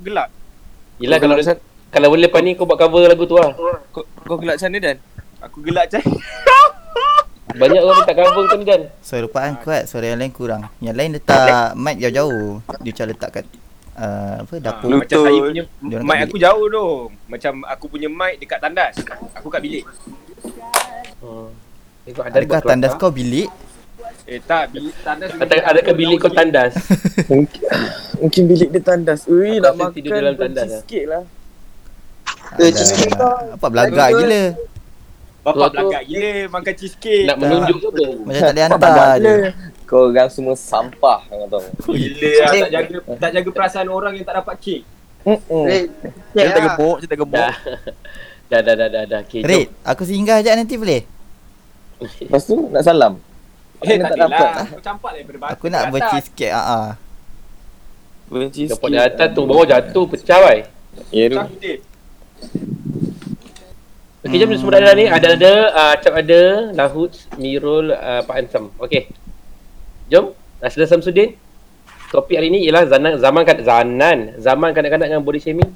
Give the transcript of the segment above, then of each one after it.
aku gelak. Yelah kalau gelak macam- kalau boleh lepas ni kau buat cover lagu tu lah. Kau, kau gelak macam mana Dan? Aku gelak cai. Banyak orang minta cover kau ni Dan. Suara Rupaan kuat, suara yang lain kurang. Yang lain letak mic jauh-jauh. Dia macam letak kat uh, apa dapur. Ah, macam saya punya Diorang mic aku jauh tu. Macam aku punya mic dekat tandas. Aku kat bilik. Hmm. Tengok ada Adakah tandas kau bilik? Eh tak, bilik tandas. Ada adakah bilik kau tandas? Mungkin, mungkin bilik dia tandas. Ui, Aku nak makan tidur dalam tandas benci lah. sikit lah. Eh, cheesecake Apa belagak gila. Bapak Tu- tu- belakang gila makan cheesecake. Nak menunjuk ke apa? Macam tak boleh Kau hantar je. Kau orang semua sampah kau tahu. Gila lah, tak jaga tak jaga perasaan orang yang tak dapat kek. Eh, Kita cek lah. gemuk, kita gemuk. Dah. Dah dah dah dah dah. Okay, Red, aku singgah sekejap nanti boleh? Lepas tu nak salam. Eh tak tak dapat. Aku campak daripada batu. Aku nak buat atas. cheesecake ah ah. Benci Dapat di atas tu bawah jatuh pecah wai. Ya tu. Okey jom semua dah ada ni ada ada uh, Cap ada Lahut Mirul uh, Pak Ansam. Okey. Jom Nasir Samsudin. Topik hari ni ialah zaman zaman kan zanan zaman kanak-kanak dengan body shaming.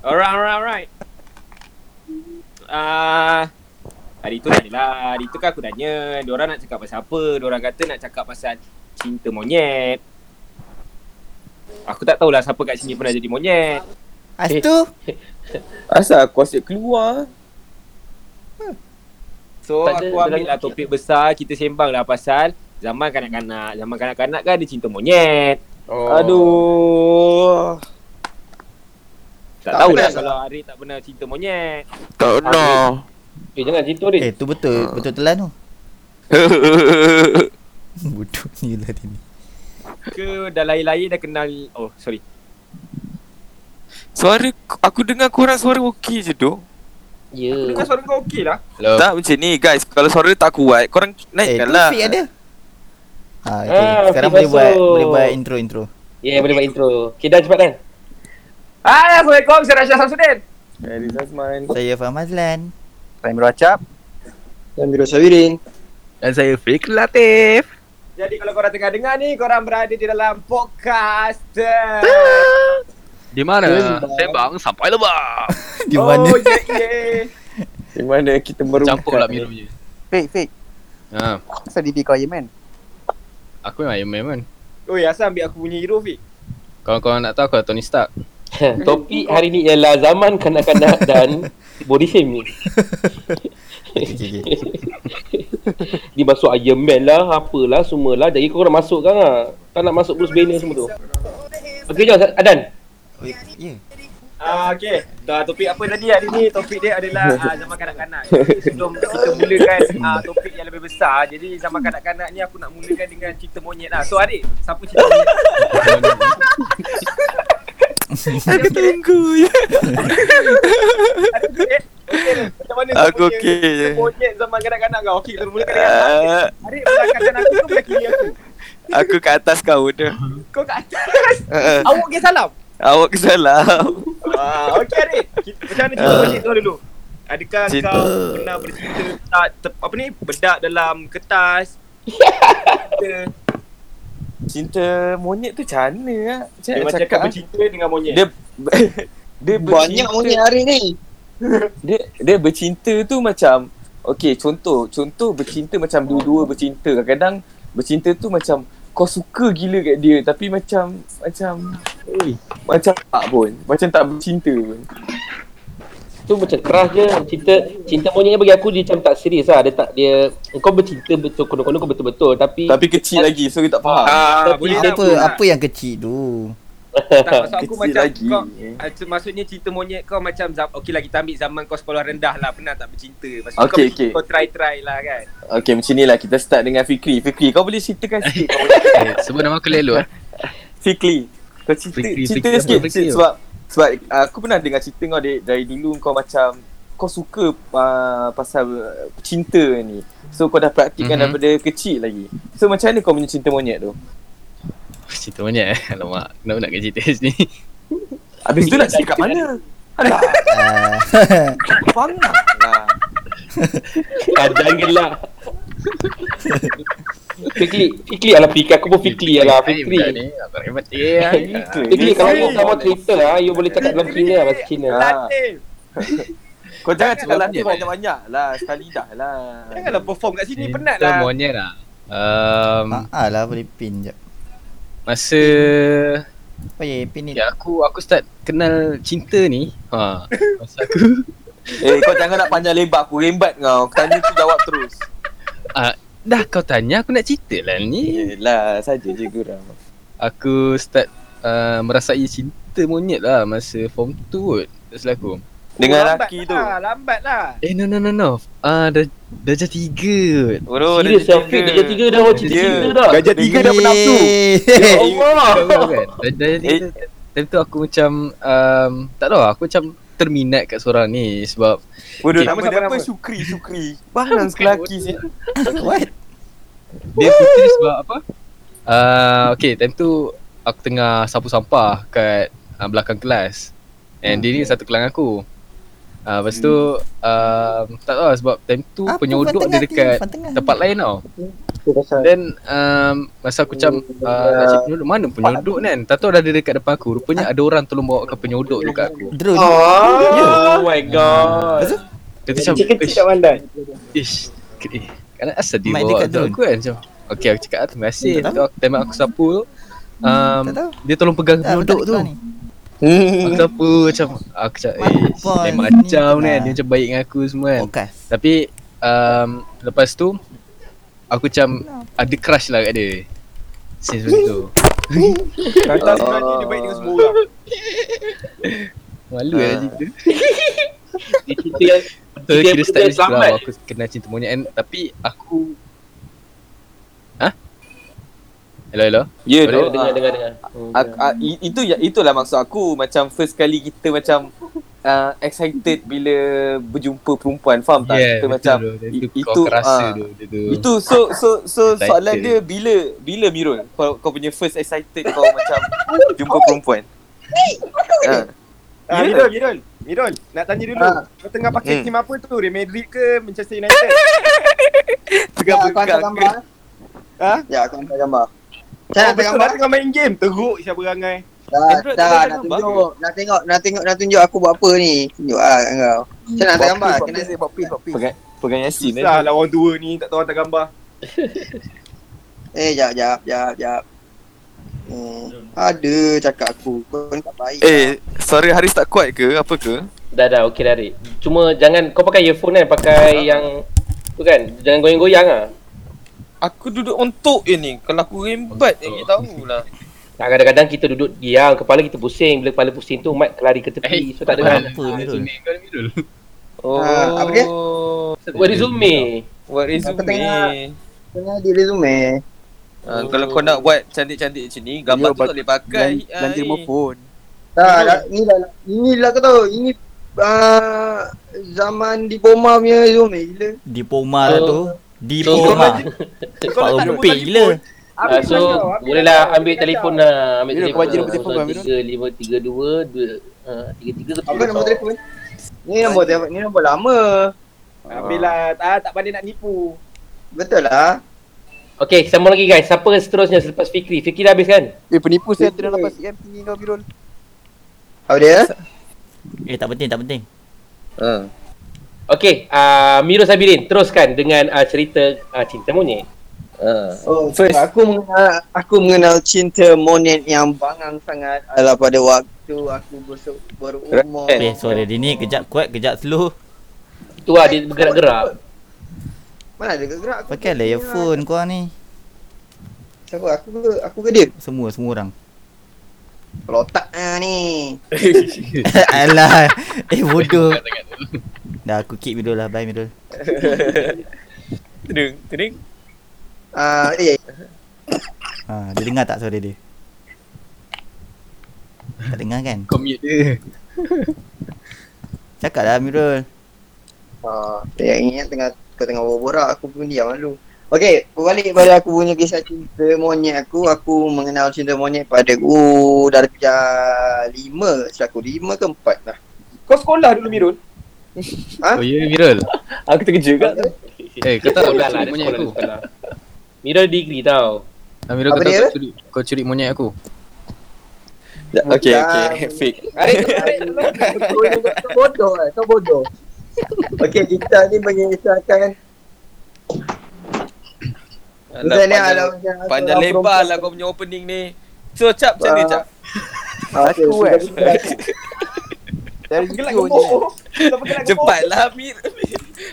Alright, alright, alright. Ah, hari tu tadi lah. Hari tu kan aku tanya, diorang nak cakap pasal apa? Diorang kata nak cakap pasal cinta monyet. Aku tak tahulah siapa kat sini pernah jadi monyet. As Eh. tu Asal aku asyik keluar. So Tak aku ambil lah topik besar, kita sembang lah pasal zaman kanak-kanak. Zaman kanak-kanak kan ada cinta monyet. Oh. Aduh. Tak, Tak tahu pernah. lah kalau Ari tak pernah cinta monyet. Tak nak. Eh jangan cerita dia. Eh tu betul betul telan tu. Bodoh ni lah dia ni. Ke dah lain-lain dah kenal, oh sorry. Suara aku dengar korang suara okey je tu. Ya. Dengar suara kau okey lah. Hello. Tak macam ni guys, kalau suara tak kuat, korang Eh naikkan tu lah. Fik ada. Ha, okay. Ah, Sekarang Fik boleh buat masuk. boleh buat intro intro. Ya yeah, boleh buat intro. Okay dah cepat kan. Hai, Assalamualaikum. Saya Rasyah Samsudin. Dari Zazman. Saya Faham Saya meracap. Dan Biro Sawirin. Dan saya Fik Latif. Jadi kalau korang tengah dengar ni, korang berada di dalam podcast. Di mana? Sembang. Sampai lebah. Di mana? Oh, yeah, yeah. Di mana kita merupakan. Campur lah biru je. Fake, fake. Ha, Asal DP kau Iron Man? aku memang Iron Man man. Oh, ya, asal ambil aku punya hero, Fik. Kalau korang nak tahu aku Tony Stark. Topik hari ni ialah zaman kanak-kanak dan body shaming. Okay, okay. Dia masuk Iron Man lah, apalah semualah. Jadi kau nak masuk kan lah. Tak nak masuk Bruce Banner semua tu. Okey jom Adan. Ya. Ah, okay. Dah topik apa tadi hari ni? Topik dia adalah ah, zaman kanak-kanak. Jadi, Sebelum kita mulakan ah, topik yang lebih besar, jadi zaman kanak-kanak ni aku nak mulakan dengan cerita monyet lah. So adik, siapa cerita monyet? Aku tunggu je. Adik, eh, okay, macam mana Aku kau okey je. cerita Monyet zaman kanak-kanak kau. Okey, kita mulakan dengan adik. Ah, Adik belakangkan aku ke belakang aku? Aku kat atas kau dah. Kau kat atas. Uh, Awak ke salam? awak ke salam. Ah, okey adik. Kita, macam mana cerita monyet tu dulu? Adakah Cerita- kau pernah bercinta tak te- apa ni bedak dalam kertas? Kita Cinta monyet tu macam mana lah? Macam Dia nak macam cakap ah. bercinta dengan monyet. Dia dia Banyak monyet hari ni. Dia dia bercinta tu macam okey contoh contoh bercinta macam dua-dua bercinta. Kadang-kadang bercinta tu macam kau suka gila kat dia tapi macam macam oi. macam tak pun. Macam tak bercinta pun. Tu macam keras je. Cinta cinta monyet ni bagi aku dia macam tak serius lah. Dia tak dia Kau bercinta betul Konon-konon kau betul-betul Tapi tapi kecil lagi so kita tak faham. Ah, Tapi boleh Apa tak? apa yang kecil tu? Tak, maksud aku macam lagi. kau ah, tu- Maksudnya cerita monyet kau macam Okey lah kita ambil zaman kau sekolah rendah lah Pernah tak bercinta Maksudnya kau, Okey, bercinta, okey. kau try-try lah kan okey macam ni lah kita start dengan Fikri Fikri kau boleh ceritakan sikit kau Eh, sebut nama aku Lelo eh. Fikri kau cerita Fikri, cerita Fikri, sikit Fikri? sebab sebab uh, aku pernah dengar cerita kau dari, dari dulu kau macam kau suka uh, pasal uh, cinta ni. So kau dah praktikkan Mhm. mm-hmm. daripada kecil lagi. So macam mana kau punya cinta monyet tu? Cerita banyak eh. Alamak, kenapa nak cerita sini? Habis tu nak cerita kat mana? Alah, Ah, faham lah. Adan gelak Fikli, Fikli ala Fikli. Aku pun Fikli ala. Ni, dia. Fikli kalau you sama cerita ah, you boleh cakap dalam Cina bahasa Cina. Ah. Latif. Kau jangan cakap monyet. banyak-banyak lah. Sekali dah lah. Janganlah perform kat sini penat Kita lah. monyet lah. Um, Haa lah boleh pin jap. Masa Apa ya ni? ya aku aku start kenal cinta ni. Ha. Masa aku Eh kau jangan nak panjang lebar aku rembat kau. Aku tanya tu jawab terus. ah, dah kau tanya aku nak cerita lah ni. Yelah saja je gurau. Aku start uh, merasai cinta monyet lah masa form 2 kot. Tak salah aku. Dengan lambat lelaki tu. Lah, lambat lah. Eh no no no no. Ah uh, dah darjah 3 kot. Bro, Serius Syafiq dia tiga dah awak cerita Ya. cinta dah. Gajah tiga dah bernafsu. Ya Allah. Kan? Dah darjah 3 Time tu aku macam um, Tak tahu aku macam terminat kat seorang ni sebab Bodoh Okay. nama dia Nama apa? siapa? Syukri, Syukri. Bahan lelaki sih. What? dia putih sebab apa? Uh, okay time tu aku tengah sapu sampah kat uh, belakang kelas and dia ni satu kelas aku. Uh, lepas tu um, tak tahu lah sebab time tu Apa penyodok dia dekat tu? Tempat lain tau. Then um, masa aku macam uh, nak cari penyodok mana penyodok kan? Tak tahu dah dia dekat depan aku. Rupanya ada orang tolong bawa ke penyodok tu kat aku. Drone. Oh my god. Dia tu macam "Ish, tak pandai. Ish, eh, kan asal dia bawa drone. aku kan macam Okay aku cakap ah, terima kasih tu aku, sapu tu um. Dia tolong pegang penyodok tu ni. Aku sapu macam Aku cakap eh Lain ni macam lah. kan Dia macam baik dengan aku semua kan Podcast. Tapi um, Lepas tu Aku macam Ada crush lah kat dia Since macam tu Rantas sebenarnya dia baik dengan semua orang. Malu lah cerita Dia cerita yang Dia kira start dia dari situ lah selamat. Aku kenal cinta monyet and, Tapi aku Ha? Hello hello Ya, Boleh tu. dengar dengar dengar. Ah, i- itu ya itulah maksud aku macam first kali kita macam uh, excited bila berjumpa perempuan faham tak Yeah, kita betul macam tu. Tu itu, kau rasa ah, tu, dia tu. itu so so so Excited. soalan dia bila bila Mirul kau, kau punya first excited kau macam jumpa perempuan ha. Ah, Ya. Mirul, Mirul. Mirul, nak tanya dulu. Ah. Kau tengah pakai Hmm. tim apa tu? Real Madrid ke Manchester United? Ya, aku hantar gambar. Ha? Ya, aku hantar gambar. Oh, Saya hantar betul gambar. lah tengah main game. Teruk siapa berangai. Dah, Android dah, nak tunjuk. Nak tengok, nak tengok, nak tengok, nak tunjuk aku buat apa ni. Tunjuk lah kau. Saya nak hantar gambar. Kena saya buat pin, buat pin. pegang pegang Yasin Susah lah orang tua ni tak tahu hantar gambar. Eh, jap, jap, jap, jap. Hmm, ada cakap aku. Kau ni tak baik. eh suara Haris tak kuat ke apa ke Dah dah okey dah Rik. Cuma jangan kau pakai earphone kan pakai yang tu kan. Jangan goyang-goyang ah. Aku duduk ontok je ni kalau aku rembat je kita tahulah Tak kadang-kadang kita duduk diam, kepala kita pusing. Bila kepala pusing tu mic lari ke tepi. So tak dengar. Apa Mirul? Ni oh Ah, apa dia? Buat resume. buat Aku resume tengah- Tengah di resume. Ah, kalau kau nak buat cantik-cantik macam ni, gambar tu tak boleh pakai. Belanja Ai. phone. Tak, dah, ni dah, ini lah kau tahu. Ini uh, zaman diploma punya resume gila. Diploma lah tu. So, Diploma. Kau nombor Opik telefon. gila. Uh, so bolehlah ambil telefon lah. Ambil telefon. kau nombor telefon kau, Mirul. 3 5 3 2 2 uh, 3 3 tu. Apa nombor telefon? Ni nombor telefon, ni nombor lama. Habis lah, tak, tak pandai nak nipu. Betul lah. Okey, sambung lagi guys. Siapa seterusnya selepas Fikri? Fikri dah habis kan? Eh penipu saya tengah lepas CM tinggi kau Mirul. Apa dia? Eh tak penting tak penting. Ah. Okey, uh, Miro Sabirin teruskan dengan uh, cerita uh, cinta monyet. Ah. Oh, First. aku mengenal aku mengenal cinta monyet yang bangang sangat adalah pada waktu aku besok berumur. Right. Eh suara dia ni kejap kuat kejap slow. Tu lah dia bergerak-gerak. Mana ada gerak aku? Pakai lah earphone kau ni. Siapa? Aku ke aku ke dia? Semua semua orang. Kalau tak ah, ni. Alah. Eh bodoh. Dah aku keep Mirul lah. Bye Mirul. Tedeng, tedeng. Ah, eh Ha, dia dengar tak suara dia? Tak dengar kan? Commute dia. Cakap lah Mirul. Ah, saya ingat tengah kau tengah borak aku pun diam malu. Okey, berbalik pada aku punya kisah cinta monyet aku, aku mengenal cinta monyet pada aku darjah 5, selaku 5 ke 4 lah. Kau sekolah dulu Mirul. Ha? Oh ya Mirul. Aku terkejut kat. Eh kau tahu lah lah, dia punya sekolah, aku. Mira degree tau. Kau tahu dia? kau curi, kau curi monyet aku. Okay, okay. Bukan. Fake. Kau bodoh lah, kau bodoh. Okey, kita ni mengisahkan Alah, panjang, ada macam panjang lebar lah kau punya opening ni. So, Cap, macam Ah. Cap? Ah, Aku, eh. kita- Dari Gelak video je. Cepatlah, Mir.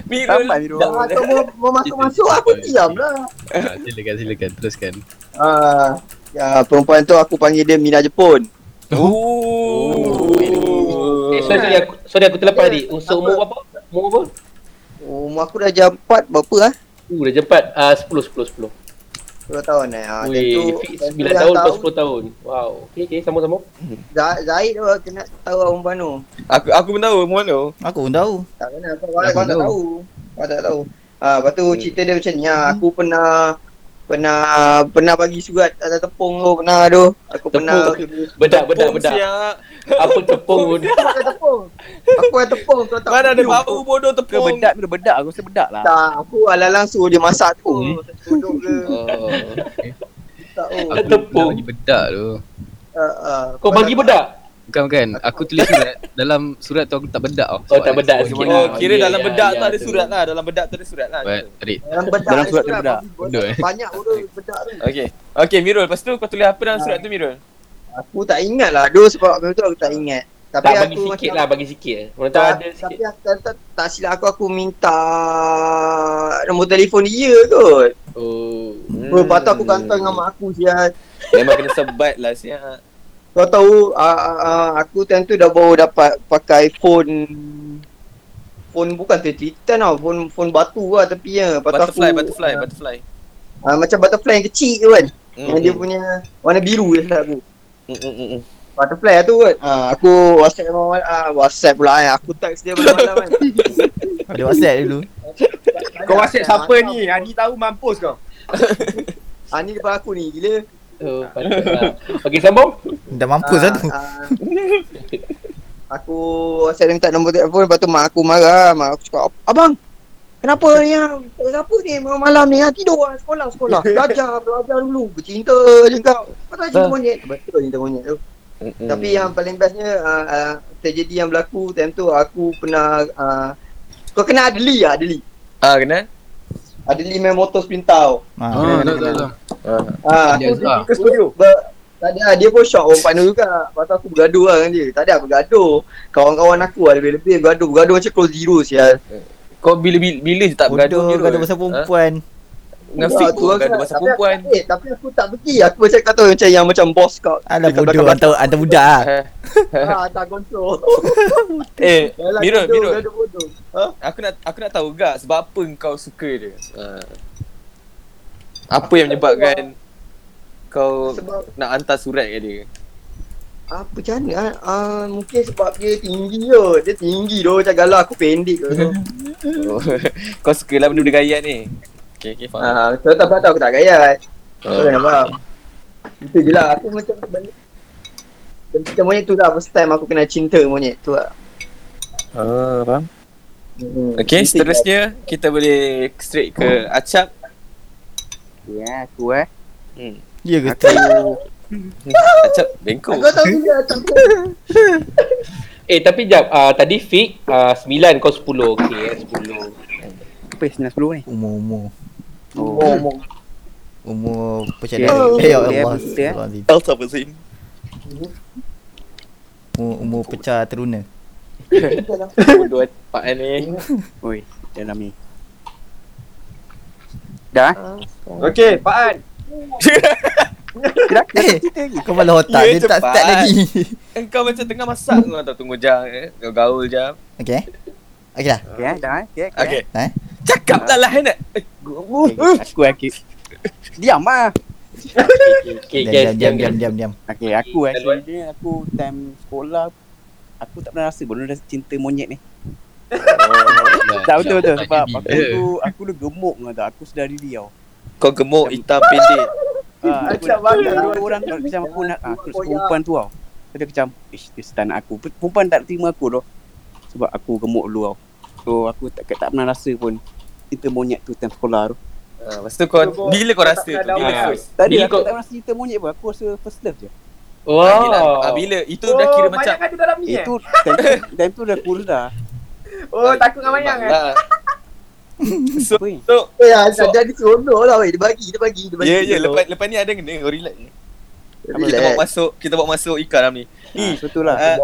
Mirul. Sampai kau mau, masuk-masuk aku diam lah. Ah, silakan silakan teruskan. Ah, ya perempuan tu aku panggil dia Mina Jepun. Oh. Eh, sorry, aku, sorry aku terlepas tadi. Unsur umur berapa? Umur berapa? Umur aku dah jam 4 berapa ah? Uh, dah cepat. Uh, 10, 10, 10. 10 tahun eh. Ah, Ui, fix tentu 9 yang tahun tahu, plus 10 tahun. Wow. Okay, okay, sama-sama. Zah- Zahid tu kena tahu lah perempuan tu. Aku aku pun tahu mana. Aku pun tahu. Tak kena kau Aku kau tak tahu. tahu. Kau tak tahu. Ah, lepas tu cerita dia macam ni ah. Aku pernah pernah pernah bagi surat atas tepung tu pernah tu. Aku pernah Bedak, bedak, Tepung bedak. siap. Apa tepung pun. Aku ada tepung. Aku ada tepung kau tak. Mana ada bau bodoh Ke tepung. bedak ke bedak aku rasa bedak lah. Tak, aku alang-alang suruh dia masak tu. Hmm. Duduk ke. Oh. Tak. Aku Tepung. bagi bedak tu. Ah, ah. Kau bagi bedak? Bukan bukan. Aku tulis surat dalam surat tu aku tak bedak tau. Oh, tak bedak sikit. Oh, kira Ya, dalam ya, bedak ya, tu ada tu. surat lah. Dalam bedak tu ada surat lah. Baik, Adik. Dalam bedak Dalam surat surat ada bedak. eh. Banyak bodoh bedak tu. Okay. Okay, Mirul. Lepas tu kau tulis apa dalam surat tu, Mirul? Aku tak ingat lah. Dua sebab waktu tu aku tak ingat. Tapi Tak bagi aku sikit macam- lah, bagi sikit. Tahu Tak, ada sikit. tapi aku, tak, tak, tak silap aku aku minta nombor telefon dia kot. Oh. Hmm. Lepas tu aku kantong dengan mak aku sial. Memang kena sebat lah siap. Kau tahu uh, uh, aku time tu dah baru dapat pakai phone phone bukan 3310 tau, phone phone batu lah tepi ya. Tu Butterfly, aku, butterfly, uh, butterfly. uh, macam butterfly yang kecil tu kan. Mm, Yang dia punya warna biru je silap aku. mm, mm, mm, mm. Butterfly lah tu kan. Uh, aku WhatsApp dengan uh, WhatsApp pula kan. Aku text dia malam-malam kan. Ada WhatsApp dulu. Kau WhatsApp siapa ni? Ani tahu mampus kau. Ah ni depan aku ni gila. Oh, patutlah. Okey, sambung. Dah mampus lah tu. Ah, aku WhatsApp dia minta nombor telefon lepas tu mak aku marah. Mak aku cakap, "Abang, kenapa ah? Kenapa ni malam-malam ni? ah? Tidur lah sekolah sekolah. Belajar, belajar dulu. Bercinta je kau. Kau tak cinta Ah. monyet. Betul cinta monyet tu. Mm, mm. Tapi yang paling bestnya uh, uh, tragedi yang berlaku time tu aku pernah uh, kau kenal Adli tak Adli? Ah, kenal? Adli main motor sprintau. Ha. Oh, tak tak tak. Ah. Ah, Dia aku Azhar. ke studio. Ber, tak ada dia pun shock orang partner juga. Lepas tu aku bergaduh lah dengan dia. Tak ada bergaduh. Kawan-kawan aku lah lebih-lebih bergaduh. Bergaduh macam close zero sial. Kau bila bila, bila je tak bergaduh Bodoh Mirul? gaduh pasal Ha? perempuan. Dengan Ah, Fik tu lah kan. pasal Tapi perempuan. Aku, eh, tapi aku tak pergi. Aku macam kata macam yang macam bos kau. Alah bodoh hantar hantar budak ah. Eh, Ah, tak kontrol. Eh, Yalah, Mirul, gaduh, Mirul. Ha? Aku nak aku nak tahu gak sebab apa kau suka dia. Ah. Apa yang menyebabkan kau Sebab nak hantar surat ke dia? apa macam mana ah? Ah, mungkin sebab dia tinggi kot. Dia tinggi tu macam galau aku pendek kot. Oh, kau suka lah benda-benda gayat ni. Okay, okay, faham. Ah, kau tak tahu aku tak gaya. Kau Oh. kena faham. Itu je lah. Aku macam benda dan cinta monyet tu lah first time aku kena cinta monyet tu lah. Ah, faham. Hmm. Okay, Cinta seterusnya kita boleh straight ke Acap. Ya, aku eh. Ya ke? Aku Acap bengkok. Aku tahu juga tak Eh, tapi jap. Uh, tadi Fik uh, 9 kau 10. Okey, eh, 10. apa yang 910 ni? Umur-umur. Oh. ngomong. Umur macam Okay. mana? Eh ya Okay, Allah. eh. Astagfirullahaladzim. Elsa Bazin. Umur, umur pecah teruna. Dua pak ni. Oi, dalam ni. Dah? eh? Okey, Pak An. Kira Eh, cerita lagi. Kau malah otak Ya, dia tak start lagi. Kau macam tengah masak kau tak tunggu jam eh. Kau gaul jam. Okey. Okey dah. Okay, eh, dah eh. Okay, okay. Okay. Eh? Cakap dah lah nak. okay. Aku aku. Diam lah. Okey, Diam guys. diam diam diam diam. Okay, aku actually aku time sekolah aku tak pernah rasa pun rasa cinta monyet ni. Tak betul betul sebab aku tu aku tu gemuk dengan tak. Aku sedar diri tau. Kau gemuk hitam pendek. Aku Acap banget. aku orang nak macam aku nak ah, aku nak suka perempuan tu tau. Dia macam ish dia tak nak aku. Perempuan tak terima aku tu. Sebab aku gemuk dulu tau. So aku tak tak pernah rasa pun cinta monyet tu time sekolah tu. Ah, lepas tu kau Kau- bila kau rasa tak tu? Bila first? Tadi Bila aku kau- tak pernah cinta monyet pun. Aku rasa first love je. Ah, bila, Wow. ah, bila itu dah kira oh, macam ada dalam ni eh? Itu time tu, time tu dah kurus dah. Oh, takut dengan Mayang eh? Ah. so, Apa ni? so Eh, ada So- jadi seronok lah weh. Dia bagi, dia bagi, dia bagi. Ya ya lepas lepas ni ada kena kau relax. Kita Relax. bawa masuk kita bawa masuk ikan dalam ni. Ni. Ah, betul lah. ah,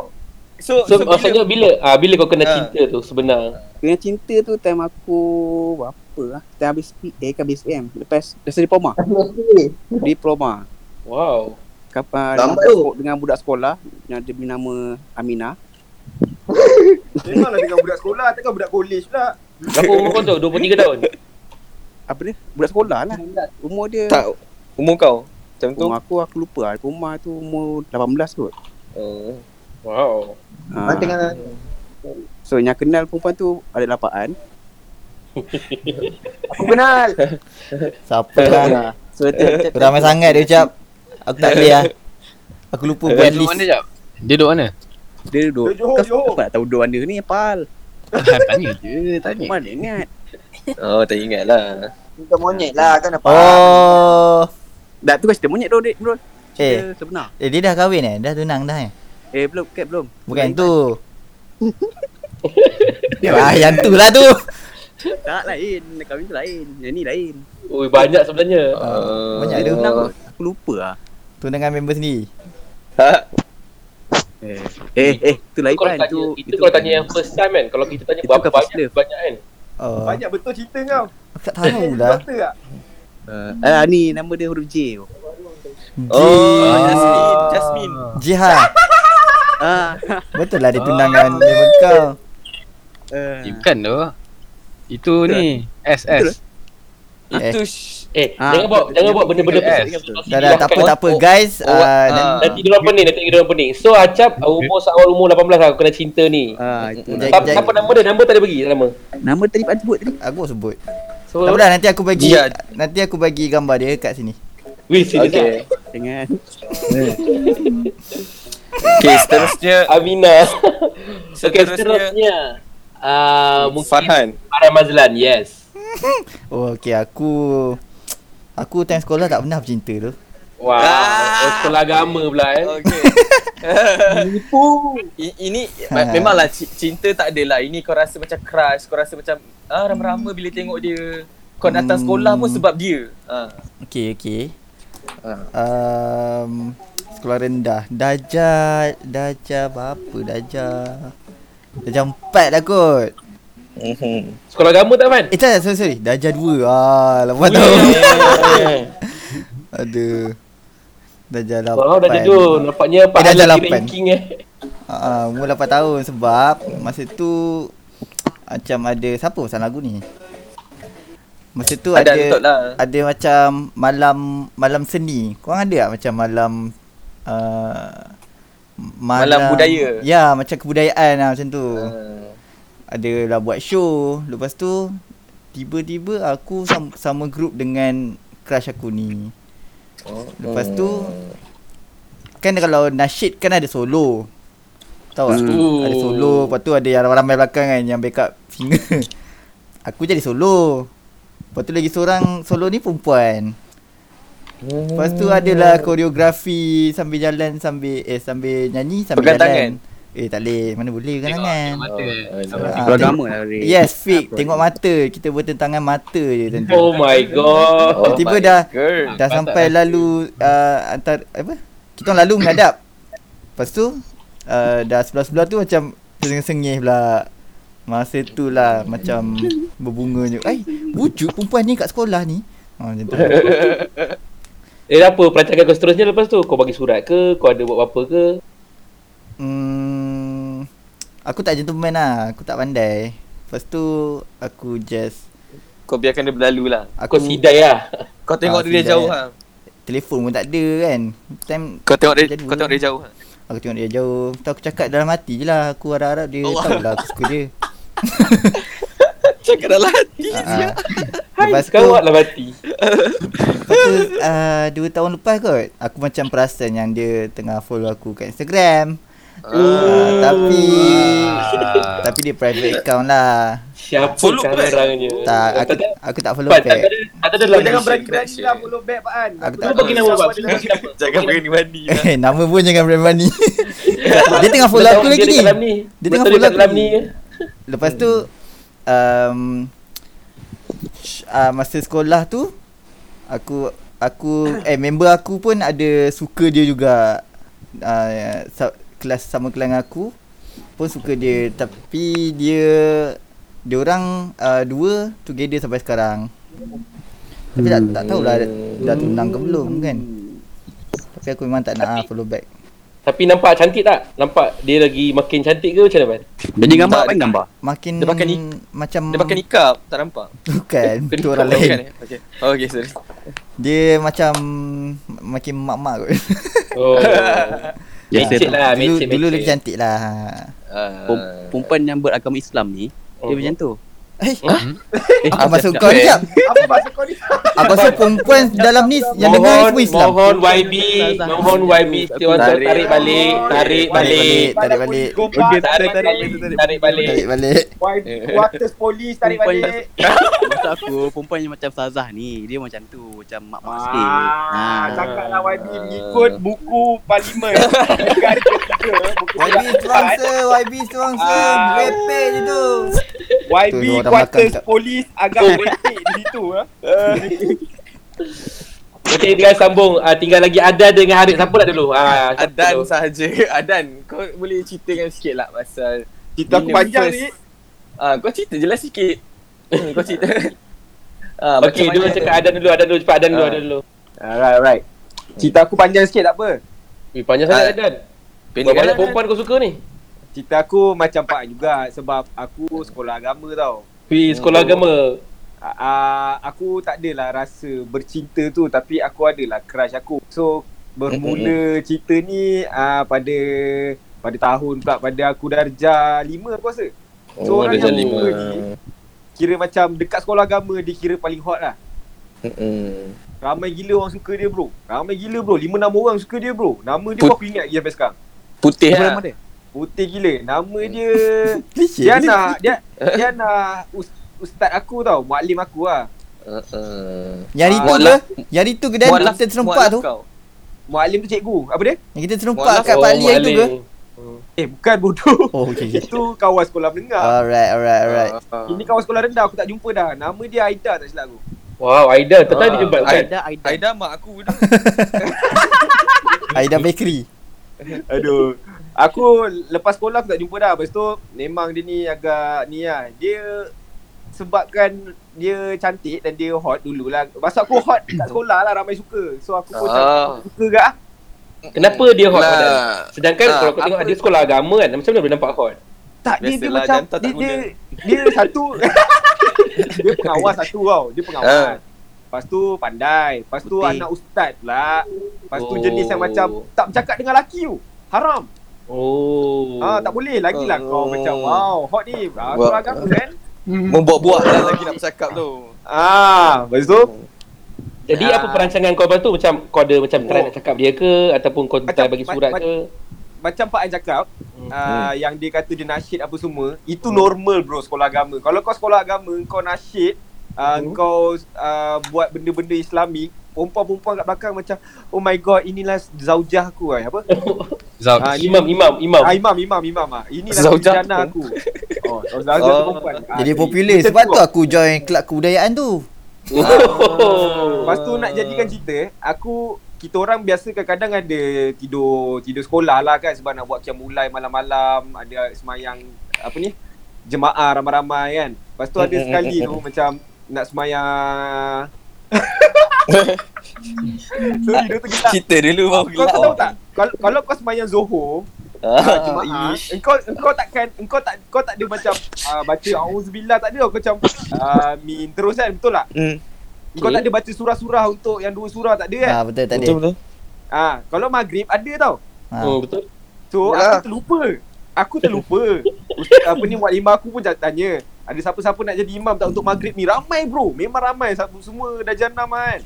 so So, so, maksudnya bila ah bila kau kena Ah. cinta tu sebenar. Kena cinta tu time aku berapa lah. Time habis PA ke habis M. Lepas rasa diploma. Diploma. Wow. Kapan Lambat dengan, budak- dengan budak sekolah yang dia punya nama Aminah. Memanglah dengan budak sekolah, takkan budak kolej pula. Berapa umur kau tu? 23 tahun. Apa dia? Budak sekolah lah. Umur dia tak umur kau macam tu. Umur aku aku lupa lah. Umur tu umur 18 kot. Oh. Wow. Ah, Ah, tengah so yang kenal perempuan tu ada lapaan. Aku kenal. Siapa lah. So ramai sangat dia ucap. Aku tak boleh lah. Aku lupa buat list. mana jap? Dia duduk mana? dia duduk. Kau Johor. kau nak tahu duduk mana ni Pal? tanya je, tanya. Mana ingat? Oh tak ingat lah. Cinta monyet lah kan apa. Oh. Dah tu kan cerita monyet bro, bro. Eh, sebenar. eh dia dah kahwin eh? Dah tunang dah eh? Eh belum, kat belum. Bukan tu. ah, yang tu lah tu. Tak lain, kahwin tu lain. Yang ni lain. Ui banyak sebenarnya. Uh, banyak dia. Tunang aku lupa lah. Tunangan member sendiri. Ha, Eh, eh, eh, tu lain Kalau kan. tanya, Tu, kita kalau tanya yang first time kan, kalau kita tanya Itu berapa banyak love. banyak kan. Oh. Banyak betul cerita kau. Aku tak tahu lah. Doktor tak? Uh, ah, ni nama dia huruf J. tu. Oh, J. Jasmine, Jasmine. Jihad. Ah, Betul lah dia tunangan member kau. uh, Eh, bukan tu. Itu ni SS. Itu sh- Eh, Ah, jangan betul, jangan betul, bawa benda-benda betul, tu. betul. Dah dah tak apa tak apa guys. Oh, Ah, ah. nan- Nanti dia orang pening, nanti dia orang pening. So Acap umur seawal umur 18 lah aku kena cinta ni. ah, itu. Jai- siapa nama dia? Nama tak ada bagi nama. Nama tadi Pak sebut tadi. aku sebut. So, Tak apa dah nanti aku bagi Jihad. nanti aku bagi gambar dia kat sini. Wih, serius Okay. okay. Okay, seterusnya Amina. okay, Seterusnya- seterusnya. Uh, mungkin Farhan. Farhan Mazlan, yes. Oh okey aku aku time sekolah tak pernah bercinta tu. Wow, Ah. oh, sekolah agama pula eh. Okay. I- ini me- memanglah ci- cinta tak adalah. Ini kau rasa macam crush, kau rasa macam ah rama-rama bila tengok dia. Kau datang Hmm. sekolah pun sebab dia. Ah. Okey okey. Ah. Um, sekolah rendah. Darjah darjah berapa darjah? Darjah 4 lah kot. Mhm. Sekolah agama tak Man? Eh tak sorry sorry. Darjah 2. Ah, lepas tu. Aduh. Darjah 8. Wow, dah jujur. Nampaknya Pak Eh, di lapan. ranking eh. Ah, umur 8 tahun sebab masa tu macam ada siapa pasal lagu ni? Masa tu Ada, ada lah. ada macam malam malam seni. Korang ada tak macam malam uh, Malam budaya? Ya, macam kebudayaan lah macam tu. Ah. Ada lah buat show. Lepas tu tiba-tiba aku sama, sama group dengan crush aku ni. Oh. Lepas tu kan kalau nasyid kan ada solo. Tahu tak? Hmm. Ada solo, lepas tu ada yang ramai-ramai belakang kan yang backup singer. aku jadi solo. Lepas tu lagi seorang solo ni perempuan. Lepas tu adalah koreografi sambil jalan sambil eh sambil nyanyi sambil Pegang jalan. tangan? Eh tak boleh, mana boleh pegang tangan. Mata. Oh, Ah, tengok- agama lah. Yes, fake. Tengok mata. Kita bertentangan mata je tentu. Oh my god. Oh Tiba my dah- girl. Dah sampai lalu uh, antar apa? Kita orang lalu menghadap. Lepas tu uh, dah sebelah-sebelah tu macam sengih-sengih pula. Masa tu lah macam berbunganya. Eh, wujud perempuan ni kat sekolah ni. Ha, macam tu. Eh apa perancangan kau seterusnya lepas tu? Kau bagi surat ke? Kau ada buat apa ke? Hmm, aku tak gentleman lah. Aku tak pandai. Lepas tu aku just Kau biarkan dia berlalu lah. Kau aku sidai lah. Kau tengok Ah, dia jauh lah. telefon pun tak ada kan. Time Kau tengok dia, kau tengok dia jauh lah. aku tengok dia jauh. Tu aku cakap dalam hati je lah. Aku harap-harap dia Allah. tahu lah aku suka dia. Cakap dalam hati. Ah, ah. Hai, Lepas tu kau lah mati. Lepas tu uh, Dua tahun lepas kot Aku macam perasan yang dia Tengah follow aku kat Instagram Ah, tapi Ah. tapi dia private account lah. Siapa Follow kan orangnya? Tak aku tak aku tak follow tak back. ada tak ada dalam jangan berani-berani lah follow back Pak An. Aku Aku tak- bagi nama nama. Jangan berani-berani lah. Eh, nama pun jangan berani. dia tengah follow aku lagi ni. Dia tengah follow aku dalam ni. ni. Lepas tu um, uh, masa sekolah tu aku aku eh member aku pun ada suka dia juga. Uh, sa- kelas sama kelas aku pun suka dia tapi dia dia orang uh, dua together sampai sekarang. Tapi tak tak tahulah dah tunang ke belum kan. Tapi aku memang tak nak ah, follow back. Tapi nampak cantik tak? Nampak dia lagi makin cantik ke macam mana? Jadi gambar apa gambar? Makin Dia pakai ni- macam Dia pakai nikap, tak nampak. bukan, itu orang Bukan, lain. eh? Okay. Oh, okay, sorry. Dia macam makin mak-mak kot. Oh. Ya, Mecik lah, dulu mecik, dulu lagi cantik lah. Ah. Pem- Perempuan yang beragama Islam ni Oh. Dia macam tu Eh, Eh, apa maksud kau ni jap? Apa bahasa kau ni? Apa maksud perempuan dalam ni yang dengar semua Islam? mohon YB, mohon YB Setiawan Tarik. tarik balik, tarik balik. Tarik balik. Okey, tarik tarik, balik. tarik, Tarik balik. Tarik balik. Waters polis tarik balik. Maksud aku Perempuan yang macam Sazah ni Dia macam tu Macam mak-mak sikit Ah, Ah. cakaplah YB mengikut buku parlimen. YB keempat. sponsor, YB sponsor. Ah. Repe je tu. YB Tu, orang Quarters belakang. Polis agak merepek di situ. ah. Okey, tinggal sambung. Ah, tinggal lagi Adan dengan Harid. Siapa nak dulu? Siapa Adan dulu? sahaja. Adan, kau boleh ceritakan sikit lah pasal Cerita aku panjang ni. Ah, kau cerita jelas sikit. Hmm, kau cerita. Ah, Okey, dulu cakap Adan dulu, Adan dulu, cepat Adan dulu, Ah. Adan dulu. Alright, alright. Cerita aku panjang sikit tak apa. Wih, panjang sangat Ah, Adan. Pendek banyak kan? perempuan kau suka ni? Cerita aku macam Pak juga sebab aku sekolah agama tau. Sekolah Oh. agama. Uh, aku tak adalah rasa bercinta tu tapi aku adalah crush aku. So bermula cerita ni uh, pada pada tahun pula pada aku darjah 5 aku rasa. So, Oh, orang darjah yang lima. ni, Kira macam dekat sekolah agama dia kira paling hot lah. Mm-mm. Ramai gila orang suka dia bro. Ramai gila bro. 5 6 orang suka dia bro. Nama dia Put- aku ingat lagi sampai sekarang. Putih lah. nama dia? Putih gila. Nama dia Klise. dia nak dia dia nak us, ustaz aku tau, muallim aku lah. Uh-uh. Yang itu ke? Yang itu ke dan kita mualaf tu? kau. Muallim tu cikgu. Apa dia? Yang kita Mualaf- kat Pak Lia itu ke? Hmm. Eh bukan bodoh. Oh, okey. Itu kawan sekolah menengah. Alright, alright, alright. Ah. Ini kawan sekolah rendah aku tak jumpa dah. Nama dia Aida tak silap aku. Wow, Aidan. Tak tahu Ah, dia jumpa kan? Aida Aida Aida mak aku. Aida Bakery. Aduh. Aku lepas sekolah aku tak jumpa dah. Lepas tu memang dia ni agak ni lah. Dia sebabkan dia cantik dan dia hot dululah. Masa aku hot kat sekolah lah ramai suka. So aku pun Ah. suka ke ah. Kenapa dia hot? Lah. Sedangkan Ah, kalau kau tengok dia sekolah agama kan, macam mana boleh nampak hot? Tak dia, dia macam dia, guna. dia, dia satu dia pengawas satu tau. Dia pengawas. Ah. Lepas tu pandai. Lepas tu Putih. anak ustaz pula. Lepas tu Oh. jenis yang macam tak bercakap dengan lelaki tu. Haram. Oh. Ah tak boleh lagi lah kau Oh. macam wow hot ni. Ah, Wah. sekolah agama kan. Membuat-buat lah lagi nak bercakap tu. Ah, lepas tu Jadi Ah. apa perancangan kau lepas tu? Macam kau ada macam try Oh. nak cakap dia ke? Ataupun kau Macam- try bagi surat ma- ke? macam Pak An cakap Hmm. uh, yang dia kata dia nasyid apa semua, itu normal bro sekolah agama. Kalau kau sekolah agama kau nasyid, uh, Hmm. kau uh, buat benda-benda Islami, perempuan-perempuan kat belakang macam oh my god inilah zaujah aku eh apa? Zau. Ah, Imam, imam, imam. Ah, imam, imam, imam ah. Inilah Zaujah aku. Oh, zaujah tu Oh. perempuan. Ah, Jadi popular macam sebab tu aku join kelab kebudayaan tu. Oh. Lepas tu nak jadikan cerita, aku kita orang biasa kadang-kadang ada tidur tidur sekolah lah kan sebab nak buat kiam mulai malam-malam, ada semayang apa ni? Jemaah ramai-ramai kan. Lepas tu ada sekali tu macam nak semayang Sorry, dia tergelak. Cerita dulu Kau, baru kau tahu tak? Kalau kalau kau semayang Zohor, Ah, jemaah, ish. engkau engkau takkan engkau tak kau tak ada macam uh, baca auzubillah tak ada kau macam amin terus kan betul tak? Hmm. Kau tak ada baca surah-surah untuk yang dua surah tak ada kan? Ha betul tak ada. Betul betul. Ah, kalau maghrib ada tau. Ha. Oh, betul. So Yalah. aku terlupa. Aku terlupa. Ustaz apa ni Wak Lima aku pun tanya. Ada siapa-siapa nak jadi imam tak untuk maghrib ni? Ramai bro. Memang ramai. Semua dah jenam kan.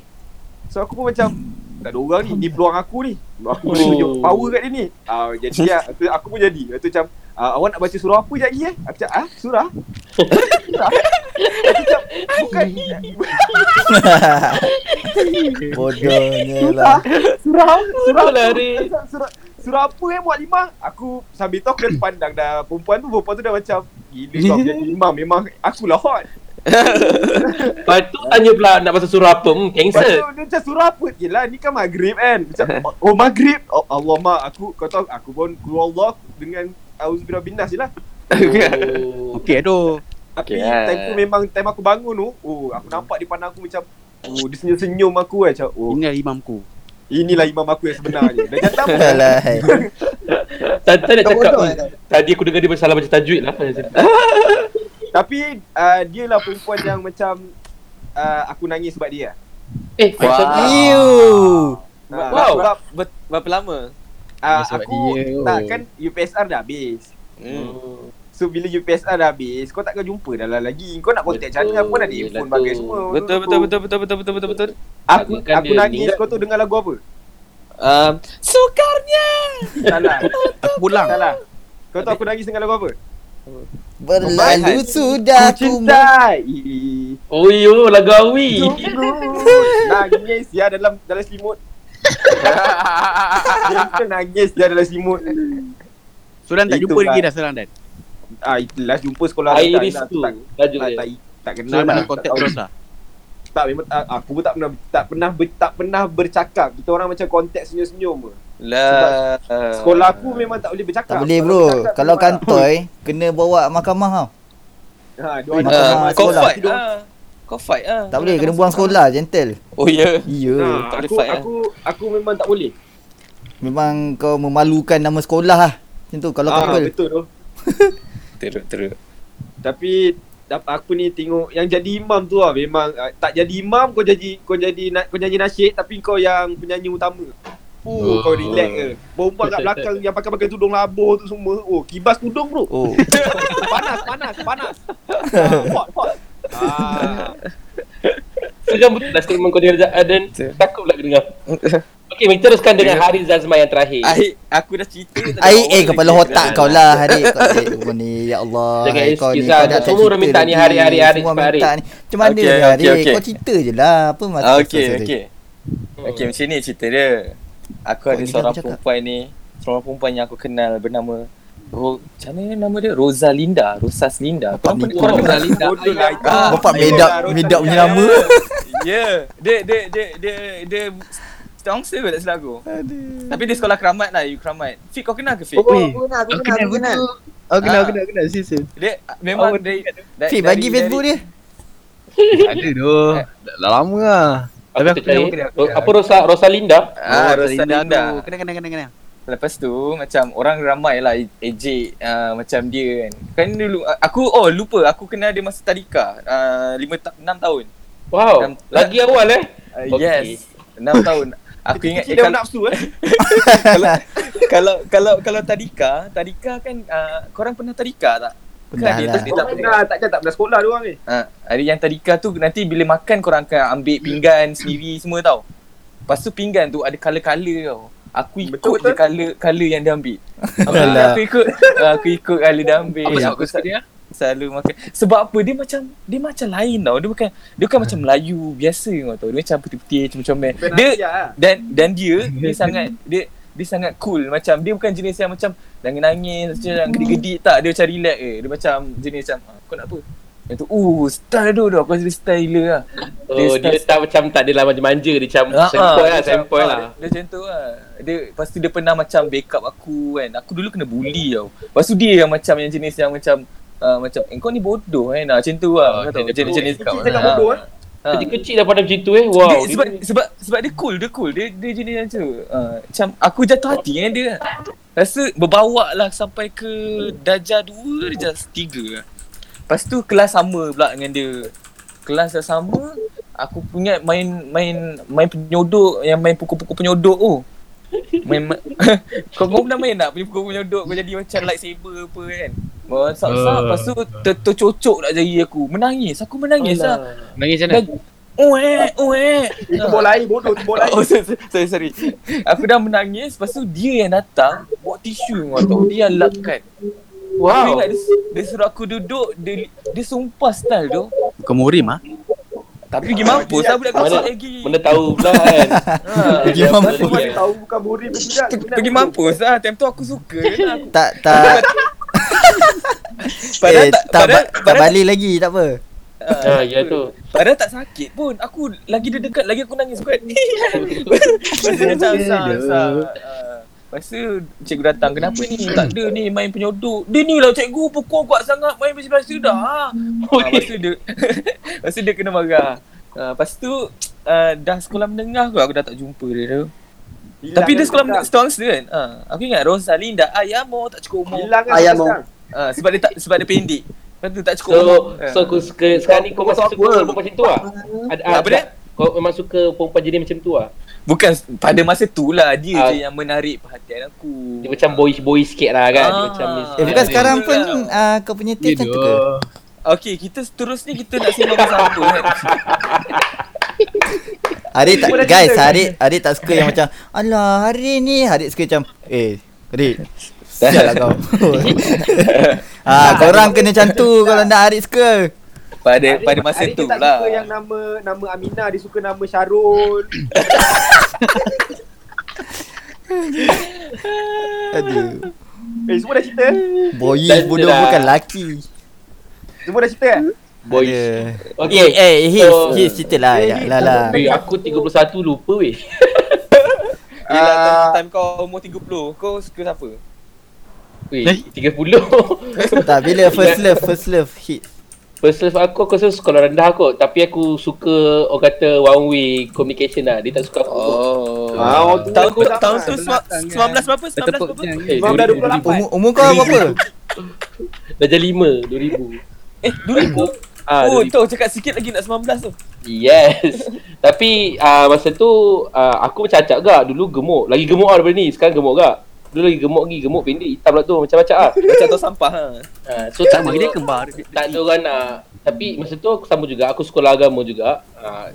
So aku pun macam tak ada orang ni, ni peluang aku ni. Aku boleh tunjuk power kat dia ni. Ah jadi ya, tu aku pun jadi. Tu macam ah, awak nak baca surah apa je lagi eh? Aku cakap, ah surah? surah? Aku cakap, bukan Bodohnya surah. lah. Surah, surah? Rik. Surah, surah apa eh buat limang? Aku sambil tu aku dah pandang dah perempuan tu, perempuan tu dah macam gila kau jadi imam memang akulah hot. Lepas tu tanya pula nak pasal surah apa. Hmm, Lepas cancel. tu dia macam surah apa? Yelah ni kan maghrib kan. Macam oh maghrib. Oh, Allah mak aku kau tahu aku pun keluar Allah dengan auzubillah binas je lah. Oh. Okey tu. Tapi Okay, ah. time tu memang time aku bangun tu, oh aku nampak di pandang aku macam oh dia senyum-senyum aku kan macam oh Inilah imamku. inilah imam aku yang sebenarnya. Dan jantan pun Alah. Tadi nak cakap bodoh eh, Tadi aku dengar dia bersalah baca tajwid lah Tapi uh, dia lah perempuan yang macam uh, aku nangis sebab dia. Eh Wah. macam ni Iu. Uh, Wow. Sebab Ber- berapa lama? uh, Sebab aku dia, oh. tak kan UPSR dah habis. Hmm. So bila UPSR dah habis, kau takkan jumpa dah lah lagi. Kau nak contact macam mana? Pun ada Betul, handphone betul. bagai semua. Betul betul betul betul betul betul betul betul. Aku aku nangis kau tu dengar lagu apa? Um, sukarnya. Salah. Aku pulang. Salah. Kau tahu aku nangis dengar lagu apa? Berlalu sudah Ku cintai. Oh yo lagu awi nangis ya dalam dalam selimut. Dia nangis dia dalam selimut. Suran tak jumpa lagi dah Suran dan. Ah itulah jumpa sekolah Iris tak, tu tak, tak, dia tak, tak kenal Suran lah. nak kontak Tak- terus lah. Tak memang tak, aku pun tak pernah tak pernah ber, tak pernah bercakap. Kita orang macam kontak senyum-senyum Lah. Sekolah aku memang tak boleh bercakap. Tak boleh Kalau bro. bercakap Kalau memang- kantoi kena bawa mahkamah tau. Ha, dia Mahkamah Uh, kau sekolah. fight ah. Kau fight ah. Tak boleh kena buang sekolah gentle. Oh ya. Ya. Ha, tak boleh aku, fight, aku, aku memang tak boleh. Memang kau memalukan nama sekolah lah. Macam tu kalau Ah, couple. betul tu. Teruk teruk. Tapi aku ni tengok yang jadi imam tu lah memang uh, tak jadi imam kau jadi kau jadi kau nyanyi nasyid tapi kau yang penyanyi utama. Oh, Oh. kau relax ke. Perempuan kat belakang yang pakai-pakai tudung labur tu semua. Oh, kibas tudung bro. Oh. panas, panas, panas. Ah, hot, hot. Ah, So jangan betul lah statement kau dengar dan takut pula dengar Okay, kita teruskan dengan Haris Zazman yang terakhir Ai aku dah cerita tadi Ai eh kepala otak kau lah hari kau eh, ni ya Allah. Jangan hai, kau ni lah. kau dah tak Semua orang minta ni hari-hari, hari Semua hari. minta ni. Macam mana okey, hari? okey. Kau cerita je lah. Apa masalah? Ah, sorry. okey. Okey macam ni cerita dia. Aku Kau ada ni seorang perempuan ni, seorang perempuan yang aku kenal bernama Ro, macam mana nama dia? Rosalinda, Rosas Linda. Kau pernah ni korang kau. kenal Linda? bodoh lah. Ah, Bapak Rosa medap punya nama. Ya, dia dia dia dia dia Stongster kot tak silap aku. Tapi dia sekolah keramat lah, you keramat. Fik kau kenal ke Fik? Oh, aku kenal, aku Aku kenal, kenal aku kenal. Aku kenal, Ah. kenal, kenal. Sis, Dia memang Oh, dari, dari Fik bagi Facebook dia. Ada tu. Dah, dah lama lah. Aku Tapi aku kenal, aku kenal. Apa Rosa, Rosalinda? Ah, Oh, Rosalinda. Kenal, kenal, kenal, kenal. Lepas tu macam orang ramai lah ejek uh, macam dia kan. Kan dulu aku oh lupa aku kenal dia masa tadika uh, 5 ta- 6 tahun. Wow, Dan- lagi awal eh Uh, Okey. Yes. 6 tahun. Aku ingat dah kalau, nafsu eh. kalau kalau kalau kalau tadika, tadika kan uh, korang pernah tadika tak? Kan dia lah. dia tak Tak pernah, takkan tak pernah sekolah dia orang ni. Ha, hari yang tadika tu nanti bila makan korang akan ambil pinggan sendiri semua tau. Lepas tu pinggan tu ada colour-colour tau. Aku ikut Betul, je colour yang dia ambil. Alah. aku ikut aku ikut colour dia ambil. Apa sebab aku kau suka dia? selalu makan. Sebab apa dia macam dia macam lain tau. Dia bukan dia bukan macam Melayu biasa kau tahu. Dia macam putih-putih comel-comel. Dia Penasihat lah. dan dan dia dia sangat dia dia sangat cool. Macam dia bukan jenis yang macam nangis-nangis macam gedik-gedik tak. Dia macam relax je. Dia macam jenis macam ah, kau nak apa? Yang tu uh style tu tu aku rasa dia style lah. Oh, dia tak macam tak adalah manja-manja Dia macam Ah, sempoi ah, lah, dia sempoi lah ah, Dia, dia macam tu lah. Dia Lepas tu dia pernah macam backup aku kan. Aku dulu kena bully tau. Lepas tu dia yang macam yang jenis yang macam uh, Macam eh, kau ni bodoh kan? Nah, Macam tu lah. Oh, Kau tahu dia- jenis-jenis Kecil cakap bodoh eh. Ah. Kecil-kecil dah pada macam tu eh Wow dia, dia- sebab sebab sebab dia cool, dia cool. Dia dia jenis macam tu. Uh, macam aku jatuh hati dengan dia. Rasa berbawa lah sampai ke darjah 2 darjah 3. Lepas tu kelas sama pula dengan dia. Kelas dah sama, aku punya main main main penyodok yang main pukul-pukul penyodok tu. Main, ma- kau kau pernah main tak punya pukul penyodok kau jadi macam lightsaber apa kan. Oh, sak-sak, Uh. lepas tu ter- tercocok nak jari aku. Menangis, aku menangis lah. Nangis macam mana? Ueh, ueh. Itu bola air bodoh tu bola air. Oh, sorry, sorry, sorry. Aku dah menangis, lepas tu dia yang datang bawa tisu kau tahu. Dia yang lapkan. Aku Wow. ingat dia, dia suruh aku duduk, dia, dia sumpah style tu. Bukan murim ah. Tapi pergi mampus lah budak kecil lagi. mana tahu pula kan. Ha, Pergi mampus. Aku mana tahu bukan tidak. Pergi mampus lah. Time tu aku suka je lah. Aku- Tak tak Padahal eh, tak, tak, padahal, ba- tak padahal, balik lagi tak apa. Ha, ya tu. padahal tak sakit pun. Aku lagi dia dekat, lagi aku nangis kuat. Tu macam sah, sah. Ah, Lepas tu cikgu datang, kenapa ni? Tak ada ni main penyodok. Dia ni lah cikgu pukul kuat sangat main bahasa dah. Ah, lepas tu dia, lepas tu dia kena marah. Ah, lepas tu uh, dah sekolah menengah aku, aku dah tak jumpa dia tu. Tapi dia sekolah menengah setahun kan? Ah, aku ingat Rosalinda Ayamo tak cukup umur. Hilang kan Ayam sekarang. Ah, sebab dia tak sebab dia pendek. Lepas tu tak cukup So, umur. so aku suka, sekarang ni kau masih suka perempuan macam tu lah? Ada, Apa dia? Kau memang suka perempuan jenis macam tu lah? Bukan pada masa tu lah dia Ah. je yang menarik perhatian aku. Dia macam boyish-boyish sikit lah kan? Dia Ah. macam ni. Eh bukan sekarang dia pun lah. uh, kau punya taste macam tu ke? Okey, kita seterusnya kita nak sembang pasal apa kan? Adik tak guys. Adik Adik tak suka yang macam alah hari ni Adik suka macam eh Adik Sial lah kau Ah, korang kena macam tu kalau nak Adik suka Pada Adik- pada masa adik tu tak lah. suka yang nama nama Aminah, dia suka nama Syarul. Aduh Eh semua dah cerita? Boyish Dah- bodoh bukan laki Semua dah cerita kan? Boyish. Ada. Okay. Eh, eh, his, So- his cerita lah. Eh, his. lah lah. Eh, aku 31 lupa weh. Yelah Ah. time, time kau umur 30, kau suka siapa? Weh, Eh? 30. Tak, bila first love, first love hit. First love aku, aku rasa sekolah rendah kot. Tapi aku suka orang kata one way communication lah. Dia tak suka aku. Oh. Ah, waktu tahun tu tahun tu sembilan- Belakang, 19 berapa? 19 Bertepuk berapa? jang. Eh, Memang dah 2000, 28. Umur, umur kau berapa? Dah jadi 5, 2000. Eh, 2000. Ah, Oh, 2000. tu cakap sikit lagi nak 19 tu. Yes. Tapi uh, masa tu uh, aku macam acak gak dulu gemuk. Lagi gemuk lah daripada ni. Sekarang gemuk gak. Dulu lagi gemuk lagi, gemuk pendek hitam lah tu macam acak ah. Macam tau sampah ha. Uh, so tak dia ada, kembar. tak ada orang nak. Tapi masa tu aku sama juga. Aku sekolah agama juga. Uh,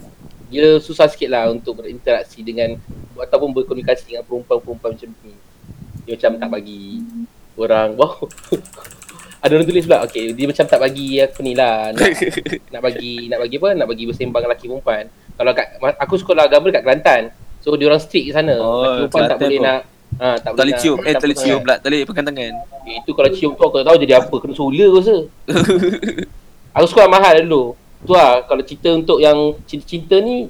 dia susah sikit lah untuk berinteraksi dengan ataupun berkomunikasi dengan perempuan-perempuan macam ni. Dia macam tak bagi orang wow. Ada orang tulis pula. Okay, dia macam tak bagi aku ni lah. Nak, nak bagi nak bagi apa? Nak bagi bersembang lelaki perempuan. Kalau kat aku sekolah agama dekat Kelantan. So dia orang strict kat sana. Oh, Lelaki perempuan tak boleh tu. nak ha, tak Tak boleh nak cium. Eh, tak boleh campur cium sangat. pula. Tak boleh pegang tangan. Eh, Itu kalau cium tu aku tak tahu jadi apa. Kena sola aku rasa. aku sekolah mahal dulu. Tu lah kalau cerita untuk yang cinta-cinta ni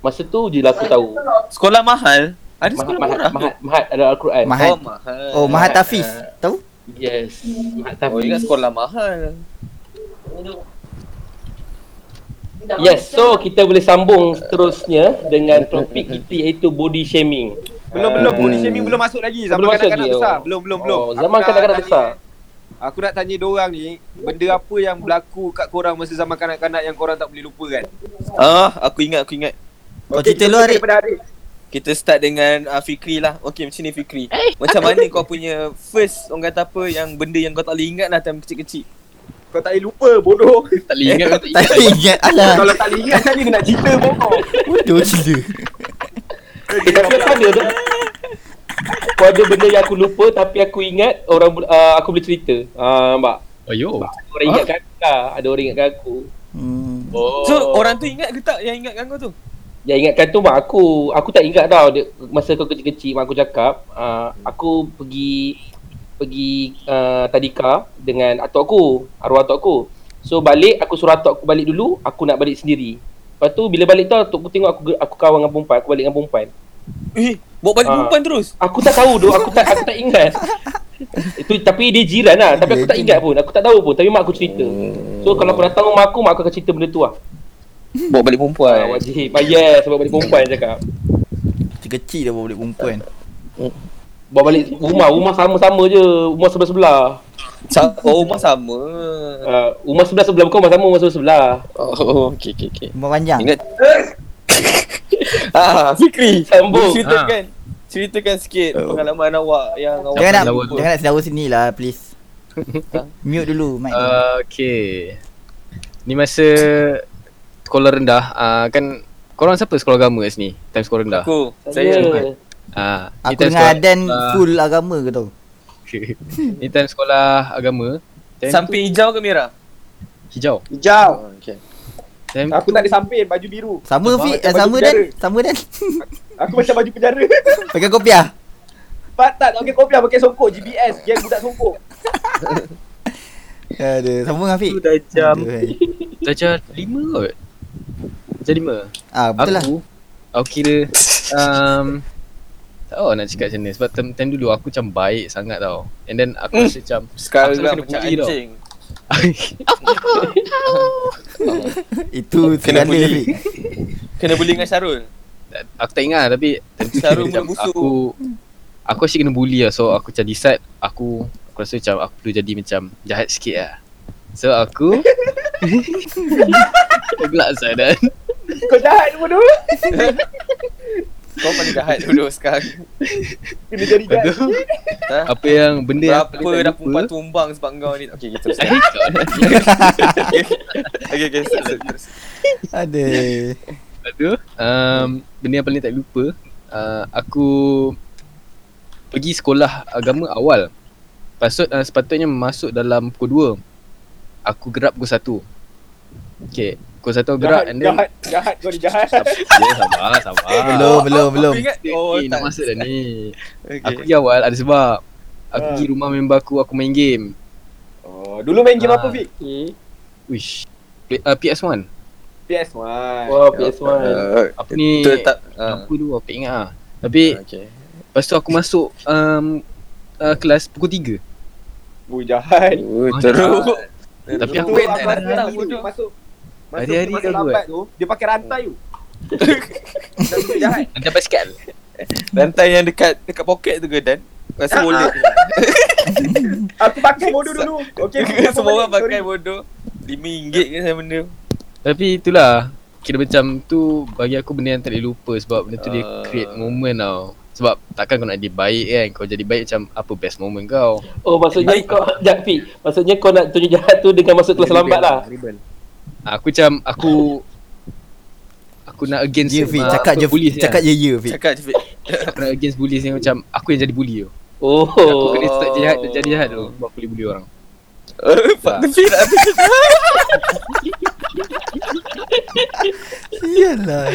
masa tu je lah aku tahu. Sekolah mahal? Ada Mahat, sekolah mahat, murah? mahat, mahat ada Al-Quran. Mahat. Oh, mahal. Oh, Mahat Tafiz. Tahu? Yes. Oh, tapi. ingat sekolah mahal. Yes, so kita boleh sambung seterusnya dengan topik kita iaitu body shaming. Belum belum Hmm. body shaming belum masuk lagi. Zaman Belum masuk kanak-kanak lagi, besar. oh. Belum belum belum. Oh, zaman nak kanak-kanak besar. Aku nak tanya diorang ni, benda apa yang berlaku kat korang masa zaman kanak-kanak yang korang tak boleh lupakan? Ah, aku ingat, aku ingat. Kau Okey, cerita lu, Arik. daripada Arik. Kita start dengan uh, Fikri lah. Okey, macam ni Fikri. Macam mana kau punya first orang kata apa yang benda yang kau tak boleh ingat lah time kecil-kecil. Kau tak boleh lupa bodoh. Tak boleh ingat kau tak Tak ingat. ingat. Alah. Kalau tak boleh ingat kan dia nak cerita pokok. Bodoh gila. Eh, tapi aku ada ada benda yang aku lupa tapi aku ingat orang uh, aku boleh cerita. Ah, uh, mbak. Oh yo. Orang ingatkan aku lah. Ada orang ingatkan aku. Hmm. Oh. So, orang tu ingat ke tak yang ingatkan kau tu? Yang ingatkan tu mak aku. Aku tak ingat tau dia, masa kau kecil-kecil mak aku cakap, uh, aku pergi pergi uh, tadika dengan atuk aku, arwah atuk aku. So balik aku suruh atuk aku balik dulu, aku nak balik sendiri. Lepas tu bila balik tu atuk aku tengok aku aku kawan dengan perempuan, aku balik dengan perempuan. Eh, bawa balik Ah. perempuan terus. Aku tak tahu tu, aku tak aku tak ingat. Itu tapi dia jiran lah, tapi aku tak ingat pun, aku tak tahu pun, tapi mak aku cerita. So kalau kau datang rumah aku, mak aku akan cerita benda tu lah. Bawa balik perempuan. Ah, wajib. Ah, yes, sebab balik perempuan cakap. Kecil-kecil dah bawa balik perempuan. Bawa balik rumah, rumah sama-sama je, rumah sebelah-sebelah. Sa- oh, rumah sama. Uh, rumah sebelah-sebelah bukan rumah sama, rumah sebelah-sebelah. Oh, okey okey okey. Rumah panjang. Ingat. ah, Fikri. Sambung. Ceritakan. Ceritakan sikit pengalaman awak yang awak Jangan nak jangan nak sedawa sini lah please. Mute dulu mic. Uh, okay. Ni masa sekolah rendah uh, kan korang siapa sekolah agama kat sini? Time sekolah rendah. Aku, saya. Ah, ni Aku dengan sekolah- Adan ah, full agama ke tau. Ni time sekolah agama. Time Samping hijau ke merah? tu hijau. Hijau. Oh, okay. Time Aku tak ada samping baju biru. Sama Fi, eh, sama. Dan. Sama Dan. Aku macam baju penjara. Pakai kopiah. Pak tak tak pakai kopiah pakai songkok GBS. Geng budak songkok. Ada. Sambung Afiq. Tu dah jam. Aduhai. darjah 5 kot. Darjah 5. Ah, betul lah. aku, aku kira um, tak tahu nak cakap macam mana sebab time, time dulu aku macam baik sangat tau. And then aku rasa macam Sekarang Aku lah kena macam bully tau. anjing. Itu Kena bully. Kena bully dengan Syarul. aku tak ingat tapi Sarung macam busuk. aku aku asyik kena bully lah so aku macam decide aku aku rasa macam aku perlu jadi macam jahat sikit lah. So aku Gelak saya dan Kau jahat bodoh. Kau paling jahat dulu sekarang. Kena jadi jahat. Ha? Apa yang benda yang Berapa aku tak dah lupa. perempuan tumbang sebab kau ni. Okay, kita terus. Okay, okay, terus, terus. Ada. Tu um, Benda yang paling tak lupa uh, Aku Pergi sekolah agama awal Pasut uh, sepatutnya masuk dalam pukul 2 Aku gerap pukul 1 Okay Pukul 1 aku gerak Jahat, and then jahat, jahat kau ni jahat. Ya sabar sabar Belum, belum, belum. Ingat. Oh, Oh, nak tak. masuk dah ni Okay. Aku pergi awal ada sebab Aku Ah. pergi rumah member aku Aku main game Oh, dulu main game Ah. apa Fik? Wish Play- uh, PS1 PS1. Wah, PS1. Uh, Apa ni tu tak. Uh, Apa tu aku ingat lah Tapi okay. Lepas tu aku masuk um, uh, Kelas pukul 3 Bu jahat. Oh, Oh, teruk. Tapi aku aku tak nak Masuk Hari-hari masuk kau buat. lambat tu Dia pakai rantai tu Dan tu jahat Macam basikal Rantai yang dekat dekat poket tu ke Dan? Rasa boleh. Aku pakai bodoh dulu Okay Semua orang pakai bodoh. RM5 ke saya benda. Tapi itulah Kira macam tu Bagi aku benda yang tak boleh lupa Sebab benda tu dia Ah. create moment tau Sebab takkan kau nak jadi baik kan Kau jadi baik macam Apa best moment kau Oh maksudnya kau Fi Maksudnya kau nak tunjuk jahat tu Dengan masuk kelas lambat lah Aku macam Aku Aku nak against Ya Fi, uh, cakap je bullies ni cakap lah. je ya Fi. Cakap je Fik. Aku nak against bullies ni macam Aku yang jadi bully tu Oh Aku kena start jadi jahat Jadi jahat tu Sebab boleh bully orang Pak Fik nak Iyalah.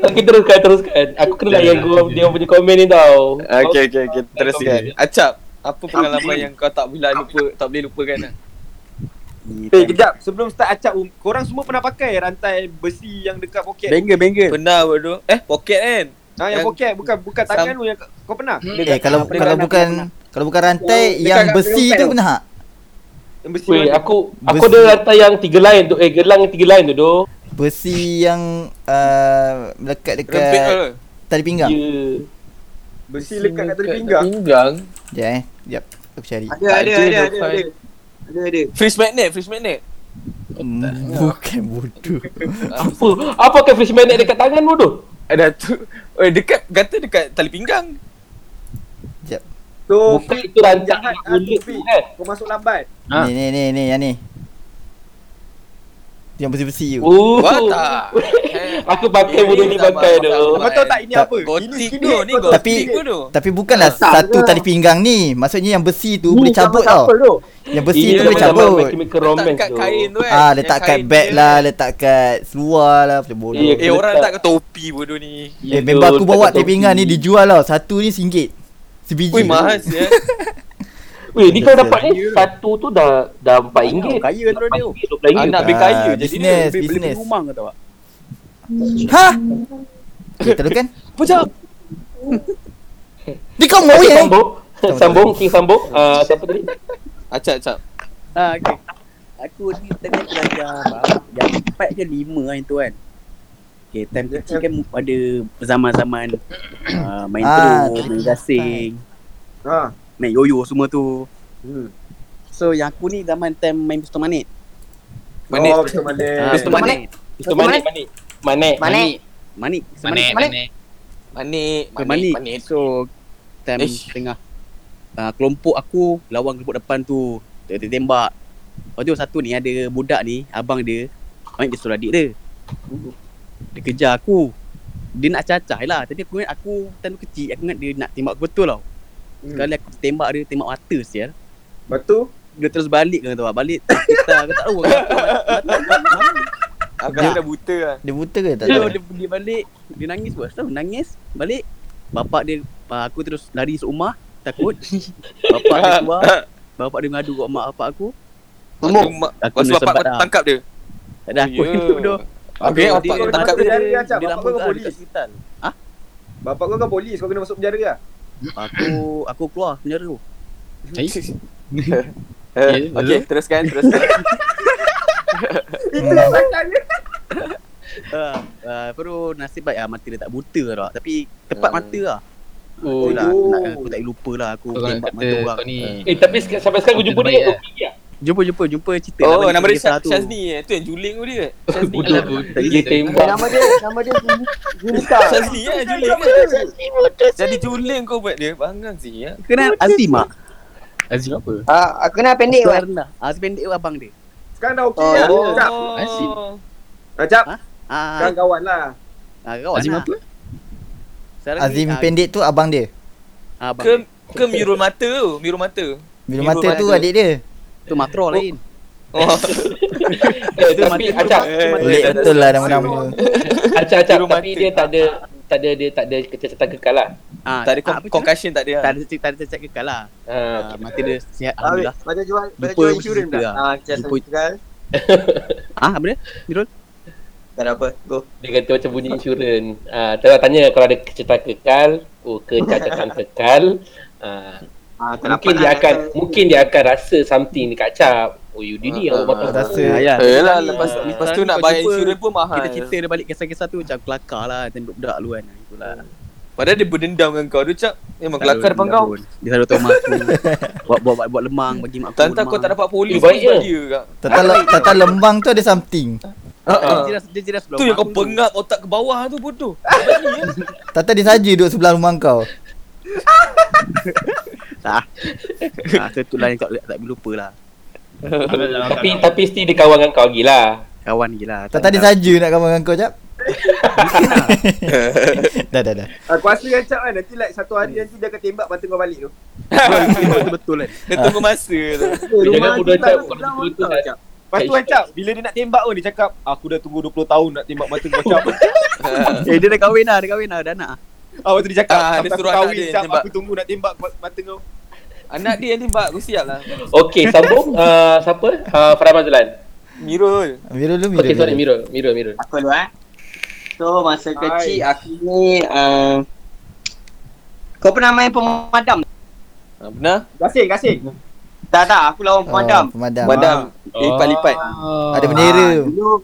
Okay teruskan teruskan Aku kena layan kau Dia punya komen ni tau Okay, okay, okay. Teruskan. Acap, apa pengalaman yang kau tak boleh lupa, tak boleh lupakan lah? Eh kejap Sebelum start acap um, Korang semua pernah pakai rantai besi yang dekat poket Banger banger. Pernah bodoh. Eh, poket kan? Ha yang Yang- poket bukan bukan Sam- tangan tu yang kau pernah Eh kalau Pernah, kalau pernah, bukan pernah. kalau bukan rantai Oh, yang dekat- besi dekat tu pernah tak? yang besi Weh aku Aku Besi. ada rantai yang tiga line tu Eh gelang yang tiga line tu doh Besi yang uh, melekat Rempit dekat ke? tali pinggang. Ya besi lekat kat tepi pinggang Pinggang. Sekejap eh. Sekejap. Aku cari. Ada ada ada ada. Ada. Ada. Fridge magnet, fridge magnet. Hmm, bukan bodoh. Apa Apa ke fish magnet dekat tangan bodoh Ada tu. Oh, dekat kata dekat tali pinggang. Sekejap. Tu Bukan itu tu Fik. kan Kau masuk lambat Ha. Ni ni ni ni yang ni. Yang besi-besi tu. Oh Wah tak. Aku pakai bodoh ni pakai tu Kau tahu tak ini Tak. apa? Gotik Ini tu ni gotik Tapi-. Tapi bukanlah Tak satu ke? tali pinggang ni. Maksudnya yang besi tu boleh cabut tau. Yang besi Ini tu boleh cabut. Letak Romance kat kain tu kan. Ah, letak kat dia. lah, letak kat seluar lah macam bodoh. Eh orang Letak- kat topi bodoh ni. Eh, member aku bawa tali pinggang ni dijual tau. Satu ni RM1. Sebiji. Wih mahal ya. Weh ni kau dapat ni Satu tu dah Dah RM4 Kaya tu dia. RM4 Anak Ah, lebih kaya jadi business. dia. Beli rumah ke tak? Ha? Okay, teruskan. Macam Ni kau mau ya? Sambung Sambung King sambung Ah, Siapa tadi acap acap. Ha okey. Aku ni tengah belajar apa? Yang empat ke lima kan tu kan. Okay, time kecil kan ada zaman-zaman uh, main Ah, terus, main gasing, Ha. Main yoyo semua tu. Hmm. So yang aku ni zaman time main pistol manik. Manik. Oh, betul manik. Pistol manik. Itu manik Manik Manik Manik. Manik, pistol Manik manik. Manik Manik, Pistol. So time Ish. tengah uh, kelompok aku lawan kelompok depan tu tembak. Lepas tu satu ni ada budak ni, abang dia Ambil suruh adik dia. Dia kejar aku. Dia nak cacah lah. Tapi aku ingat aku time tu kecil. Aku ingat dia nak tembak aku betul tau. Sekali aku tembak dia tembak mata sial. Lepas tu Dia terus balik kau tahu tak? Balik kita aku tak tahu kenapa. Agak dah buta lah. Dia buta ke tak Dia, tahu. dia, dia balik Dia nangis pun tahu Nangis Balik Bapak dia Aku terus lari rumah Takut Bapak dia keluar Bapak dia mengadu kat mak bapak aku. Mak, Aku Lepas tu dah bapak kau tangkap dia. Tak ada aku hidup tu Dia- bapak dia- kau dia- tangkap dia- dia. Lama kau kan polis. hospital bapak kau kan polis kau kena masuk penjara lah. Aku Aku keluar penjara tu Eh, Eh, Okay, teruskan, teruskan. Itu yang masalahnya. uh, uh, Baru nasib baik lah Mata dia tak buta lah Tapi Tepat Hmm. mata lah Oh, Itulah Oh. nak, Aku tak boleh lupa lah Aku tembak mata orang ni Eh tapi sampai sekarang aku jumpa dia okey ya. Jumpa jumpa Jumpa cerita Oh, nama dia Syaz- Syazni eh. Tu yang juling tu dia. Syazni. Bodoh. Dia tembak. Nama dia nama dia Junika. Syazni eh, juling kan. Jadi juling kau buat dia. Bangang sih ya. Kenal Azim mak Azim apa? Ah, aku kenal pendek kan. rendah Azim pendek abang dia Sekarang dah okey Oh. lah. Cap. Asyik. Ah, Cap. Ah, Sekarang kawan lah. ah, kawan Azim lah. apa? Sekarang Azim ah, pendek tu abang dia. ah, abang Ke ke mirul mata tu, mirul mata. Ibu mata tu adik dia. Tu makro lain Oh. Eh tapi acap. Eh, Pelik betul lah nama-nama. Acap Biru tapi dia tak ada tak ada dia tak ada kecacatan kekal lah. ah, Tak ada ah, concussion tak ada. Tak ada tak ada cacat kekal lah Ha. ah, Mata dia sihat Ah, Alhamdulillah Macam jual macam jual insurans lah. Ah, Jumpa- sekal. Ah, apa dia? Mirul? Tak ada apa. Go. Dia kata macam bunyi insurans. Ah, tanya kalau ada kecacatan kekal, oh kecacatan kekal. Ah, Ah, tak mungkin dia lah. akan mungkin dia akan rasa something dekat cap. Oh you ni Ah, yang ah, bakal ah. Rasa. Ah, ya. Eh lah, ni- lepas ah, lepas tu nak bayar insurans pun mahal. Kita cerita dia balik kisah-kisah tu macam kelakar lah Time budak dulu kan Itulah Padahal dia berdendam dengan kau tu cap. Memang Tak kelakar depan kau. Dia selalu tahu mak aku buat, buat, buat, buat lemang bagi mak aku Tantang kau tak dapat polis Eh, baik dia kak. Tata lembang tu ada something. Ha, Dia ha. jelas, dia jelas belum Tu yang kau aku pengap otak ke bawah tu bodoh. Tata dia saja duduk sebelah rumah kau. Tak ah, so itulah yang kau tak boleh lupa lah tapi tapi still dia kawan dengan kau lagi lah. Kawan gila Tata dia saja nak kawan dengan kau jap. dah dah dah. Aku rasa kan Cap kan nanti like satu hari nanti dia akan tembak mata kau balik tu. Betul-betul kan Dia tunggu masa tu. Jangan bodoh cap betul Lepas tak. tu kan Cap, bila dia nak tembak pun dia cakap, aku dah tunggu 20 tahun nak tembak mata kau Cap. Eh dia dah kahwin lah Dia kahwin lah Dah nak Ah, waktu dia cakap, Ah, sampai dia aku suruh anak kahwin Cap, tembak. aku tunggu nak tembak mata kau. Anak dia yang tembak, aku siap lah. Okey, sambung uh, siapa? Uh, Farah Mazlan. Mirul. Mirul lu Mirul. Okey, sorry dulu. Mirul, Mirul, Mirul. Aku dulu eh. So masa Hai. kecil aku ni uh, Kau pernah main pemadam? Benar? Gasing, gasing. Tak tak, aku lawan pemadam. Oh, pemadam. Madam. Lipat-lipat. Ada bendera. Ah, dulu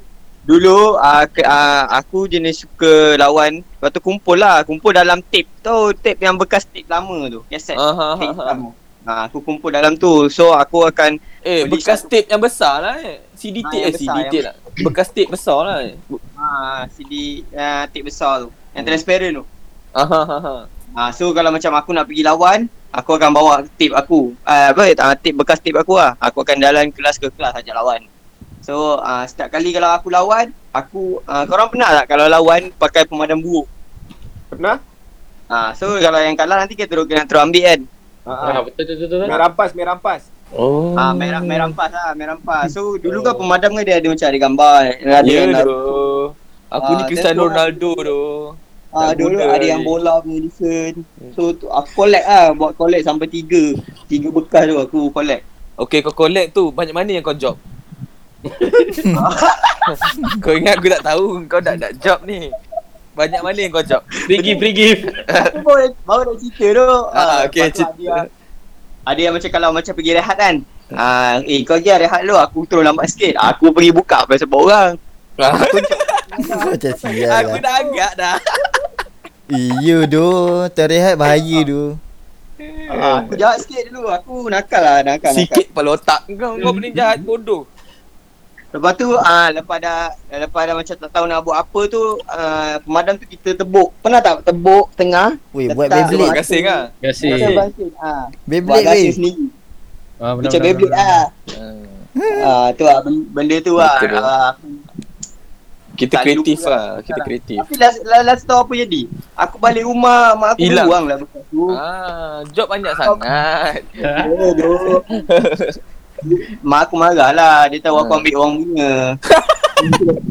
dulu uh, ke, uh, aku jenis suka lawan Lepas tu kumpul lah Kumpul dalam tape Tahu tape yang bekas tape lama tu Kaset Ha, ha, ha, tape ha. lama uh, Aku kumpul dalam tu So aku akan Eh, bekas satu. tape yang besar lah eh. CD tape yang eh, CD tape lah. Bekas tape besar lah eh. uh, CD uh, tape besar tu Yang transparent tu Ah, ha, ha, ha. uh, So kalau macam aku nak pergi lawan Aku akan bawa tape aku uh, Apa uh, tape bekas tape aku lah Aku akan jalan kelas ke kelas ajak lawan So uh, setiap kali kalau aku lawan Aku uh, Korang pernah tak kalau lawan pakai pemadam buruk Pernah? Ah, so kalau yang kalah nanti kita terus kena terus ambil kan. Ha, Ah, ha. betul betul betul. Merah rampas, merah rampas. Oh. Ah, merah merah rampas lah, merah rampas. So dulu kan pemadam kan dia ada macam ada gambar, ada Ya yang tu. Aku ni Ah, Cristiano then tu- Ronaldo tu. ah, dulu ada yang bola punya different. So tu, aku collect ah, buat collect sampai tiga. Tiga bekas tu aku collect. Okay kau collect tu Banyak mana yang kau job? kau ingat aku tak tahu Kau dah nak job ni Banyak mana yang kau job? Free gift, free gift. Aku baru, baru nak cerita tu. Ah, okay, tu cerita. Ada, ada yang macam kalau macam pergi rehat kan. Ah, eh kau pergi rehat lu, aku terus lambat sikit. Aku pergi buka pasal sebab orang. Macam sial Aku dah agak dah Iya tu. Terrehat bahaya tu. Ah, aku jahat sikit dulu. Aku nakal lah, nakal. nakal. Sikit kepala otak kau Kau benda jahat bodoh Lepas tu ah lepas dah lepas dah macam tak tahu nak buat apa tu ah, pemadam tu kita tebuk. Pernah tak tebuk tengah? Weh, buat Letak- Terima Beyblade. kasih kan Terima kasih. Ah, Beyblade gasing weh. sendiri. Ah, benar, Macam Beyblade benar. ah. Ah tu lah ben- benda tu lah. Betul. Ah, Kita kreatif lupa lah. Kita kreatif. Tapi last, last, last tahu apa jadi? Aku balik rumah, mak aku Hilang. buang lah bekas tu. Ah, job banyak sangat. Aduh. mak aku marah lah, dia tahu aku ambil orang punya.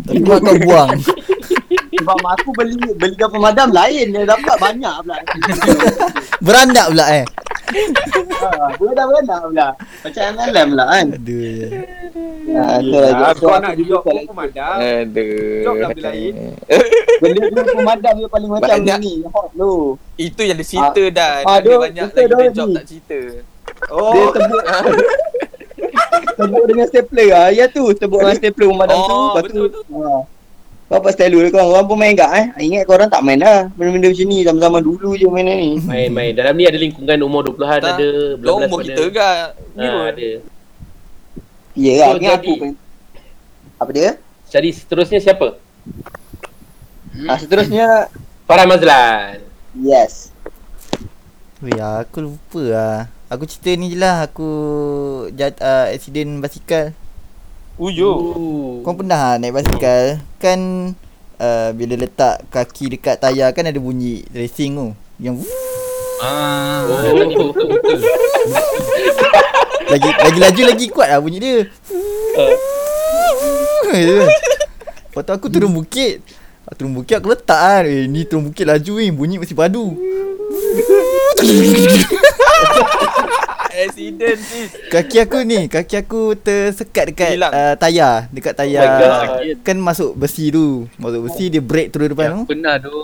Tapi mak kau buang. Sebab mak aku beli belikan pemadam lain, dia dapat banyak pula. Berandak pula eh. ha, Beranak-beranak pula. Macam alam pula kan. Aduh. Ha, tu lah. Kau nak job pun pemadam. Aduh. Job lah benda lain. Benda tu pemadam dia paling macam Banyak. ni. Hot tu. Itu yang dia cerita dah. ah, Ada dia- banyak lagi dah dia job tak cerita. Dia Oh, tebuk Tebuk dengan stapler lah Ya tu Tebuk dengan stapler pemadam tu Oh, Lepas betul, tu ha. Kau apa style dia korang Korang pun main tak eh Ingat korang tak main dah Benda-benda macam ni Zaman-zaman dulu je main ni Main-main. Dalam ni ada lingkungan umur 20-an Tak. ada. Dah umur ada. kita ke? Ni Ha, pun. ada. Ya lah So, Ingat aku pun Apa dia Jadi seterusnya siapa? ah, Seterusnya Farah Mazlan. Yes Weh, aku lupa lah. Aku cerita ni je lah. Aku jat, uh, accident basikal. Uyo. Kau pernah tak naik basikal? Kan uh, bila letak kaki dekat tayar kan ada bunyi racing tu. Yang Ah. Oh. lagi lagi laju lagi kuat lah bunyi dia. Lepas tu aku turun bukit. Aku turun bukit aku letak kan. Eh ni turun bukit laju ni. Bunyi mesti padu. Accident sis. Kaki aku ni, kaki aku tersekat dekat Hilang. uh, tayar, dekat Oh tayar. God. kan masuk besi tu. Masuk besi dia break terus depan tu. Yang pernah tu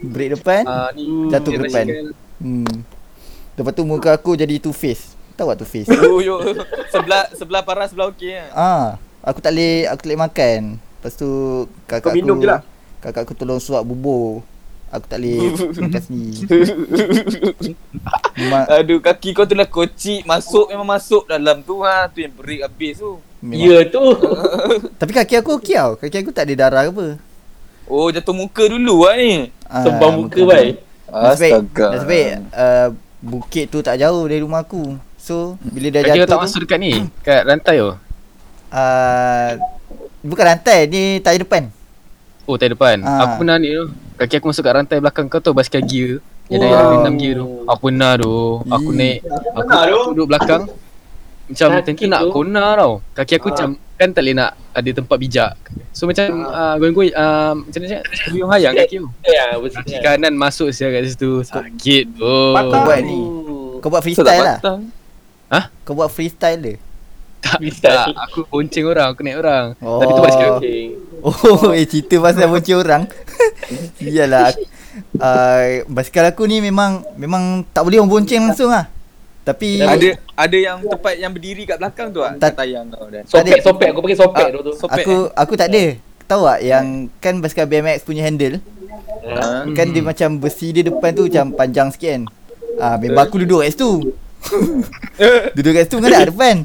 Break depan. ah, ni Jatuh ke depan. Hmm. Lepas tu muka aku jadi two face. Tahu tak two face? Uyo. Sebelah sebelah parah sebelah okey kan. ah, aku tak boleh aku tak boleh makan. Lepas tu kakak Kau minum aku je lah. kakak aku tolong suap bubur. Aku tak boleh makan sendiri. Memang, Aduh kaki kau tu lah kocik masuk memang masuk dalam tu ha tu yang break habis tu. memang. Ya tu. Tapi kaki aku okey tau. Kaki aku tak ada darah ke apa. Oh jatuh muka dulu lah ni. Ah, Sembang muka baik. Astaga. nasib baik uh, bukit tu tak jauh dari rumah aku. So, bila dah Kaki kau jatuh tak tu, masuk dekat ni Kat rantai tu uh, bukan rantai, ni tayar depan. Oh tayar depan Ah. Aku pernah ni tu Kaki aku masuk kat rantai belakang kau tu Basikal gear. Yang Wow. ada enam gear tu. Aku pernah tu. Aku naik. Aku, duduk belakang. Macam tentu nak kona tau. Kaki aku Ah. macam Kan tak boleh nak Ada tempat bijak. So macam uh, Goyang-goyang uh, Macam mana cakap? Goyang hayang kaki tu. Ya, betul. Kaki kanan masuk saya kat situ. Sakit tu Patah. Kau buat ni. Kau buat freestyle lah. patah. Kau buat freestyle dia. Tak, tak, aku bonceng orang, aku naik orang. Oh. Tapi tu aku. Okay. Oh, eh cerita pasal bocor orang. Iyalah. Uh, basikal aku ni memang memang tak boleh orang bonceng langsung lah. Tapi Ada ada yang tempat yang berdiri kat belakang tu ah Tak- tayang kau dan. Sopek, sopek. Aku pakai sopek Ah, tu. Sopek, aku aku tak ada. Tahu tak yang kan basikal BMX punya handle Ah. kan dia macam besi dia depan tu macam panjang sikit kan. Ah, member aku duduk kat situ. duduk kat situ kan ada depan.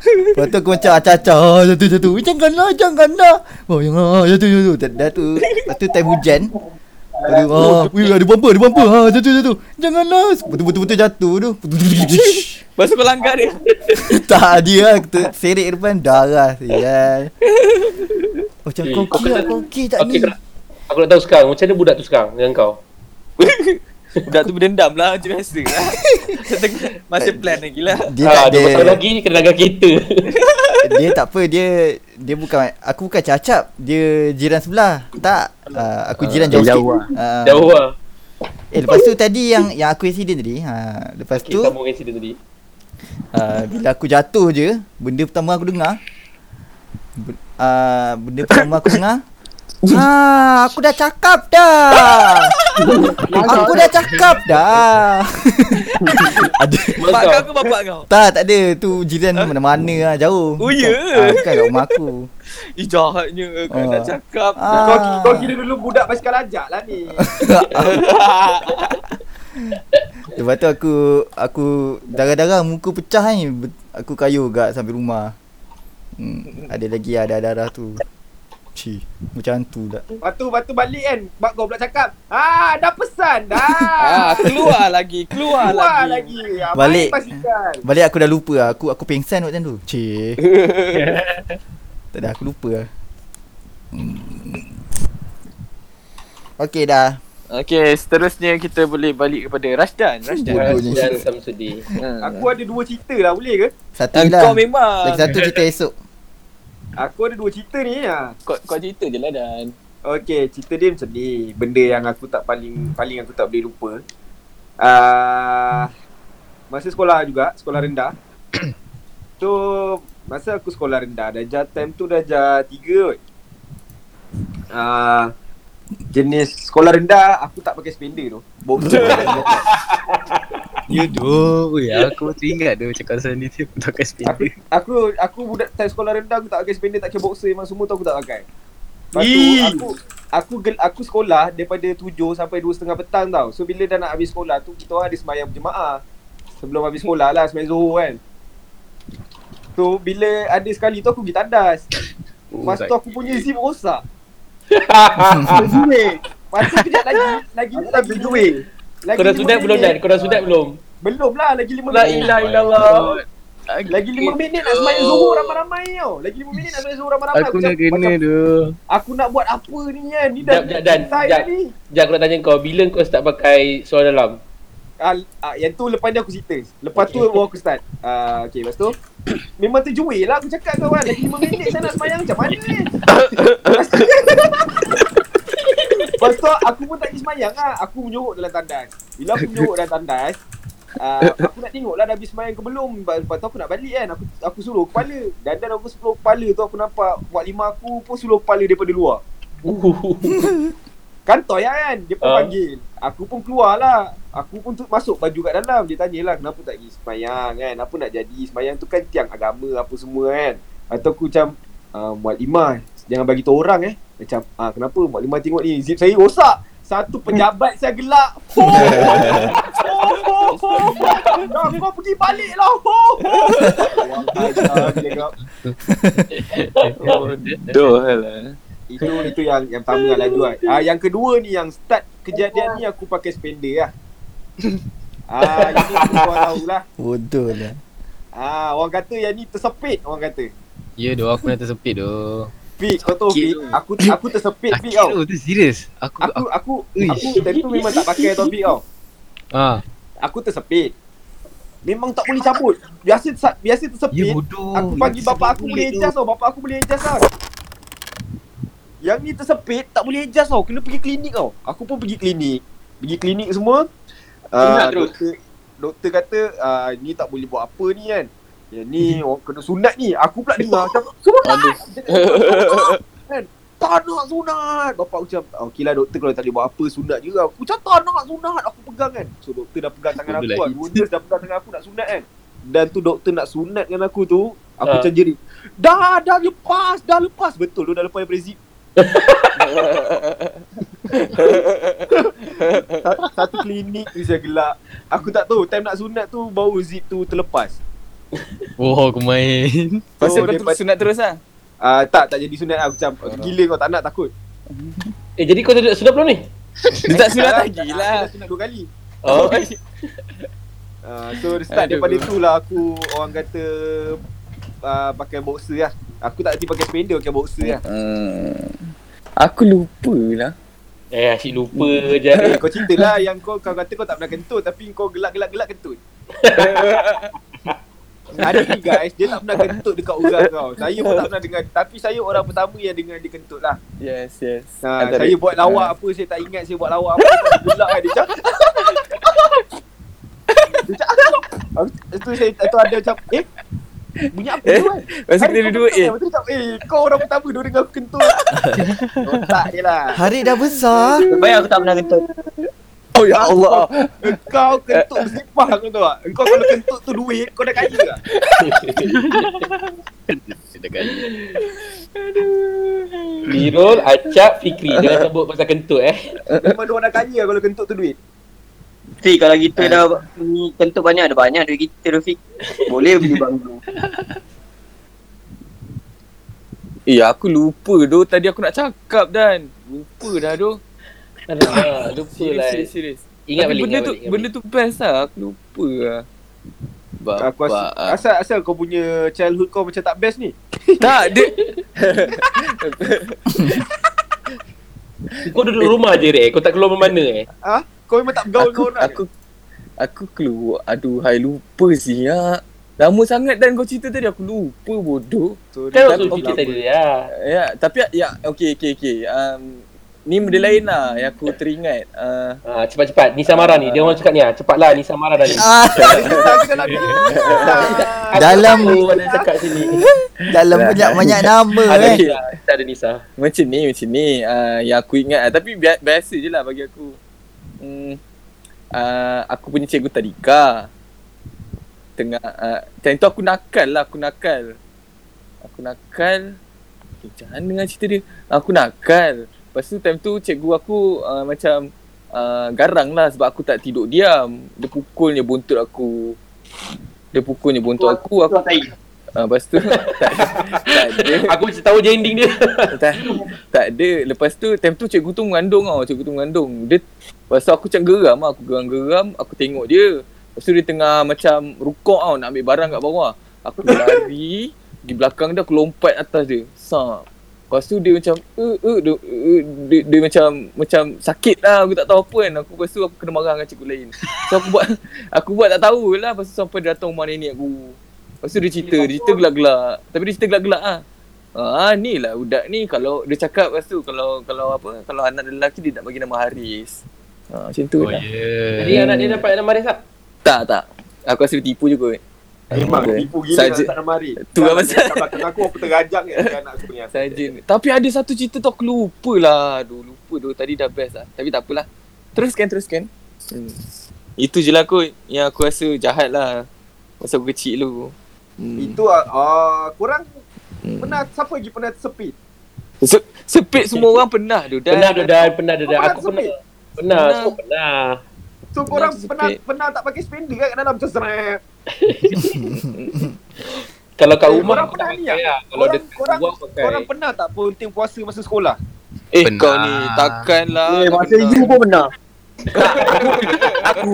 Lepas tu aku macam acah-acah ah, Jatuh jatuh Eh, Janganlah janganlah Oh yang ah, jatuh jatuh dah, tu Lepas tu time hujan. Tu ah, Wih ada bumper ada bumper. Ah, Jatuh jatuh Janganlah. Betul-betul jatuh tu. Lepas tu kau langgar dia. Tak dia lah Serik depan darah Sial Macam Eh, kau okey Kau okey tak ni? aku nak tahu sekarang. Macam mana budak tu sekarang dengan kau? Budak tu berdendam lah macam biasa lah. Masih plan lagi lah. Dia ah, tak dia ada pasal lagi kena langgar kereta. Dia tak apa Dia Dia bukan Aku bukan cacap Dia jiran sebelah Tak uh, Aku jiran jauh, jauh sikit Ah. Jauh lah. Eh lepas tu tadi yang Yang aku accident tadi ha, Lepas Okay, tu sambung incident tadi. uh, Bila aku jatuh je Benda pertama aku dengar uh, Benda pertama aku dengar Ha, aku dah cakap dah. aku dah cakap dah. ada Mak kau ke bapak kau? tak tak ada tu jiran mana-mana lah jauh. Oh, ya? Ah, bukan kat rumah aku. Ih jahatnya kau Ah. dah cakap. Ah. Kau, kau kira dulu budak basikal ajak lah ni. Lepas tu aku aku darah-darah muka pecah ni. Aku kayu gak sampai rumah. Hmm, ada lagi ada darah tu. Ci, macam hantu tak. Lepas tu, lepas tu balik kan. Mak kau pula cakap. Ah, dah pesan dah. Ah, keluar lagi, keluar, Keluar lagi. lagi. Ah, Balik. basikal. Balik aku dah lupa lah. Aku aku pengsan waktu tu. Cik. tak ada aku lupa lah. Hmm. Okey dah. Okay, seterusnya kita boleh balik kepada Rashdan. Rashdan. Bodohnya. Dan Samsudi. Ha. Aku ada dua cerita lah boleh ke? Satu Kau lah. memang. Lagi satu cerita esok. Aku ada dua cerita ni ha. Kau, kau cerita je lah Dan. Okay, cerita dia macam ni. Benda yang aku tak paling paling aku tak boleh lupa. Uh, masa sekolah juga, sekolah rendah. so, masa aku sekolah rendah, darjah time tu darjah 3 kot. Uh, jenis sekolah rendah, aku tak pakai spender tu. Boxer. Ya doh. Ui, aku teringat dia cakap pasal ni dia tak aku, spender. aku, aku budak time sekolah rendah, aku tak pakai spender, tak pakai boxer, memang semua tu aku tak pakai. Lepas tu, aku, aku gel, aku sekolah daripada 7 sampai 2.30 petang tau. So bila dah nak habis sekolah tu kita orang ada sembahyang berjemaah. Sebelum habis sekolah lah sembahyang Zuhur kan. So bila ada sekali tu aku pergi tandas. Lepas tu aku punya zip rosak. Tu kejap lagi lagi lagi berjuih. Lagi Kau dah lima sunat belum. Dan? Kau dah sunat belum? Belum lah lagi 5 La minit. ilaha illallah. Lagi 5 minit nak sembahyang Zuhur ramai-ramai tau. Lagi 5 minit nak sembahyang Zuhur ramai-ramai. Aku nak kena macam, tu. Aku nak buat apa ni kan? Ni dah jap, Jap. dah ni. Sekejap aku nak tanya kau, bila kau start pakai suara dalam? Ah, ah, yang tu lepas ni aku cerita. Lepas tu baru aku start. Ah, okay, lepas tu memang terjuih lah aku cakap kawan. Lagi 5 minit saya nak semayang macam mana ni? Lepas tu, aku pun tak pergi semayang lah. Aku menyuruk dalam tandas. Bila aku menyuruk dalam tandas, ah, aku nak tengok lah dah habis semayang ke belum. Lepas tu aku nak balik kan. Aku aku suruh kepala. Dan dan aku suruh kepala tu aku nampak buat lima aku pun suruh kepala daripada luar. Kantor ya kan Dia pun Ah. panggil Aku pun keluar lah Aku pun tu masuk baju kat dalam Dia tanyalah kenapa tak pergi semayang kan Apa nak jadi Semayang tu kan tiang agama apa semua kan Atau aku macam uh, Muat lima Jangan bagi tahu orang eh Macam ah kenapa Muat lima tengok ni Zip saya rosak Satu pejabat saya gelak Ho! Ho! Dah kau pergi balik lah. Doh lah. Itu itu yang yang pertama lah dua. Ah yang kedua ni yang start kejadian ni aku pakai spender lah. Ah itu kau tahu lah. Bodoh lah. Ah orang kata yang ni tersepit orang kata. Ya doh aku nak tersepit doh. Fik kau tahu Fik aku aku tersepit Akhir kau. tu serius. Aku Aku aku aku tadi tu memang tak pakai tau Fik kau. ah. Aku tersepit. Memang tak boleh cabut. Biasa sa- biasa Ya tersepit. bodoh. Aku panggil bapak aku boleh adjust tau. Bapak aku boleh adjust tau. Yang ni tersepit tak boleh adjust tau. Kena pergi klinik tau. Aku pun pergi klinik. Pergi klinik semua. Uh, terus. doktor, doktor kata uh, ni tak boleh buat apa ni kan. Yang ni orang kena sunat ni. Aku pula dengar macam sunat. kan. Tak nak sunat. Bapak aku macam okey lah doktor kalau tak boleh buat apa sunat je lah. Aku macam tak nak sunat. Aku pegang kan. So doktor dah pegang tangan Bodoh aku lah. kan. Dah pegang tangan aku nak sunat kan. Dan tu doktor nak sunat dengan aku tu. Aku Ah. macam jerit. Dah, dah lepas, dah lepas. Betul tu dah lepas daripada zip. Satu, klinik tu saya gelak. Aku tak tahu time nak sunat tu baru zip tu terlepas. Oh aku main. Pasal So, kau daripada- terus sunat terus lah. Ah tak tak jadi sunat aku macam gila kau tak nak takut. Eh, jadi kau dah sudah belum ni? Dia tak sunat lagi lah. sunat dua kali. Oh, Ah, so start Aduh. daripada tu lah aku orang kata uh, pakai boxer lah. Aku tak erti pakai spender pakai boxer lah. Hmm. Aku lupa lah. eh asyik lupa je. Eh, kau cerita lah yang kau kau kata kau tak pernah kentut tapi kau gelak-gelak-gelak kentut. Ada ni guys, dia tak pernah kentut dekat orang kau. Saya pun tak pernah dengar. Tapi saya orang pertama yang dengar dia kentut lah. Yes, yes. Ha, Antara- saya buat lawak apa, saya tak ingat saya buat lawak apa. Saya gelak kan, dia macam... macam... Itu saya itu ada macam, eh? Bunyi apa tu kan? Masa kita kau duduk kentut eh. tu macam, eh kau orang pertama dia dengar aku kentut. Otak dia lah. Hari dah besar. Baik aku tak pernah kentut. Oh ya Allah. Engkau kentut bersipah kau tahu tak? Engkau kalau kentut tu duit, kau dah kaya tak? Dekat Mirul, Acap, Fikri. Jangan sebut pasal kentut eh. Memang dia orang dah kaya kalau kentut tu duit. Fik kalau kita dah ni kentut banyak ada banyak duit kita tu Fik. Boleh beli banglo. Eh aku lupa doh tadi aku nak cakap dan. Lupa dah doh. Alah, lupa lah. serius, serius. Ingat Tapi balik, benda ingat tu benda tu best lah. Aku lupa lah. Bapak. Aku asal, asal, asal kau punya childhood kau macam tak best ni? tak dia Kau duduk rumah je Rek, kau tak keluar mana eh? Kau memang tak bergaul aku, dengan orang. aku aku keluar. Aduh hai lupa siap lama sangat dan kau cerita tadi. Aku lupa bodoh. Sorry, Kan waktu cerita tadi ya. Ya tapi ya okey okey okey. Um, ni benda lain lah yang aku teringat uh, ha, Cepat-cepat, Nisa marah ni, dia orang cakap ni ah, Cepatlah Nisa marah dah ni. Ah, dalam ada cakap sini. dalam banyak-banyak nama Ada eh. Nisa, kita ada Nisa macam ni macam ni uh, yang aku ingat. Uh, tapi bi- biasa je lah bagi aku. Hmm, uh, aku punya cikgu tadika. Tengah uh, time tu aku nakal lah aku nakal. Aku nakal. Okay, macam mana dengan cerita dia? Aku nakal lepas tu time tu cikgu aku uh, macam uh, garang lah sebab aku tak tidur diam dia pukulnya buntut aku dia pukulnya buntut aku aku uh, lepas tu tak, tak ada Aku mesti tahu je ending dia tak, tak ada. Lepas tu time tu cikgu tu mengandung tau. Cikgu tu mengandung. Dia lepas tu aku macam geram lah. Aku geram-geram. Aku tengok dia. Lepas tu dia tengah macam rukuk tau nak ambil barang kat bawah. Aku lari. di belakang dia aku lompat atas dia. Sa. Lepas tu dia macam uh, uh, dia, uh, dia, dia, macam macam sakit lah aku tak tahu apa kan. Aku lepas tu aku kena marah dengan cikgu lain. So aku buat aku buat tak tahu lah lepas tu sampai dia datang rumah nenek aku. Lepas tu dia cerita, dia cerita gelak-gelak. Tapi dia cerita gelak-gelak ah. Ah ni lah budak ni kalau dia cakap lepas tu kalau kalau apa kalau anak dia lelaki dia nak bagi nama Haris. Ha macam tu Oh lah. yeah. Jadi anak dia dapat nama Haris tak? Tak tak. Aku rasa dia tipu je kot. Memang Okay. tipu gila nak tak nak mari. Tu lah pasal. Kat belakang aku aku terajak kan anak aku ni. Saja. Tapi ada satu cerita tu aku lupa lah. Aduh lupa tu tadi dah best lah. Tapi tak apalah. Teruskan teruskan. Hmm. Itu je lah kot yang aku rasa jahat lah. Masa aku kecil dulu. Hmm. Itu ah korang Hmm. pernah siapa lagi pernah tersepit? Se- sepit semua orang pernah tu. Dan Pernah dah dah pernah dah dah. Aku pernah. Pernah, Pernah. semua pernah. So korang pernah pernah tak pakai spender kat dalam macam serap. Kalau kat Eh, rumah korang aku pernah tak ni pakai ah? lah. Kalau Korang dekat korang luar pakai. korang pernah tak ponting puasa masa sekolah? Eh Pernah. kau ni takkan lah. Eh, masa pernah. you pun benar. aku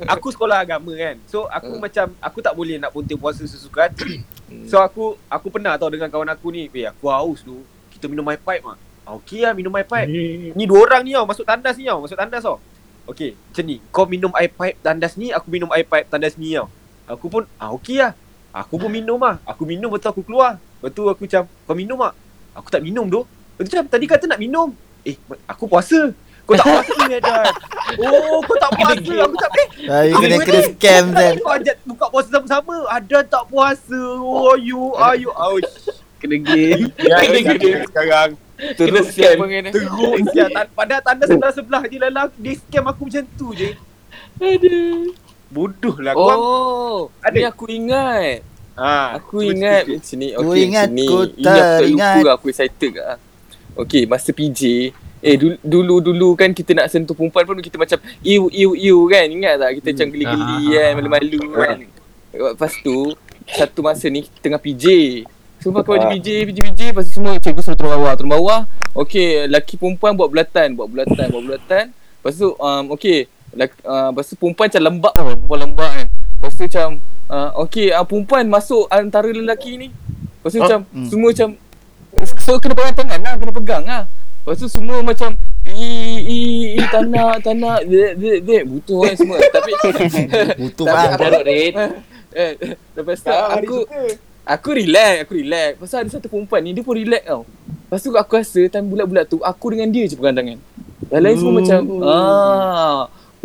aku sekolah agama kan. So aku Hmm. macam aku tak boleh nak ponting puasa sesuka hati. Hmm. So aku aku pernah tau dengan kawan aku ni, "Eh, aku haus tu. Kita minum air pipe ah." Ah, Okey lah minum air pipe. Ni dua orang ni tau masuk tandas ni tau, masuk tandas tau. Okey, macam ni. Kau minum air pipe tandas ni, aku minum air pipe tandas ni tau. Aku pun ah okey lah. Aku pun minum lah. Aku minum betul aku keluar. Lepas tu aku macam, kau minum tak? Aku tak minum tu. Lepas tu macam, tadi kata nak minum. Eh, aku puasa. Kau tak puasa ni Dan. Oh, kau tak puasa. Aku tak eh. Saya kena kena scam kan. Kau ajak buka puasa sama-sama. Ada tak puasa? Oh, you, are you? Oh, Kena game. ya, Kena gila. sekarang. Terus scam. Teruk siap. Tan- Padahal tanda sebelah-sebelah je lah. lah. Dia scam aku macam tu je. Aduh. Bodoh lah kau. Oh, Ada. ni aku ingat. Ha, Aku cuba ingat sikit. macam ni. Ku Okey, ingat, macam ni. ku Ini aku tak teringat. lupa aku excited ke. Okey, masa PJ, eh dulu- dulu-dulu kan kita nak sentuh perempuan pun kita macam iu iu iu kan. Ingat tak kita macam geli-geli Ah. kan, malu-malu kan. Lepas tu satu masa ni tengah PJ. Semua kau Ah. PJ, PJ, PJ Lepas tu semua cikgu suruh turun bawah Turun bawah Okay, lelaki perempuan buat bulatan Buat bulatan, buat bulatan Lepas tu, um, okay lelaki, uh, Lepas tu perempuan macam lembab tau Perempuan lembab kan Lepas tu macam uh, Okay, uh, perempuan masuk antara lelaki ni Lepas tu Huh? macam Hmm. Semua macam So kena pegang tangan lah, kena pegang lah Lepas tu semua macam I, i, i, tak nak, tak nak Dek, dek, dek Butuh kan semua Tapi Butuh aku- Jarut Red. eh, Lepas tu aku. Aku relax, aku relax. Pasal ada satu perempuan ni, dia pun relax tau. Lepas tu aku rasa time bulat-bulat tu, aku dengan dia je pegang tangan. Yang lain semua macam, ah,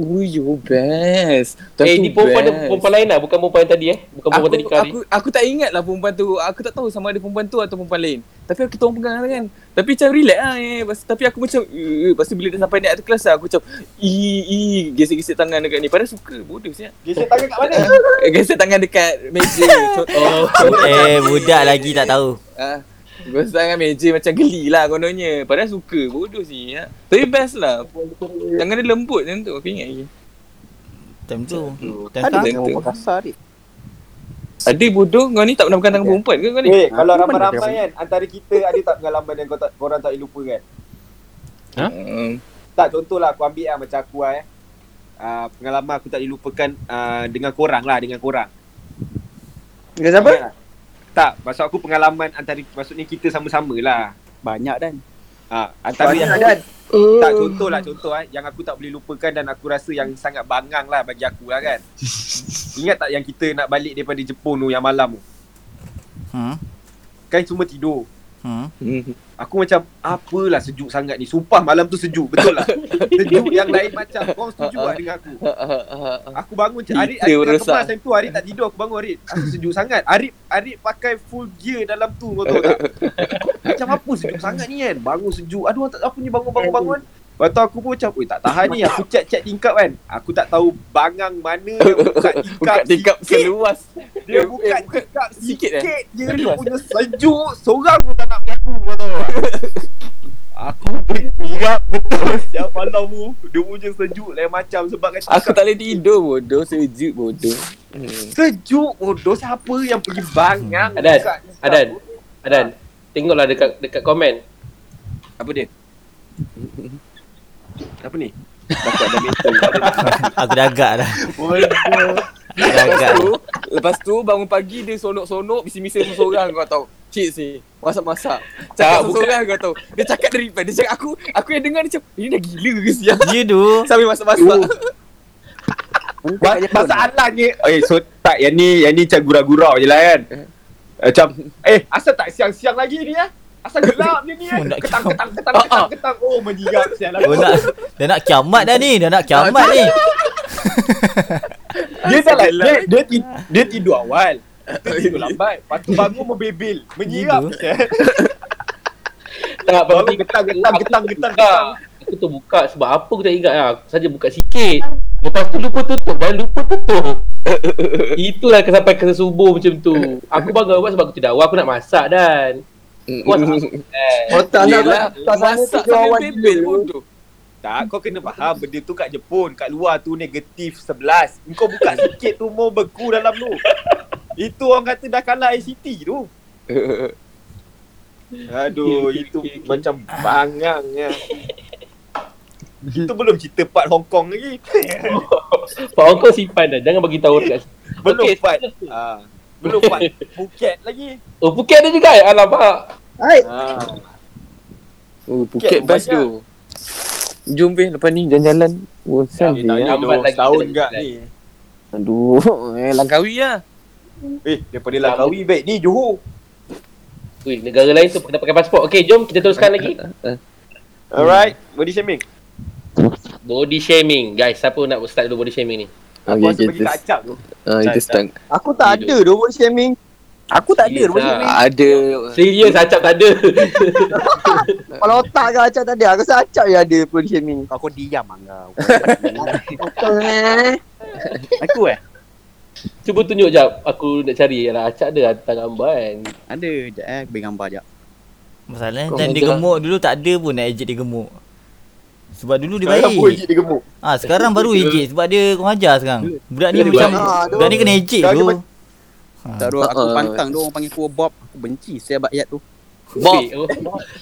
oh you best. Time Eh, ni perempuan best. perempuan lain lah, bukan perempuan tadi eh. Bukan Aku, perempuan tadi kari. aku, aku tak ingat lah perempuan tu. Aku tak tahu sama ada perempuan tu atau perempuan lain. Tapi aku tahu pegang tangan. Tapi macam relax lah eh. Lepas, tapi aku macam, eh, lepas tu bila dah sampai naik atas kelas lah, aku macam, ii, ii, gesek-gesek tangan dekat ni. Padahal suka, bodoh siap. Gesek tangan kat mana? Eh, gesek tangan dekat meja. Oh, Eh, budak lagi tak tahu. Gosok tangan meja macam geli lah kononnya. Padahal suka. Bodoh sih. Ya. Tapi best lah. Tangan dia lembut macam tu. Aku ingat lagi. Time tu. Time Ada dengan orang kasar ni. Ada bodoh. Kau ni tak pernah pegang tangan perempuan ke kau ni? Eh, kalau ramai-ramai kan, antara kita ada tak pengalaman yang kau tak, korang tak boleh lupa kan? Hmm. Tak, contohlah aku ambil lah macam aku lah eh. Uh, pengalaman aku tak dilupakan uh, dengan korang lah, dengan korang. Dengan siapa? Tak, maksud aku pengalaman antara, maksudnya kita sama-sama lah. Banyak dan. Ah, antara yang Banyak kan? tak contoh lah contoh eh yang aku tak boleh lupakan dan aku rasa yang sangat bangang lah bagi aku lah kan. Ingat tak yang kita nak balik daripada Jepun tu yang malam tu? Hmm. Kan semua tidur. Hmm. Aku macam apalah sejuk sangat ni. Sumpah malam tu sejuk. Betul lah. sejuk yang lain macam. Kau setuju tak dengan aku? Aku bangun macam Arif, aku merosak. kemas time tu Arif tak tidur aku bangun Arif. Aku sejuk sangat. Arif Arif pakai full gear dalam tu kau tahu tak? macam apa sejuk sangat ni kan? Bangun sejuk. Aduh tak apa ni bangun bangun bangun. Lepas tu aku pun macam, oi tak tahan ni. Aku cek-cek tingkap kan. Aku tak tahu bangang mana yang buka tingkap. Buka tingkap sikit. seluas. Dia Eh, buka eh, tingkap sikit sikit, eh? je. Dia punya sejuk. Seorang pun tak nak mengaku kau tahu tak? Aku betul Siap malam tu Dia punya sejuk lain macam Sebab kan Aku tak boleh tidur bodoh, sejuk bodoh. Hmm. Sejuk bodoh Siapa yang pergi bangang Adan, buka Adan. Adan, tengoklah dekat dekat komen. Apa dia? Apa ni? Takut ada Aku dah agak dah. Bodoh Lepas agak. tu, lepas tu bangun pagi dia sonok-sonok bising-bising seorang kau tahu. Cik si, masak-masak. Cakap seorang kau tahu. Dia cakap dari depan. Dia cakap aku, aku yang dengar dia macam, ini dah gila ke siap. Ya tu. Sambil masak-masak. Ma- Masalahnya Eh so tak Yang ni Yang ni macam gurau-gurau je lah kan Macam Eh asal tak siang-siang lagi ni ya Asal gelap ni ni Oh, kan nak Ketang kiamat. ketang ketang ketang ketang Oh menjirat sial lah Oh nak dah nak kiamat dah ni. Dah nak kiamat ni. Dia dah lah dia, dia, ti- dia tidur awal tidur lambat Lepas tu bangun membebel sial. Tak Baru penting getang getang getang getang buka. getang Aku tu buka sebab apa aku tak ingat lah. Aku saja buka sikit. Lepas tu lupa tutup dan lupa tutup. Itulah sampai ke subuh macam tu. Aku bangun awal sebab aku tidak awal aku nak masak dan. Kau tak eh. Otak nak tak sana masak sambil bebel bodoh. Tak, kau kena faham benda tu kat Jepun, kat luar tu negatif 11. Kau buka sikit tu mau beku dalam tu. Itu orang kata dah kalah ICT tu. Aduh, itu macam bangangnya. itu belum cerita part Hong Kong lagi. Pak Ong kau simpan dah. Jangan bagi tahu dekat belum Okey, part. Ah, belum part Phuket lagi. Oh, Phuket ada juga eh? Alamak. Hai. Ah. Oh, Phuket Phuket best tu. Jom weh lepas ni jalan-jalan. Tak ya. ada Lambat dua lagi, tahun enggak lagi. ni. Aduh, eh Langkawi lah. Eh, daripada Langkawi baik ni Johor. Ui, negara lain tu kena pakai pasport. Okey, jom kita teruskan lagi. Alright, body shaming. Body shaming. Guys, siapa nak start dulu body shaming ni? Aku Okay, rasa bagi kita, kat Acap tu. ah, kita start. Aku tak ada tu body shaming. Aku tak ada Serius rumah lah. sini. Ada Serius Acap tak ada. Kalau otak ke Acap tak ada. Aku rasa Acap je ada body shaming. Kau kau diam eh. Aku eh. Cuba tunjuk jap. Aku nak cari lah. Acap ada hantar gambar kan. Ada jap eh, bagi gambar jap. Masalahnya Kau time dia gemuk dulu tak ada pun nak ejek dia gemuk. Sebab dulu dia Sekarang pun baik. ejek dia gemuk. Ah sekarang baru ejek sebab dia kau ajar sekarang. Budak ni Dia macam. Ah, budak ni kena ejek Sekarang tu. Tak ada aku Ah. pantang dia orang panggil aku Bob. Aku benci saya ayat tu. Bob. Eh, oh.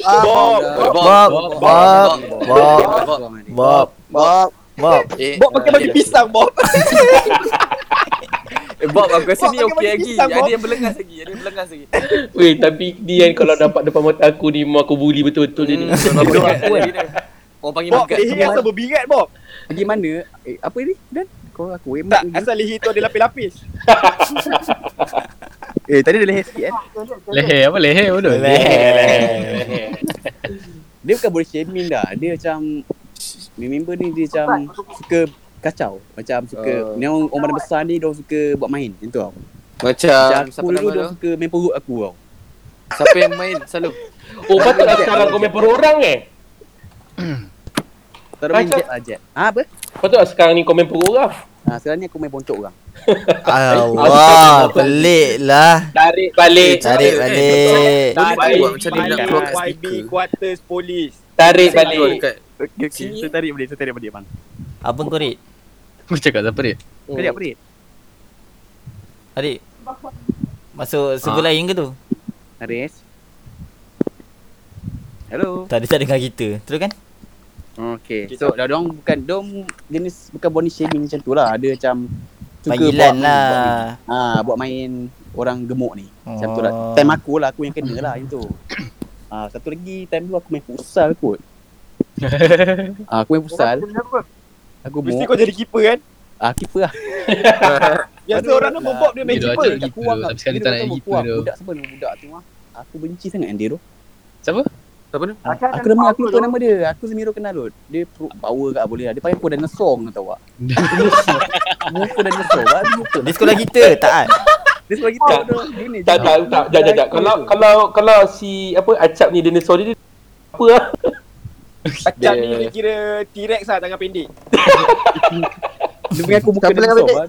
Ah, Bob. Bob, Bob, Bob, Bob. Bob, Bob. Bob. Eh, Bob pakai baju pisang, Bob. Eh, Bob aku rasa Bob ni okey lagi. pisang, Bob. Ada yang berlengas lagi, ada yang berlengas lagi. Weh, tapi dia kan kalau nampak depan mata aku ni memang aku bully betul-betul dia ni. Panggil lagi dia. Orang panggil Bob, leher asal berbirat, Bob. Pergi mana? Eh, apa ni? Dan kau aku Tak, emak ni. asal leher tu ada lapis-lapis. Eh, tadi ada leher sikit eh. Leher apa leher bodoh. Leh. Dia bukan body shaming dah. Dia macam member ni dia macam suka kacau. Macam suka Oh. ni orang orang besar ni dia suka buat main macam tu tau. Macam Macam siapa aku nama dulu dia suka main perut aku tau. Siapa yang main selalu? Oh, patutlah sekarang kau main per orang eh. Main Macam- jet lah jet. Ha apa? Patutlah sekarang ni kau main per orang. Ha, sekarang ni aku main poncok orang. Allah, pelik lah. Tarik balik. Tarik balik. Macam dia nak keluar kat YB speaker. Quarters Police. Tarik balik. Okey okey. Sini. Saya tarik balik, saya tarik balik bang. Apa kau Rik? Aku cakap siapa dia? Tarik apa ni? Adik. Masuk server Ah. lain ke tu? Haris. Hello. Tak ada tak dengar kita. Terus kan? Okay. So, dah dong bukan dong jenis bukan body shaming macam tu lah. Ada macam suka buat, lah. Buat, main- ha, buat main orang gemuk ni. Macam tu lah. Oh. Time aku lah, aku yang kena lah itu. Ah satu lagi time tu aku main futsal kot. ah, aku main futsal. Aku Mesti mau kau jadi keeper kan? ah keeper lah. Biasa orang nama Bob dia main keeper. keeper, kurang lah. tapi sekali tak nak tahu keeper tu. Budak siapa nama budak tu ah? Aku benci sangat dengan dia tu. Siapa? Siapa ni? Ah, aku nama aku lupa nama dia. Aku Semiro kenal tu. Dia pro, power kat boleh lah. Dia panggil aku dinosaur kau tahu tak? Muka dinosaur lah. Dia muka. Di sekolah kita tak kan? Dia sebab kita tu. Tak tak tak jap jap jap. Kalau kalau kalau si apa Acap ni dinosaur dia apa lah? Acap ni dia kira T-Rex lah tangan pendek. Dia panggil aku muka dinosaur pendek? lah.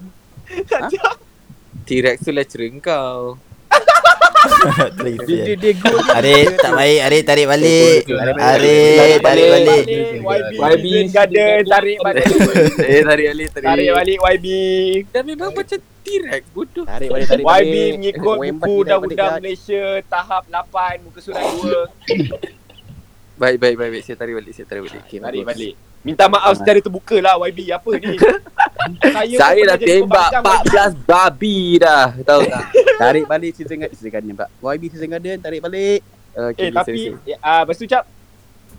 T-Rex tu lecturer kau. Dia dia dia. Arik tak baik, Arik tarik balik. Arik tarik balik. YB, Garden tarik balik. eh tarik balik tarik. Tarik balik YB. Dah memang macam T-Rex bodoh. Tarik balik tarik balik. YB mengikut buku Undang-Undang Malaysia tahap 8 muka surat 2. Baik baik baik baik saya tarik balik saya tarik balik. Okay, Tarik balik. Minta maaf secara terbuka lah YB apa ni. Saya, Saya dah tembak pembangkang, 14 babi dah. Tahu tak? Tarik balik season garden. Season garden pak. YB season garden tarik balik. Okay, Eh tapi eh, ah lepas tu cap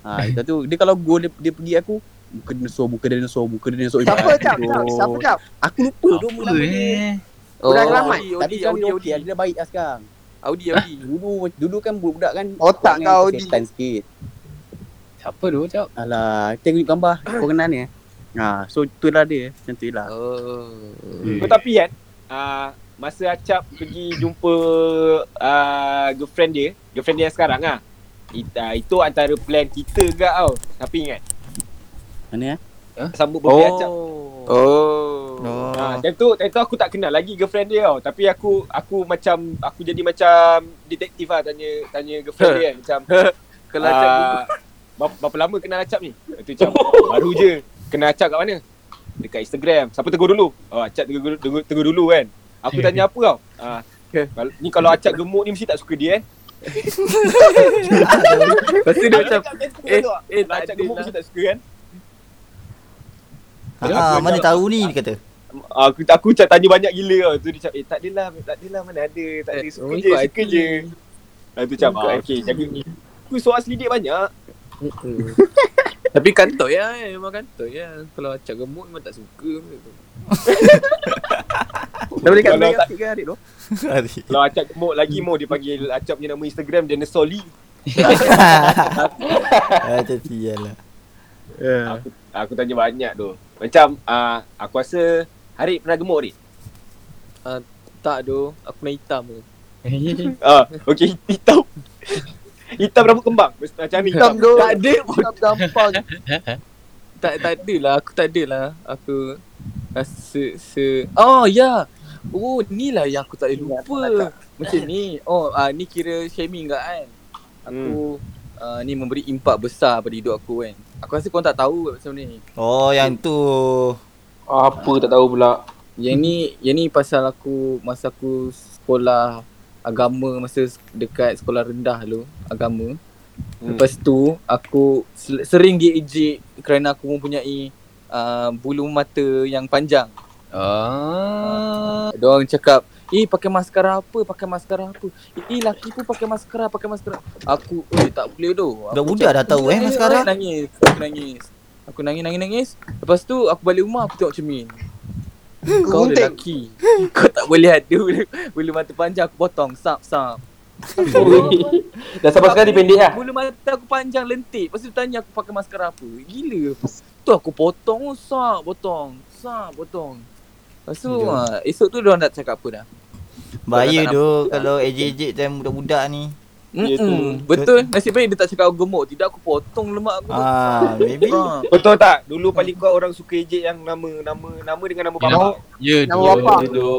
Ha, itu tu. Dia kalau go dia, dia pergi aku muka dinosaur, muka dinosaur, muka dinosaur. Siapa cap? Cap? Siapa cap? Aku lupa tu nama Apa dia. eh? Budak ramai. Tapi Audi, sekarang Audi, dia Audi. okey, dia dah baik lah sekarang. Audi, Audi. Dulu dulu kan budak kan Otak kau, Audi. sikit. Siapa tu? Cak. Alah, tengok gambar kau kenal ni. eh? Ha, so tu lah dia. Macam tu lah. Oh. Oh, tapi kan ah masa Acap pergi jumpa ah girlfriend dia, girlfriend dia yang sekarang ah. It, ah, itu antara plan kita ke tau. Tapi ingat Mana eh? sambut birthday Acap. Oh. Oh. Ha, time tu, time tu aku tak kenal lagi girlfriend dia tau. Tapi aku aku macam aku jadi macam detektif lah tanya tanya girlfriend dia kan macam Kalau ah, berapa, berapa lama kenal Acap ni? Itu macam baru je. Kenal Acap kat mana? Dekat Instagram. Siapa tegur dulu? Oh, Acap tegur, tegur, tegur dulu kan. Aku tanya apa kau? Ah, kalau- ni kalau Acap gemuk ni mesti tak suka dia eh. Lepas tu dia macam eh, eh, tak Acap gemuk lah. mesti tak suka kan? Ha, mana tahu ni dia kata. Ah, Aku aku macam tanya banyak gila tau. Tu dia macam eh tak adalah, tak adalah mana ada. Tak ada Eh, suka oh, je, ikut suka je. Ah, tu macam Ikut ah, okey jaga Aku soal selidik banyak. Tapi kantoi ya, eh, memang kantoi ya. Kalau acak gemuk memang tak suka. Dah boleh kat Kalau tak- ke adik tu? Arik. Kalau Acap gemuk lagi mau dia panggil Acap punya nama Instagram dia Nesoli. Macam sial lah. Aku aku tanya banyak tu. Macam ah aku rasa Harik pernah gemuk Harik? Tak doh, aku pernah hitam tu. Ah, okey hitam. Hitam rambut kembang. Macam ni. Hitam tu. Tak ada pun. Hitam gampang. Tak tak ada lah, aku tak ada lah. Aku rasa se Oh ya. Oh ni lah yang aku tak boleh lupa. Macam ni. Oh ah ni kira shaming tak kan? Aku uh, ni memberi impak besar pada hidup aku kan. Aku rasa korang tak tahu macam ni. Oh yang tu. Apa tak tahu pula. Yang ni yang ni pasal aku masa aku sekolah agama masa dekat sekolah rendah dulu agama. Hmm. Lepas tu aku sering diejek kerana aku mempunyai uh, bulu mata yang panjang. Ah. Dia orang cakap, "Eh pakai maskara apa? Pakai maskara apa? Eh laki pun pakai maskara, pakai maskara." Aku, "Eh tak boleh tu." Aku Budak-budak macam, dah tahu, eh, "Eh, maskara?" eh, Nangis, aku nangis. Aku nangis, nangis, nangis. Lepas tu aku balik rumah aku tengok cermin. Kau Gunting. lelaki. Kau tak boleh ada bulu, bulu mata panjang aku potong. Sap, sap. Dah sampai sekarang pendek lah. Bulu mata aku panjang lentik. Lepas tu dia tanya aku pakai maskara apa. Gila. Tu aku potong, sap, potong. Sap, potong. Lepas tu, ha, esok tu dia orang nak cakap apa dah. Bahaya tu kalau ejek-ejek time budak-budak ni. Mm-mm. Betul. Nasib baik dia tak cakap aku gemuk. Tidak aku potong lemak aku. Ah, maybe. Ha. Betul tak? Dulu paling kuat orang suka ejek yang nama nama nama dengan nama bapak. Ya, Nama tu. bapak. Dia.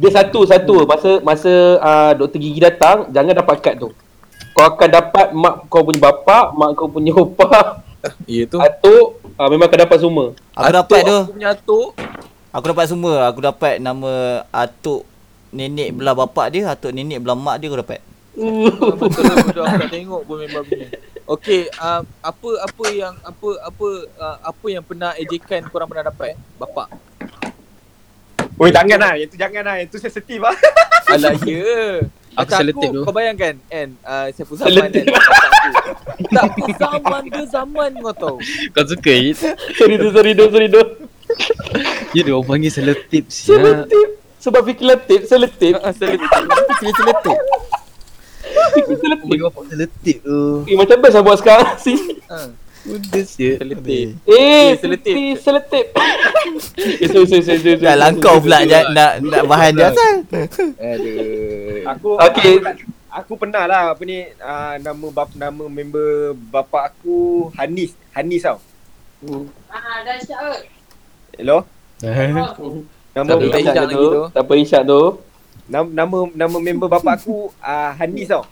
Dia satu satu masa masa uh, doktor gigi datang jangan dapat kad tu. Kau akan dapat mak kau punya bapak, mak kau punya opa, Ya tu. atuk, uh, memang akan dapat semua. Aku dapat tu. Aku punya atuk. Aku dapat semua. Aku dapat nama atuk nenek belah bapak dia, atuk nenek belah mak dia aku dapat. Betul lah aku tak tengok pun memang begini. Okey, uh, apa apa yang apa apa uh, apa yang pernah ejekan korang pernah dapat? Bapak. Oi jangan lah, yang tu jangan lah, yang tu sensitif ah. Alah ya. Aku aku, tu. kau bayangkan kan uh, Saiful Zaman kan. Tak tu zaman ke zaman kau tahu Kau suka it? Sorry tu, sorry tu, sorry tu. Ya dia orang panggil selotip siap. Selotip. Sebab fikir letip, selotip. Ah, Selotip Kira seletup. Bapak selotip tu. Eh, macam best lah buat sekarang sih. Mudah siap. Selotip Eh, selotip. Selotip. Eh, sorry, sorry, sorry, sorry. Dah langkau pula nak, nak, nak bahan dia asal. Aduh Aku Okey. aku, pernah lah apa ni uh, nama bap, nama member bapak aku Hanis, Hanis tau. Hello? Nama Tak ada. Tak nama, Isyak lagi tu. tu. Tak apa Isyak tu. Nama nama member bapak aku uh, Hanis tau.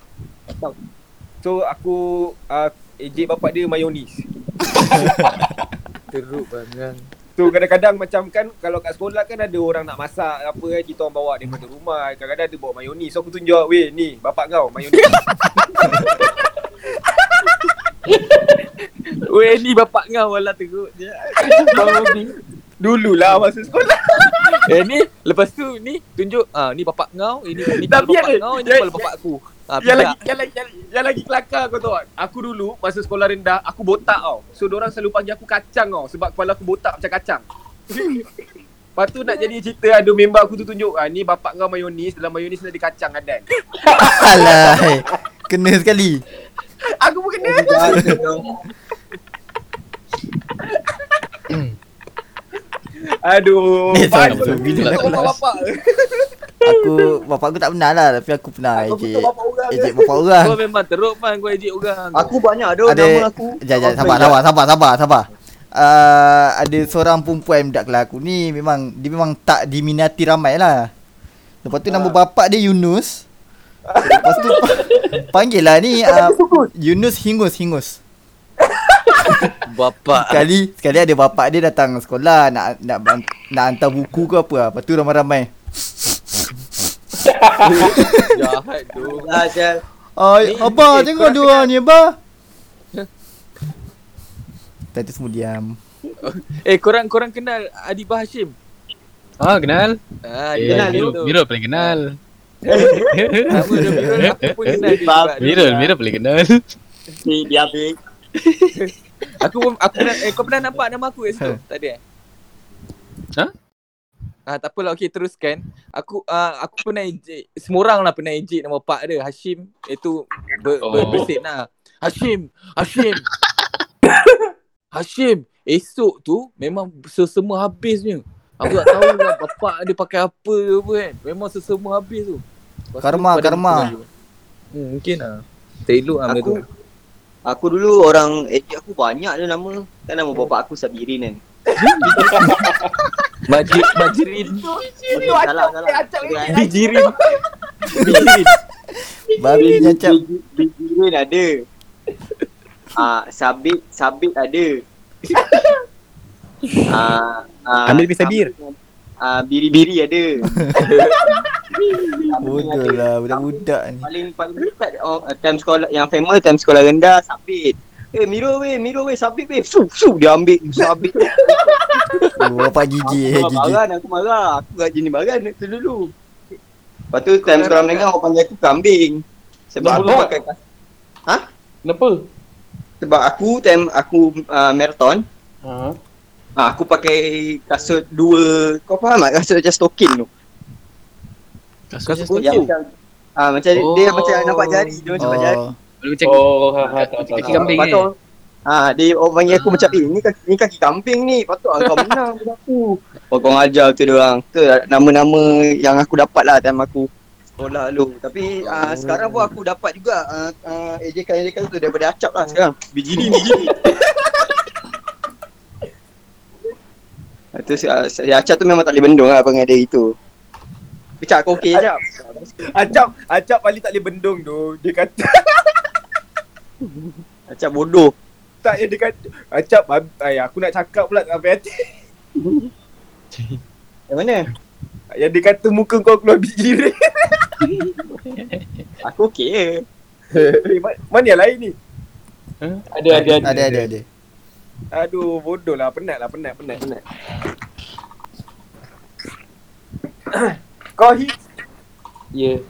So aku uh, ejek bapak dia mayonis. Teruk bangang So kadang-kadang macam kan kalau kat sekolah kan ada orang nak masak apa kan kita orang bawa daripada rumah. Kadang-kadang ada bawa mayonis. So aku tunjuk, weh ni bapak kau mayonis. Weh ni bapak kau wala teruk je Dululah masa sekolah. Eh ni lepas tu ni tunjuk ah ni bapak kau ini ni kepala bapak kau ini kepala bapak aku. Ah Yang lagi, yang lagi, yang, lagi- yang lagi kelakar kau tahu? Aku dulu masa sekolah rendah, aku botak tau. So orang selalu panggil aku kacang tau sebab kepala aku botak macam kacang. Lepas tu nak jadi cerita ada member aku tu tunjuk ah ni bapak kau mayonis, dalam mayonis ni ada kacang adan. Alah. Kena sekali. Aku pun kena. Aduh. Eh, sorry, sorry. Bila Aku aku bapak bapak. Aku, bapak aku tak pernah lah. Tapi aku pernah Aku ejek. betul bapak orang. Ejek bapak orang. Kau memang teruk man kau ejek orang. Aku banyak Ada, nama aku. Sekejap, sekejap. Sabar, sabar, sabar, sabar, sabar. Uh, ada seorang perempuan budak kelas aku ni memang dia memang tak diminati ramai lah. Lepas tu nama bapak dia Yunus. Lepas tu panggil lah ni uh, Yunus Hingus Hingus. Bapak. Sekali sekali ada bapak dia datang sekolah nak nak nak hantar buku ke apa. Lepas tu ramai-ramai. Jahat tu. Lah Syal. Abah eh, tengok orang ni abah. Tadi semua diam. Eh korang korang kenal Adibah Hashim? Ah kenal. Ah Eh, kenal Mirul, tu. Mirul paling kenal. Dia Mirul aku pun kenal dia. juga. Mirul, Mirul paling kenal. Ni dia. Aku pun aku pernah eh kau pernah nampak nama aku kat situ? Tak ada eh? Ha? Ah tak apalah okey teruskan. Aku uh, aku pernah ejek semua orang lah pernah ejek nama pak dia Hashim itu ber, ber, Oh. bersin lah. Hashim, Hashim. Hashim, esok tu memang sesema habisnya. Aku tak tahu lah bapak dia pakai apa ke apa kan. Memang sesema habis tu. Lepas Karma, karma. Hmm, mungkin lah. Tak elok lah benda tu. Aku dulu orang ejek aku banyak dia nama. Kan nama bapak aku Sabirin kan. Majirin. Okay, salah salah. Bijirin. Bijirin. Babi nyacap. Bijirin ada. Ah, sabit sabit ada. Ah, ah, Ambil lebih sabir. Ah, biri-biri ada. Bodoh lah budak-budak ni. paling paling dekat oh, time sekolah yang famous time sekolah rendah sabit. Eh Miro weh, Miro weh sabit weh. Su su dia ambil sabit. Oh, bapak gigi eh Aku gigi. marah, aku marah. Aku kat jenis baran tu dulu. Lepas tu time sekolah menengah orang panggil aku kambing. Sebab aku pakai Kenapa? sebab aku time aku uh, marathon, Ha. Ah, aku pakai kasut dua, kau faham tak kasut macam stocking tu? Kasut Kasut Yang Oh. macam ah macam dia, dia macam nampak jari, dia macam nampak jari. Oh, Macam Oh, ha ha tak tak. Kaki kambing tu, Ah, dia orang panggil aku macam eh ni kaki, ni kaki kambing ni. Patut kau menang pada aku. Oh, kau ajar tu dia orang. Tu nama-nama yang aku dapat lah time aku sekolah dulu. Tapi ah, sekarang pun aku dapat juga ah, ah, ejekan-ejekan tu daripada acap lah sekarang. Biji ni, biji ni. Ah, tu si, ah, si acap tu memang tak boleh bendung lah panggil dia itu. Acap kau okey acap. Acap, acap paling tak boleh bendung tu. Dia kata Acap bodoh. tak ya dia kata acap ay, aku nak cakap pula tak sampai hati. Yang mana? Yang dia kata muka kau keluar biji ni. Aku okey je. Eh, ma- Mana yang lain ni? Ada ada ada. ada ada ada. Aduh, bodoh lah. Penat lah, penat, penat, penat. kau hit Ya.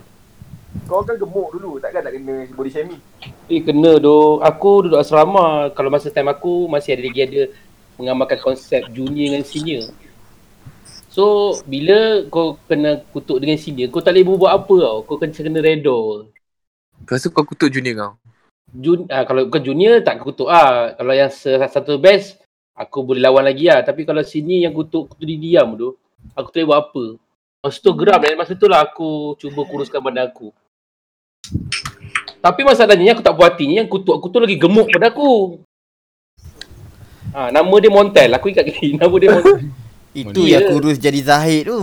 Kau kan gemuk dulu, takkan tak kena body shaming. Eh kena doh. Aku duduk asrama. Kalau masa time aku masih ada lagi ada mengamalkan konsep junior dengan senior. So bila kau kena kutuk dengan senior, kau tak boleh buat apa tau. Kau kena kena redor. Lepas tu kau kutuk junior kau. Jun, ah, kalau kau junior tak kutuk ah. Kalau yang satu best aku boleh lawan lagi ah. Tapi kalau senior yang kutuk kutuk dia diam tu, aku tak boleh buat apa. Masa tu geram dan masa tu lah aku cuba kuruskan badan aku. Tapi masalahnya aku tak puas hatinya yang kutuk aku tu lagi gemuk pada aku. Ah, nama dia Montel. Aku ingat lagi nama dia Montel. Itu Dia- yang kurus jadi Zahid tu.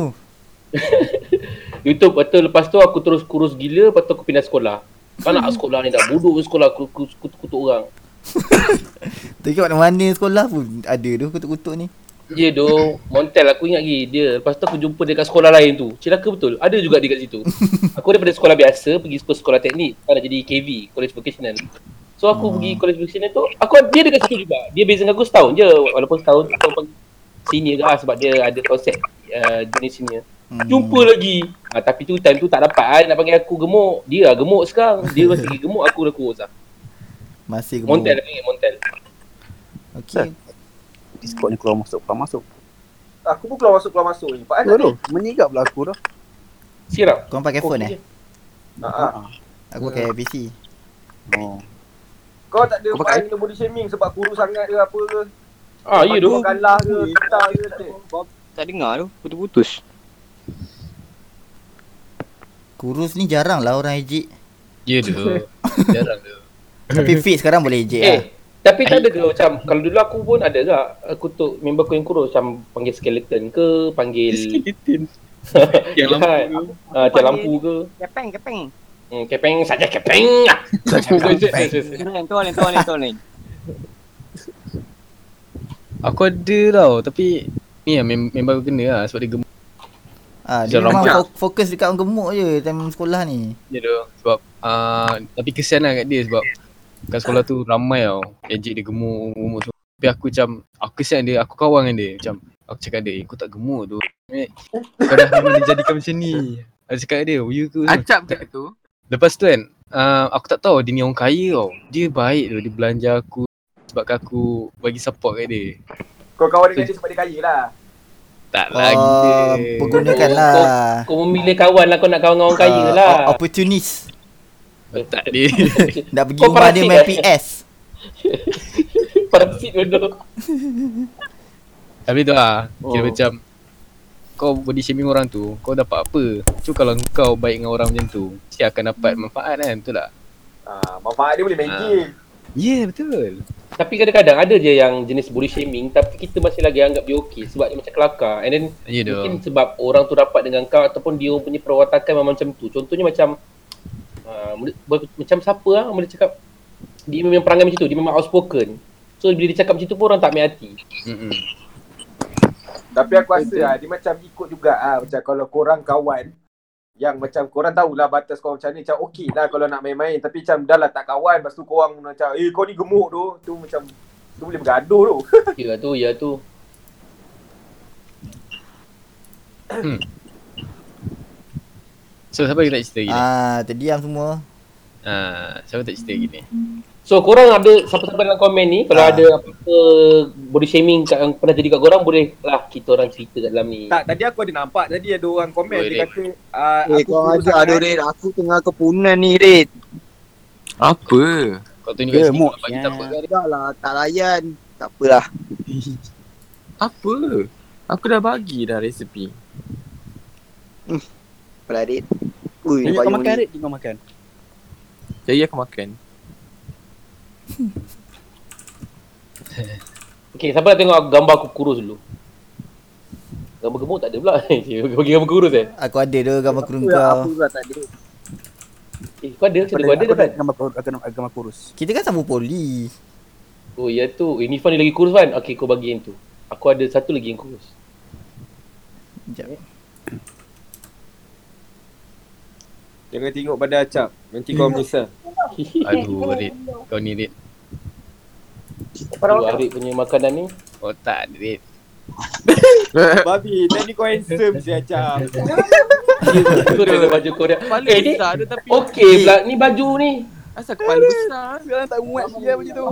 Itu betul lepas tu aku terus kurus gila lepas tu aku pindah sekolah. Kau nak sekolah ni dah bodoh sekolah aku kutuk, kutuk orang. Tengok mana-mana sekolah pun ada tu kutuk-kutuk ni. Dia doh Montel aku ingat lagi dia. Lepas tu aku jumpa dia kat sekolah lain tu. Celaka betul. Ada juga dia kat situ. Aku daripada sekolah biasa pergi sekolah, sekolah teknik. Sekarang jadi KV, College Vocational. So aku Hmm. pergi College Vocational tu, aku dia dekat situ juga. Dia beza dengan aku setahun je. Walaupun setahun tu aku panggil senior lah sebab dia ada konsep uh, junior senior. Hmm. Jumpa lagi. Ha, tapi tu time tu tak dapat kan nak panggil aku gemuk. Dia lah gemuk sekarang. Dia masih lagi gemuk, aku dah kurus lah. Masih gemuk. Montel lagi, Montel. Okey. Discord ni keluar masuk, keluar masuk. Aku pun keluar masuk keluar masuk ni. Pak Tu An. tu, menyigap lah aku dah. Sirap. Kau pakai phone eh? Ha. Aku pakai PC. Oh. Kau tak ada pakai- kena body shaming sebab kurus sangat ke apa ke. Ah, ya Kau doh. kalah ke, kita ke. tak. Tak dengar tu, putus-putus. Kurus ni jarang lah orang ejek. Ya tu. Jarang tu. Tapi fit sekarang boleh ejek lah. Eh, tapi tak ada ke macam kalau dulu aku pun ada ke aku tu member aku yang kurus macam panggil skeleton ke, panggil Skeleton. Yang Ya, lampu tu. ah tiang lampu ke. Kepeng, kepeng. Hmm, kepeng saja kepeng. Kepeng, tuan, tuan, tuan. Aku ada tau tapi ni lah mem- member aku kena lah sebab dia gemuk Ah, dia memang fo- fokus dekat orang gemuk je time sekolah ni. je tu. Sebab uh, tapi kesian lah kat dia sebab kat sekolah tu ramai tau. Ejek dia gemuk, gemuk tu. Tapi aku macam aku kesian dia, aku kawan dengan dia. Macam aku cakap dia, eh, kau tak gemuk tu. Eh, kau dah memang dijadikan macam ni. Aku cakap dia, oh, you ke? Acap kat tu. Lepas tu kan, uh, aku tak tahu dia ni orang kaya tau. Dia baik tu, dia belanja aku sebabkan aku bagi support kat dia. Kau kawan dengan dia sebab dia kaya lah. Tak Oh, lagi. pergunakan Oh, lah. Kau memilih kawan lah kau nak kawan dengan orang kaya Ah, lah. Opportunist. Tak dia. Nak pergi Kau rumah dia main eh? PS. Parasit bodoh. Tapi tu lah, kira Oh. macam kau body shaming orang tu, kau dapat apa? So kalau kau baik dengan orang macam tu, mesti akan dapat manfaat kan, betul tak? Ah, manfaat dia boleh main Ah. game. Ya, yeah, betul. Tapi kadang-kadang ada je yang jenis body shaming tapi kita masih lagi anggap dia okey sebab dia macam kelakar. And then Ya yeah, mungkin tu. sebab orang tu rapat dengan kau ataupun dia punya perwatakan memang macam tu. Contohnya macam uh, macam siapa ah boleh cakap dia memang perangai macam tu, dia memang outspoken. So bila dia cakap macam tu pun orang tak ambil hati. Mm-mm. Tapi aku rasa lah, dia macam ikut juga ah macam kalau korang kawan yang macam korang tahulah batas korang macam ni macam okey lah kalau nak main-main tapi macam dah lah tak kawan lepas tu korang macam eh kau ni gemuk tu tu macam tu boleh bergaduh tu Ya tu, ya tu. So siapa yang tak cerita gini? Ah, terdiam semua. Ah, siapa tak cerita gini? So korang ada siapa-siapa dalam komen ni kalau Ah. ada apa-apa body shaming kat, yang pernah jadi kat korang boleh lah kita orang cerita kat dalam ni. tak tadi aku ada nampak tadi ada orang komen Oh, dia kata ah, Eh, aku kau ada ada Red. Aku tengah kepunan ni, Red. Apa? Kau tunjuk Gemuk, kau bagi ya. siapa kan? Dah lah, tak layan. Tak apalah. Apa? Aku dah bagi dah resepi. Apalah, Red. Ui, kau makan. Red. Kau makan. Jadi aku makan. Okay, siapa nak tengok gambar aku kurus dulu? Gambar gemuk tak ada pula. Bagi gambar kurus eh? Aku ada tu gambar apa kau. juga tak ada. Eh, kau ada? Aku kau ada aku kan? gambar kurus, agama, agama kurus. Kita kan sama poli. Oh, ya tu. Eh, Nifan ni lagi kurus kan? Okay, kau bagi yang tu. Aku ada satu lagi yang kurus. Sekejap. Jangan tengok pada acap nanti kau menyesal Aduh, Red. Kau ni Red. Tu Arik punya makanan ni. Oh tak, Red. babi tadi kau handsome si acap Kau dengan baju Korea. Kepala Eh, ni besar dia tapi okey pula ni baju ni. Asal kepala besar Sekarang tak muat dia macam tu.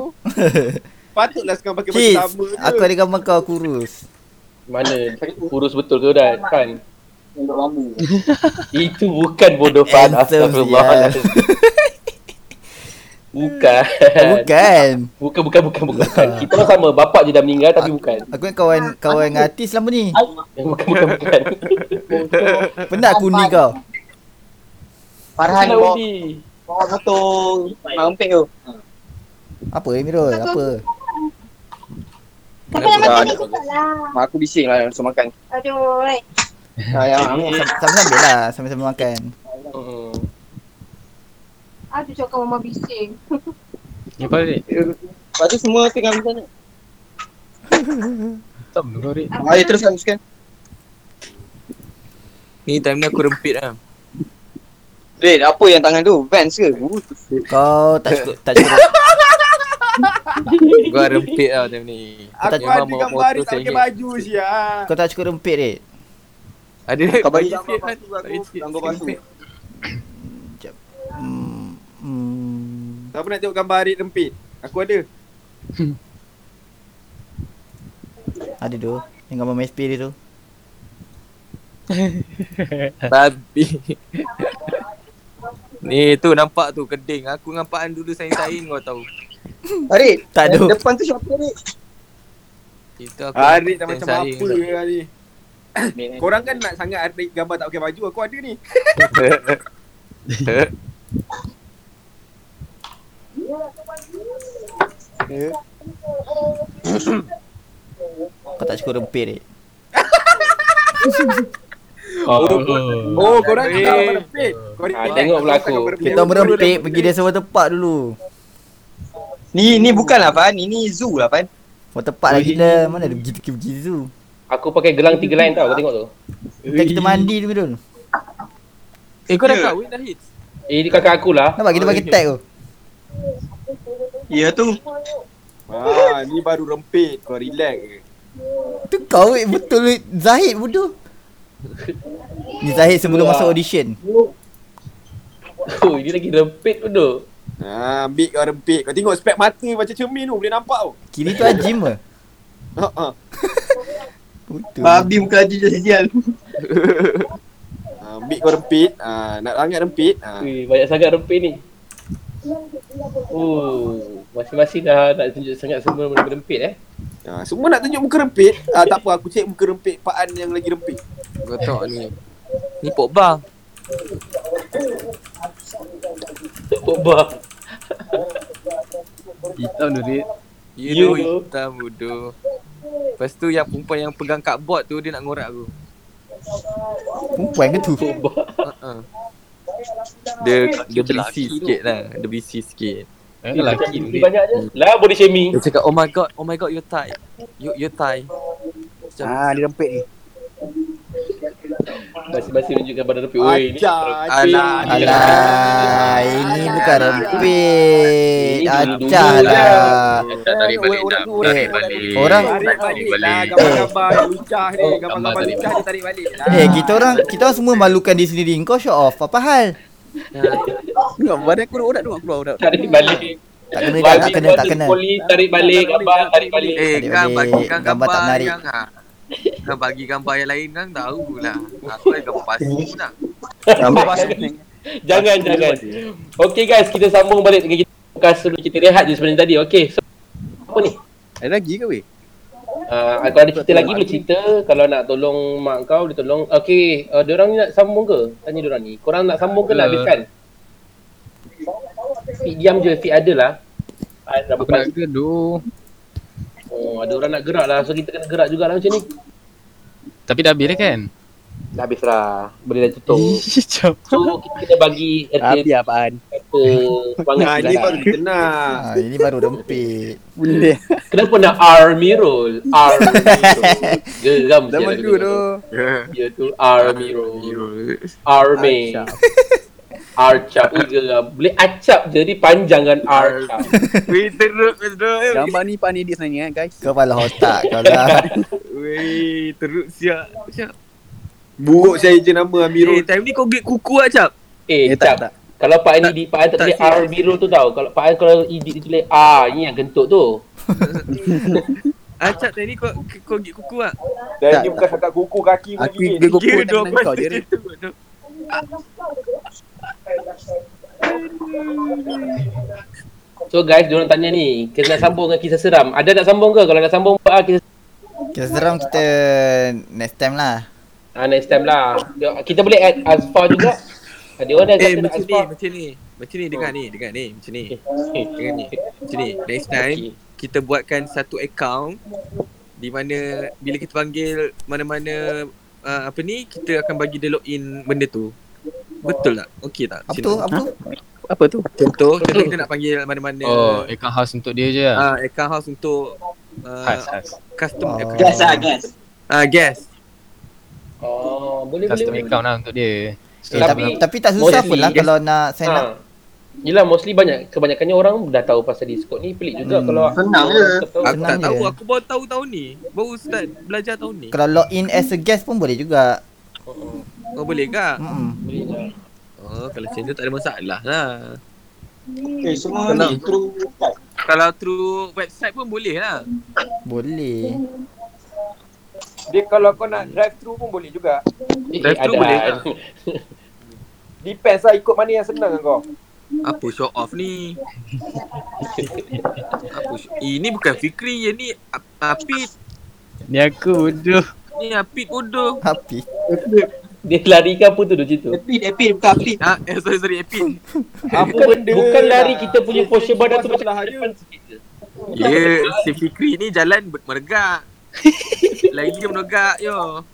Patutlah sekarang pakai baju sama je. aku ada gambar kau kurus. Mana? Kurus betul ke dah? Kan? Itu bukan bodoh fan. Handsome Astagfirullahaladzim. Bukan. Bukan. Bukan, bukan, bukan, bukan. Kita orang sama. Bapak je dah meninggal tapi bukan. Aku kan kawan kawan dengan artis selama ni. Bukan, bukan, bukan. Penat aku ni kau. Farhan bawa, ni? bawa motor Mampik tu. Apa Emirul? Apa? Mana aku dah ada. Mak aku bising lah langsung makan. Aduh, yang ni. Sama-sama lah, sama-sama makan. Hmm. Aduh, cakap mama bising. Ni apa ni? Lepas tu semua tengah macam mana? Tak kau Rik. Mari teruskan, teruskan. Ni time ni aku rempit lah Red, apa yang tangan tu? Vans ke? Uh, Kau tak cukup tak cukup. Gua rempit lah time ni Aku ada gambar tak pakai baju siap. Kau tak cukup rempit Red. Ada Kau bagi gambar sikit kan batu Bagi aku, sikit gambar sikit. Hmm. hmm. Siapa nak tengok gambar Adik rempit? Aku ada. Ada tu. Yang gambar MySpace dia tu. Babi Ni tu nampak tu keding Aku dengan Pak An dulu saing-saing kau tahu Adik, Tak ada. depan tu siapa Adik? Itu aku Adik tak macam apa tau. Ni. Korang kan nak sangat Adik gambar tak pakai baju. Aku ada ni. Kau tak cukup rempit Red. Oh, Oh, korang tak Eh. gambar rempit. Kau Ah, tengok pula aku. Kita merempit pergi dia sewa tempat dulu. Ni ni bukanlah Fan, ini zoo lah Fan. Sewa tempat lah gila. Mana ada pergi pergi zoo. Aku pakai gelang tiga line tau. Kau tengok tu. Bukan kita mandi tu Mirul. Eh kau dah Ya. kahwin dah hits Eh, ni kakak aku lah. Nampak kita pakai tag tu. Ya tu. Ah, ni baru rempit. Kau relax je. Tu kau weh, betul weh. Zahid bodoh. Ni Zahid sebelum masuk audition. Oh, ini lagi rempit duduk. Ah, ambil kau rempit. Kau tengok spek mata macam cermin tu. Boleh nampak tau. Kiri tu Ajim ke? Ha ah. Betul. Babi muka laju je sial. Ah, ambil kau rempit. Ah, nak sangat rempit. Ah. Ui, banyak sangat rempit ni. Oh, masing-masing dah nak tunjuk sangat semua benda rempit eh. Ah, semua nak tunjuk muka rempit. Ah, tak apa aku cek muka rempit Pak An yang lagi rempit. Tahu ni Ni Pogba Pogba. Hitam tu Rik. You You know hitam bodoh Lepas tu yang perempuan yang pegang cardboard tu dia nak ngorak aku Perempuan ke tu? Uh-uh. Dia dia berisi sikit lah Dia berisi sikit Eh, Ni lelaki tu banyak je. Lah body shaming. Dia cakap oh my god Oh my god you're Thai You, you're Thai Macam Ah, dia rempit ni. Masing-masing tunjukkan badan rempit. Oi, ni. Alah, Alah, ini bukan dulu-dulu Acah lah. lah. Tarik balik Orang- dah. orang- Tarik Eh, balik. orang- Tarik balik balik. gambar-gambar lucah ni. Gambar-gambar Gambar tarik lucah dia tarik balik lah. Eh, kita orang kita orang semua malukan diri sendiri. Kau show off. Apa hal? Badan aku urat tu, keluar urat. Tarik balik. Tak kena tak, tak kena tak kena. Polis tarik balik gambar tarik balik. Eh Gambar gambar, tak menarik. Ah. Kan bagi gambar yang lain kan tahu lah Aku ada gambar pasti lah Gambar Jangan jangan. Okay guys, kita sambung balik dengan kita podcast sebelum kita rehat je sebenarnya tadi. Okay. So, apa ni? Ada lagi ke weh? Uh, kalau ada cerita lagi boleh cerita Kalau nak tolong mak kau dia tolong Okay uh, Diorang ni nak sambung ke? Tanya diorang ni Korang nak sambung ke Uh. habiskan? Fik diam je Fik ada lah Ah, Aku nak gaduh. Oh ada orang nak gerak lah So kita kena gerak jugalah macam ni Tapi dah habis dah kan? Dah habis lah Boleh dah tutup. So kita kena bagi Tapi RT apaan? kata Nah, sikit ni lah. baru tenang. Ha, ini baru rempit. Boleh. Kenapa nak army roll? Army roll Geram je Zaman lagu dulu tu. Ya tu army roll Army Arcap geram Boleh acap je Ni panjang kan Arcap Weh teruk teruk Gambar ni Pak Nidis sebenarnya kan guys. Kau pala otak kau lah. Weh teruk siap Siap Buruk saya je nama Amirul. Eh, time ni kau get kuku lah cap. Eh, Eh, cap. tak, tak. Kalau Pak An ni di Pak An tak tak tulis. R Mirul tu tau. Kalau Pak An kalau edit dia tulis R, ni yang kentut tu. Ah, cap time ni kau kau get kuku lah. Dan Tak, ni bukan cakap kuku kaki pun Aku gigit. kuku nak dua kau je. pasal Rin. tu. tu. So guys, diorang tanya ni, kita nak sambung dengan kisah seram. Ada nak sambung ke? Kalau nak sambung, buat lah kisah Kita seram kita next time lah. Ah, next time lah. Kita boleh add Azfar juga. Ada orang dah Eh, kata nak macam ni, Azfar. macam ni. Macam ni, dengar ni, dengar ni, macam ni. Eh, Dengar ni. Macam ni, next time okay. kita buatkan satu account di mana bila kita panggil mana-mana uh, apa ni, kita akan bagi dia login benda tu. Betul tak? Okey tak? Apa tu? Apa tu? Apa tu? Contoh, contoh kita nak panggil mana-mana Oh, account house untuk dia je lah. uh, account house untuk uh, Khas, khas. custom Oh. account. Gas lah, gas. Ah, guest. Oh, boleh boleh. Custom boleh. account lah untuk dia. So, Eh, Tapi- tapi, tak susah mostly pun lah kalau nak sign up. Ha. Yelah mostly banyak kebanyakannya orang dah tahu pasal Discord ni pelik juga Hmm. kalau Senang je. Tahu. Aku Senang tak tahu, aku baru tahu tahun ni. Baru start belajar tahun ni. Kalau log in as a guest pun boleh juga. Oh, Kau boleh ke? Mm-mm. boleh. Oh, kalau macam tu tak ada masalah lah. Eh, semua Senang. ni through kat. Kalau through website pun boleh lah. Boleh. Dia kalau kau nak drive through pun boleh juga. Eh, Drive ada. boleh tak? Depends lah ikut mana yang senang kau. Apa show off ni? Apa show... Ini bukan Fikri je ni. Ap- Apit. Ni aku bodoh. Ni Apit bodoh. Tapi Dia lari ke apa tu dia cerita? Epid, epid, bukan apid. Ha, eh, sorry, sorry, Apit. Apa bukan, benda bukan lari lah. kita punya posture badan tu macam Sebelah depan sikit je. Ya, yeah, si Fikri ni jalan meregak. Lain dia menegak yo.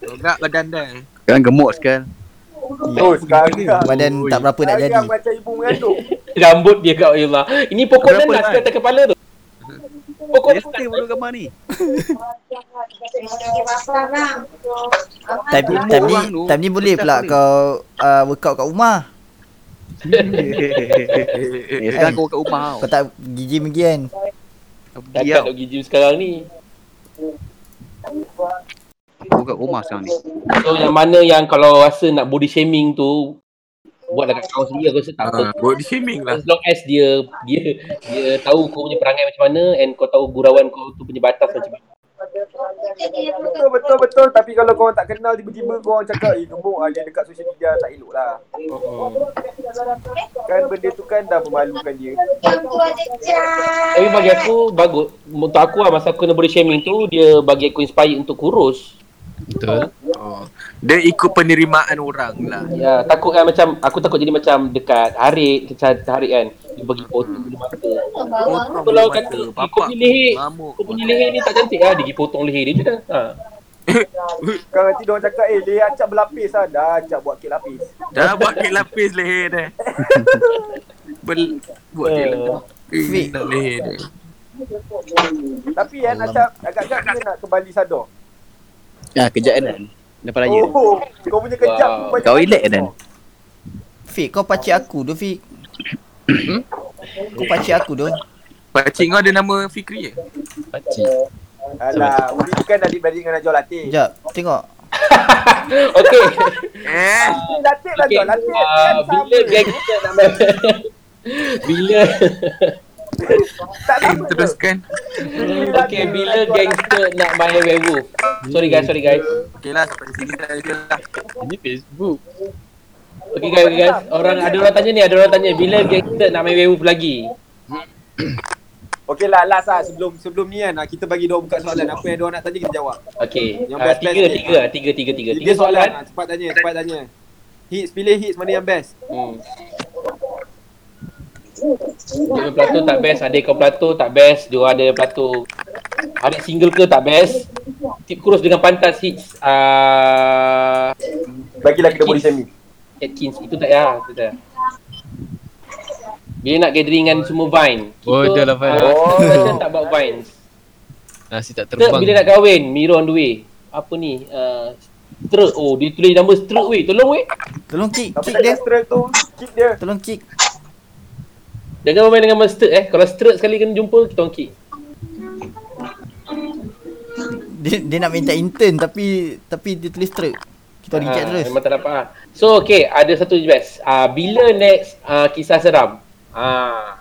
Menegak badan dah. Sekarang gemuk sekarang. Oh, sekarang. badan tak berapa nak jadi. Macam ibu mengandung. Rambut dia kat Allah. Ini pokok nanas ke atas kepala tu? Pokok Yesterday baru gambar ni. Time, Umur time ni orang tu, time ni boleh pula kau uh, workout kat rumah. Eh, sekarang kau kat rumah Kau tak pergi gym lagi kan. Takkan tau. nak pergi gym sekarang ni. Kau kat rumah sekarang ni. So yang mana yang kalau rasa nak body shaming tu buat dekat kau sendiri aku rasa tak apa. Ha, body shaming lah. As long as dia dia dia tahu kau punya perangai macam mana and kau tahu gurauan kau tu punya batas macam mana. Betul, betul, betul. Tapi kalau kau tak kenal tiba-tiba kau orang cakap, eh gemuk ah dia dekat social media tak elok lah. Kan benda tu kan dah memalukan dia. Tapi bagi aku bagus untuk aku lah masa aku kena body shaming tu dia bagi aku inspire untuk kurus. Betul. Oh. Dia ikut penerimaan orang lah. Ya, takut kan macam aku takut jadi macam dekat Harit, dekat Harit kan. Dia bagi potong bulu mata. Potong Kalau bulu kata mata, kau punya leher, kau punya leher ni tak cantik lah, dia pergi potong leher dia je dah. Ha. Kan nanti dia orang cakap, eh leher acap berlapis lah. Dah acap buat kek lapis. Dah buat kek lapis leher dia. Bel buat kek Eh. lapis Fik. leher dia. Tapi kan acap agak-agak dia nak kembali sadar. Ah, kejap kan. Lepas raya. Oh, kau punya kejap Wow. Kau relax kau. Dan. Fik kau pakcik aku tu Fik. Kau pakcik aku tu. Pakcik kau ada nama Fikri je? Pakcik. Alah, Uli tu kan adik-beradik dengan Najwa Latif. Sekejap, tengok. Okey. Eh, Eh, Latif lah. Najwa Latif kan Ah, bila gangster nak main Bila Tak teruskan. Okey, bila gangster nak main werewolf. Sorry guys, sorry guys. Okey lah, sampai sini dah lah. Ini Facebook. Okey guys, okay, guys. Orang ada orang tanya ni, ada orang tanya bila gangster nak main werewolf lagi. Okey lah, last lah sebelum sebelum ni kan ah, kita bagi dia buka soalan apa yang dia nak tanya kita jawab. Okey. Yang Uh, best tiga, best tiga, lah, tiga, tiga, tiga. Tiga Tiga soalan, soalan. ah, cepat tanya, cepat tanya. Hits, pilih hits mana yang best. Hmm. Dia Plato tak best, adik kau Plato tak best, dia ada Plato. Adik single ke tak best. Tip kurus dengan pantas hits uh, Bagilah kita body shaming. Atkins itu tak ya, itu tak. Bila nak gathering dengan semua Vine. Oh, dah lah, Vine. Oh, kita tak buat Vines. Nasi tak Kita terbang. bila nak kahwin, Miro on the way. Apa ni? Uh, Strut. Oh, dia tulis nama Strut weh. Tolong weh. Tolong kick, kick dia. straight tu? Kick dia. Tolong kick. Jangan main dengan Strut eh. Kalau Strut sekali kena jumpa, kita orang kick. Dia, dia nak minta intern tapi tapi dia tulis straight. Kita reject Ah, terus. Memang tak dapat ah. So okay, ada satu je best. Ah bila next ah kisah seram? Ah.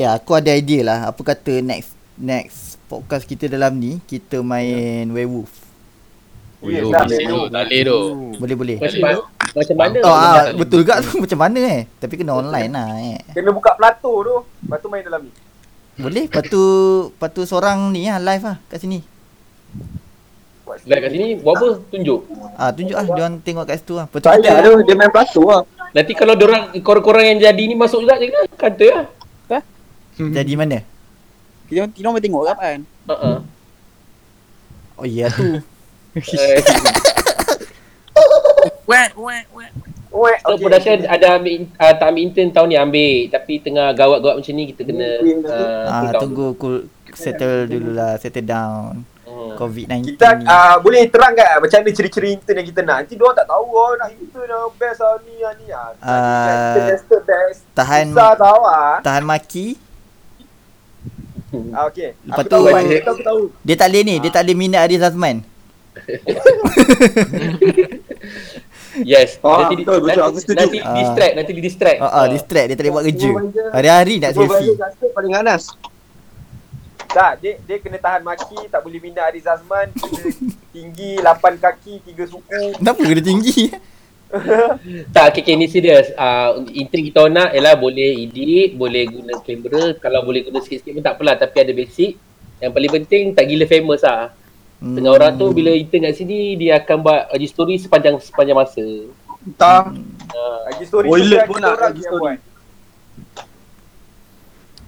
Ya, aku ada idea lah. Apa kata next next podcast kita dalam ni kita main werewolf. Ya, Oh. Tak boleh tu. Boleh boleh. Macam mana? Macam mana? Oh, ah, betul juga tu macam mana eh. Tapi kena online lah eh. Kena buka plato tu. Lepas tu main dalam ni. Boleh, lepas tu, lepas tu seorang ni lah live lah kat sini. Lihat kat sini buat apa? Tunjuk. Ah, tunjuk lah, diorang tengok kat situ lah. Tak kita, payah tu, dia main plato lah. Nanti kalau dorang korang-korang yang jadi ni masuk juga je kan? Kata lah. jadi mana? Kita kita orang tengok kapan? Uh-uh. Oh iya tu. Wet, wet, wet. Weh, So production ada ambil uh, tak ambil intern tahun ni ambil tapi tengah gawat-gawat macam ni kita kena uh, Ah, down. tunggu cool, settle dulu lah, settle down. Hmm. COVID-19 Kita ni. uh, boleh terang tak macam mana ciri-ciri intern yang kita nak. Nanti diorang tak tahu oh, nak intern yang best lah ni lah ni lah. Ah, Kita tested best. tahan Susah tahu ah. tahan maki. Ah okey. Lepas Aku tu- tahu, aku tahu, aku tahu. Dia tak boleh ni, dia tak boleh minat Aris Azman. Yes. Ah, nanti, betul, betul. Aku nanti, setuju. nanti Ah. distract, nanti di distract. Ah, ah, distract dia tak boleh buat kerja. Hari-hari nak selfie. Paling ganas. Tak, dia dia kena tahan maki, tak boleh minat Ariz Azman, kena tinggi 8 kaki, 3 suku. Kenapa kena tinggi? Tak, okay, okay, ni serius. Uh, intern kita orang nak ialah boleh edit, boleh guna kamera. Kalau boleh guna sikit-sikit pun tak apalah. Tapi ada basic. Yang paling penting tak gila famous lah. Tengah orang tu bila intern kat sini, dia akan buat IG story sepanjang sepanjang masa. Tak. Uh, Lagi story Toilet tu kan pun kita nak yang story. buat.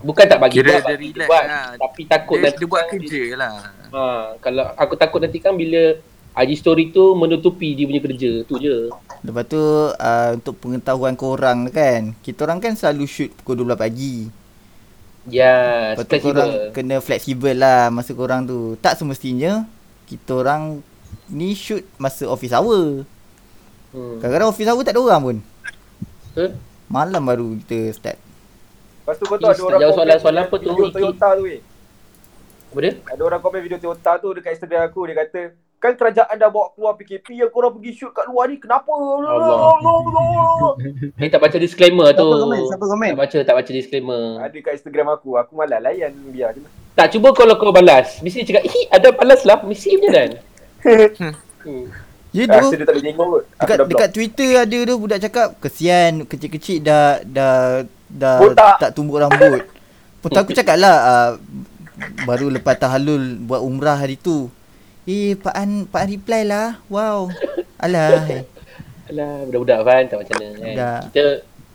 bukan tak bagi Kira buat, dia bagi relax buat. lah. Tapi takut Dia, nanti dia buat kan kerja lah. Ha, kalau aku takut nanti kan bila IG story tu menutupi dia punya kerja. Tu je. Lepas tu uh, untuk pengetahuan korang kan, kita orang kan selalu shoot pukul 12 pagi. Ya, Lepas tu korang flexible. kena fleksibel lah masa korang tu. Tak semestinya kita orang ni shoot masa office hour. Hmm. Kadang-kadang office hour tak ada orang pun. Betul? Malam baru kita start. Lepas tu kau tahu ada orang jawab komen soalan-soalan apa tu? Toyota tu weh. Apa dia? Ada orang komen video Toyota tu dekat Instagram aku dia kata Kan kerajaan dah bawa keluar PKP yang korang pergi shoot kat luar ni kenapa? Allah. Ni tak baca disclaimer tu. Siapa komen? Siapa komen? Tak baca, tak baca disclaimer. Ada kat Instagram aku. Aku malas layan biar je. Tak, cuba kalau kau balas. Mesti dia cakap, ih ada balas lah. Mesti punya dan. hmm. Ya tu. dia tak boleh tengok kot. Dekat dekat Twitter ada tu budak cakap kesian kecil-kecil dah dah dah Botak. tak tumbuk rambut. Pun aku cakap lah uh, baru lepas tahallul buat umrah hari tu. Eh Pak An Pak An reply lah. Wow. Alah. eh. Alah, budak-budak kan tak macam mana kan. Budak. Kita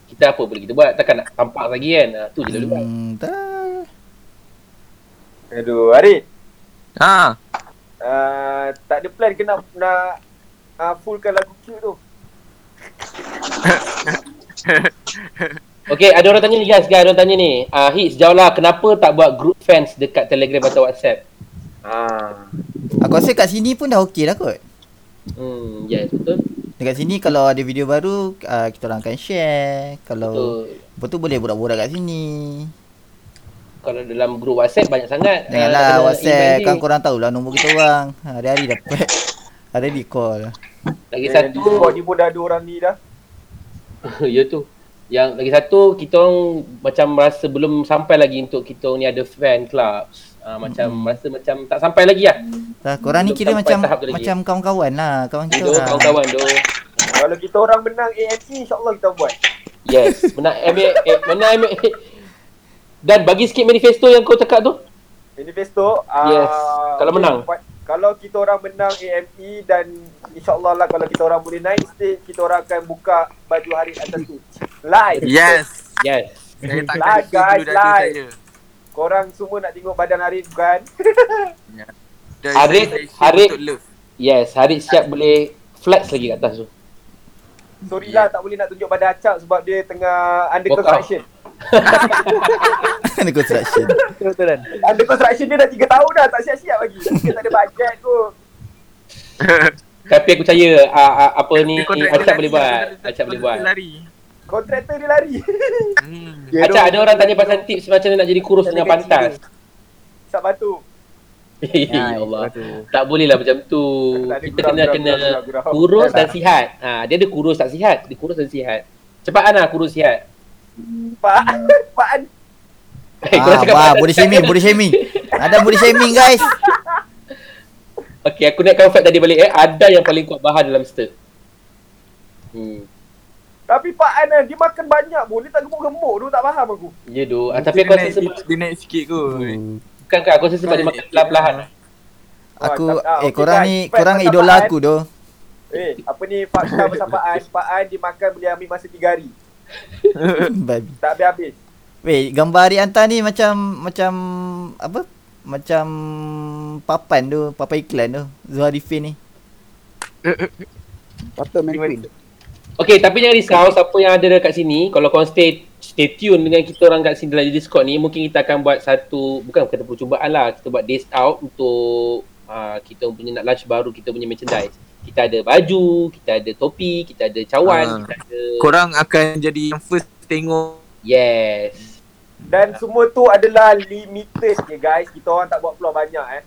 kita apa boleh kita buat. Takkan nak tampak lagi kan. Ha, tu je buat. Hmm, tak. Aduh, Arif. Ha. Uh, tak ada plan ke nak, nak uh, fullkan lagu cute tu? Okay, ada orang tanya ni guys. Guys, ada orang tanya ni. Ah, uh, Hits, jawablah kenapa tak buat group fans dekat Telegram atau WhatsApp? Ah. Aku rasa kat sini pun dah okey dah kot. Hmm, yes, betul. Dekat sini kalau ada video baru uh, kita orang akan share. Kalau Betul. Lepas tu boleh borak-borak kat sini. Kalau dalam grup WhatsApp banyak sangat. Janganlah Ah, kena WhatsApp kan korang tahulah nombor kita orang. Hari-hari dapat. Hari-hari call. Lagi Eh, satu, ni pun dah ada orang ni dah. ya tu. Yang lagi satu, kita orang macam rasa belum sampai lagi untuk kita orang ni ada fan clubs. Ah, macam Mm-mm. rasa macam tak sampai lagi lah. Dah, korang ni kira macam tu macam kawan-kawan lah. Kawan kita Doh, orang. kawan-kawan doh. Kalau kita orang menang AME, insyaAllah kita buat. Yes, menang MA, eh, menang MA. Dan bagi sikit manifesto yang kau cakap tu. Manifesto. Uh, Yes, kalau menang. Kalau kita orang menang AME dan insyaAllah lah kalau kita orang boleh naik stage, kita orang akan buka baju hari atas tu. Live. Yes. Yes. Saya tak Live, guys, live. Korang semua nak tengok badan Arif kan? Dan Arif- saya share Arif- untuk love. Yes, Harid siap boleh flex lagi kat atas tu. Sorry lah tak boleh nak tunjuk badan Acap sebab dia tengah under construction. Ada construction. Betul kan? Under construction dia dah 3 tahun dah tak siap-siap lagi. Dia tak ada bajet kot. Tapi aku percaya uh, uh, apa ni Acap boleh buat. Acap boleh buat. Lari. Kontraktor dia lari. Hmm. Acap ada orang tanya pasal tips macam mana nak jadi kurus dengan pantas. Isap batu. ya Allah. Tak boleh lah macam tu. Kita kena kena kurus dan sihat. Ha, dia ada kurus tak sihat. Dia kurus dan sihat. Cepat Ana kurus sihat. Pak, Pak An. Eh, Ah, wah, pasal- body shaming, body shaming. Ada body shaming guys. Okay, aku naikkan fact tadi balik eh. Ada yang paling kuat bahan dalam stir. Hmm. Tapi Pak An kan, dia makan banyak pun. Dia tak gemuk-gemuk tu, tak faham aku. Ya doh. Ah, tapi aku rasa sebab Dia naik sikit kot bukan kan aku rasa sebab dia makan perlahan-lahan. Aku Ah, eh korang ni korang idola aku doh. Eh, apa ni fakta pasal Pak An. Pak An dia makan boleh ambil masa 3 hari. Babi. Tak habis-habis. Weh, gambar Ari hantar ni macam macam apa? Macam papan tu, papan iklan tu. Zuhari Fin ni. Patut main queen. Okay, tapi jangan risau siapa yang ada dekat sini. Kalau korang stay stay tune dengan kita orang kat sini dalam Discord ni, mungkin kita akan buat satu, bukan kata percubaan lah. Kita buat days out untuk uh, kita punya nak launch baru kita punya merchandise. Kita ada baju, kita ada topi, kita ada cawan, Ah. kita ada... Korang akan jadi yang first tengok Yes. Dan semua tu adalah limited je guys. Kita orang tak buat keluar banyak eh.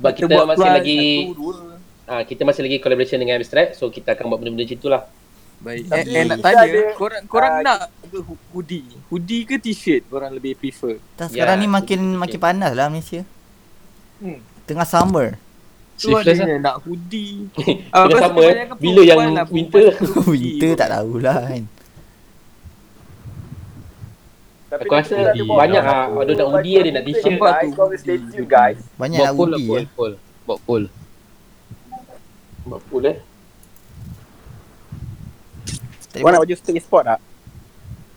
Sebab kita, buat masih lagi satu, dua. Ah kita masih lagi collaboration dengan Abstract. So kita akan buat benda-benda macam tu lah. Baik. Tapi Eh, eh, nak tanya, ada- korang korang ah, nak ke hoodie? Hoodie ke t-shirt korang lebih prefer? Tak sekarang Ya, ni makin betul. makin panas lah Malaysia. Hmm. Tengah summer. Tu ada lah. nak hoodie. Tu sama, eh. kebanyakan Bila yang lah, winter? hoodie Winter tak tahulah kan. Tapi Aku rasa buat banyak baju- ah, ada nak hoodie, ada nak t-shirt. Guys. Banyak Buat lah undi poll, ya. poll. Buat poll. Pool eh. Kau nak baju street sport tak?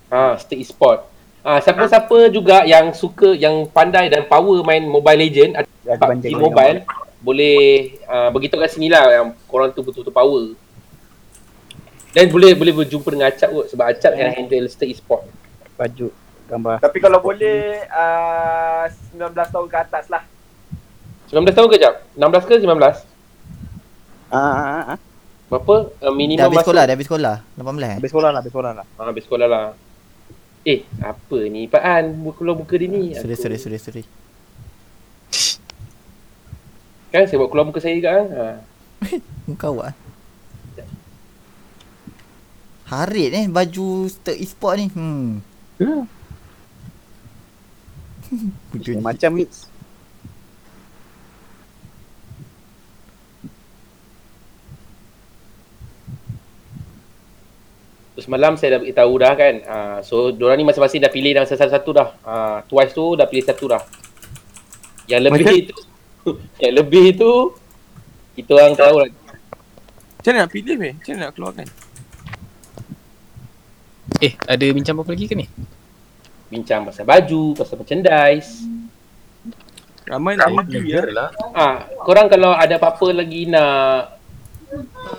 Ah, stay e-sport. Ah, siapa-siapa juga yang suka yang pandai dan power main Mobile Legend atau Ya, PUBG kau Mobile boleh uh, beritahu kat sini lah yang korang tu betul-betul power. Dan boleh boleh berjumpa dengan Acap kot sebab Acap yang handle stay e-sport. Baju gambar. Tapi kalau boleh uh, 19 tahun ke atas lah. 19 tahun ke Acap? 16 ke 19? Ah, ah, ah, ah. Berapa? Uh, Dah minimum habis masuk? sekolah, dah habis sekolah. 18 eh. Habis sekolah lah, habis sekolah lah. Ah, habis sekolah lah. Eh, apa ni Pak An? Keluar muka dia ni. Sorry, Aku- sorry, sorry, sorry. Kan saya buat keluar muka saya juga kan? Ha. Muka awak. Harit eh baju stir e-sport ni. Hmm. Bodoh ni. Macam ni. So, semalam saya dah beritahu dah kan. Uh, so, diorang ni masing-masing dah pilih dalam satu-satu dah. Uh, twice tu dah pilih satu dah. Yang lebih Macam- tu, yang lebih tu, kita orang tahu lah. Macam mana nak pilih weh? Macam mana nak keluarkan? Eh, ada bincang apa lagi ke ni? Bincang pasal baju, pasal merchandise. Ramai nak hoodie ya. lah. Ah, korang kalau ada apa-apa lagi nak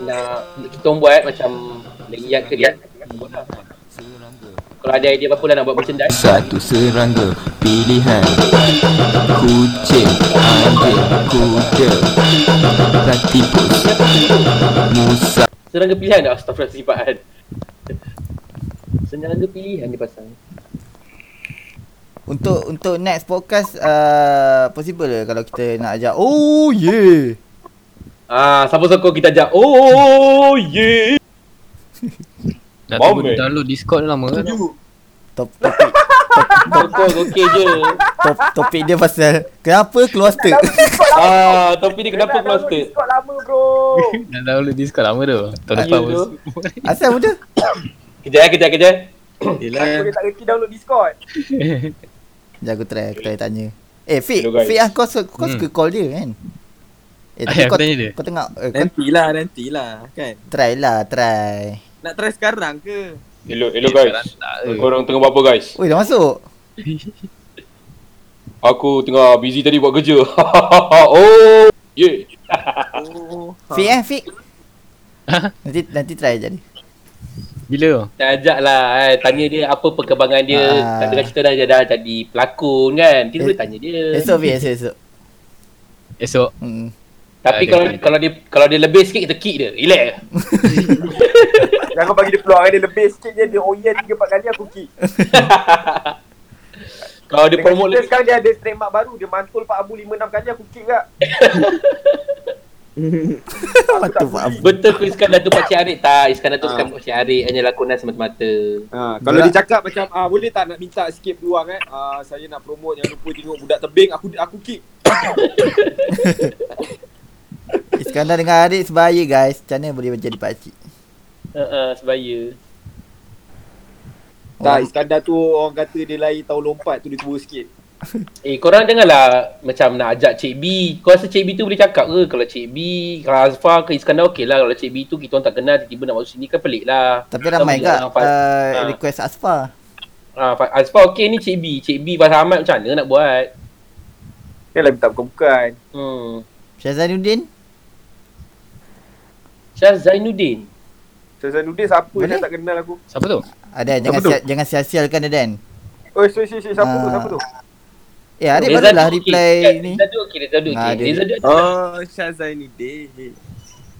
nak kita buat macam lagi yang ke dia. lah. Kalau ada idea apa-apa dah nak buat merchandise, Satu serangga pilihan Kucing, anjing, kuda Platypus Musa serangga pilihan dah astagfirullahaladzim. Serangga pilihan dia pasang. Untuk untuk next podcast uh, possible ke kalau kita nak ajak Oh yeah. Ah, siapa sokong kita ajak. Oh, yeah. Nak Bomb, tunggu download Discord lama kan? Top topik okey je. top, topik dia pasal kenapa keluar stir. Ah, tapi ni kenapa keluar Dah skirt? Discord lama bro. Nak download Discord lama tu. Tahun Ah, depan ya pun. Asal muda? Kejap eh, kejap, kejap. Yelah. Aku dia tak reti download Discord. Jangan aku try, aku try tanya. Eh, Fik. Fik ah kau kau Hmm. suka call dia kan? Eh, tapi kau, aku tanya dia. kau tengok eh, kau Nantilah, nantilah kan. try lah, try. Nak try sekarang ke? Hello, hello Eh, guys. tak, eh. Korang tengah buat apa guys? Oi, dah masuk. Aku tengah busy tadi buat kerja. oh, yeah. Oh. Fik eh, Fik. nanti nanti try jadi. Bila tu? Ajak lah eh, Tanya dia apa perkembangan dia Ah. Katakan cerita dah, dah jadi pelakon kan Kita Eh, boleh tanya dia Esok Fik, esok esok. Esok. Hmm. Tapi Ada. kalau kalau dia kalau dia lebih sikit kita kick dia Relax Jangan bagi dia peluang dia lebih sikit je dia oyen 3 4 kali aku kick. Kalau dia Dengan promote sekarang dia ada trademark baru. Dia mantul Pak Abu 5-6 kali aku kick Pak Abu. Betul ke Iskandar tu Pakcik Arik tak? Iskandar tu Ah. sekarang Pakcik Arik hanya lakonan semata-mata. Ha, kalau dia cakap macam ah boleh tak nak minta sikit peluang eh. Ah saya nak promote jangan lupa tengok budak tebing aku aku kick. Iskandar dengan Arik sebaya guys. Macam mana boleh jadi pakcik? Ha uh, sebaya. Tak Iskandar tu orang kata dia lari tahu lompat tu dia tua sikit. Eh korang dengarlah macam nak ajak Cik B. Kau rasa Cik B tu boleh cakap ke kalau Cik B, kalau Azfar ke Iskandar okey lah. Kalau Cik B tu kita orang tak kenal tiba-tiba nak masuk sini kan pelik lah. Tapi ramai orang uh, Ah. request Asfar. Ah, Fa- Azfar okey ni Cik B. Cik B Faham Ahmad macam mana nak buat? Kan lah minta bukan-bukan. Hmm. Syah Zainuddin? Syah Zainuddin. Zainuddin siapa Boleh? dia tak kenal aku. Siapa tu? Ada jangan tu? sia, jangan sia-sialkan dia Dan. Oi, oh, siapa siapa tu? Ah. Siapa tu? Eh Arik Reza barulah tu okey. reply ni. Reza tu okey, Ah, okey. dia- tu Oh, Syazai ni dia.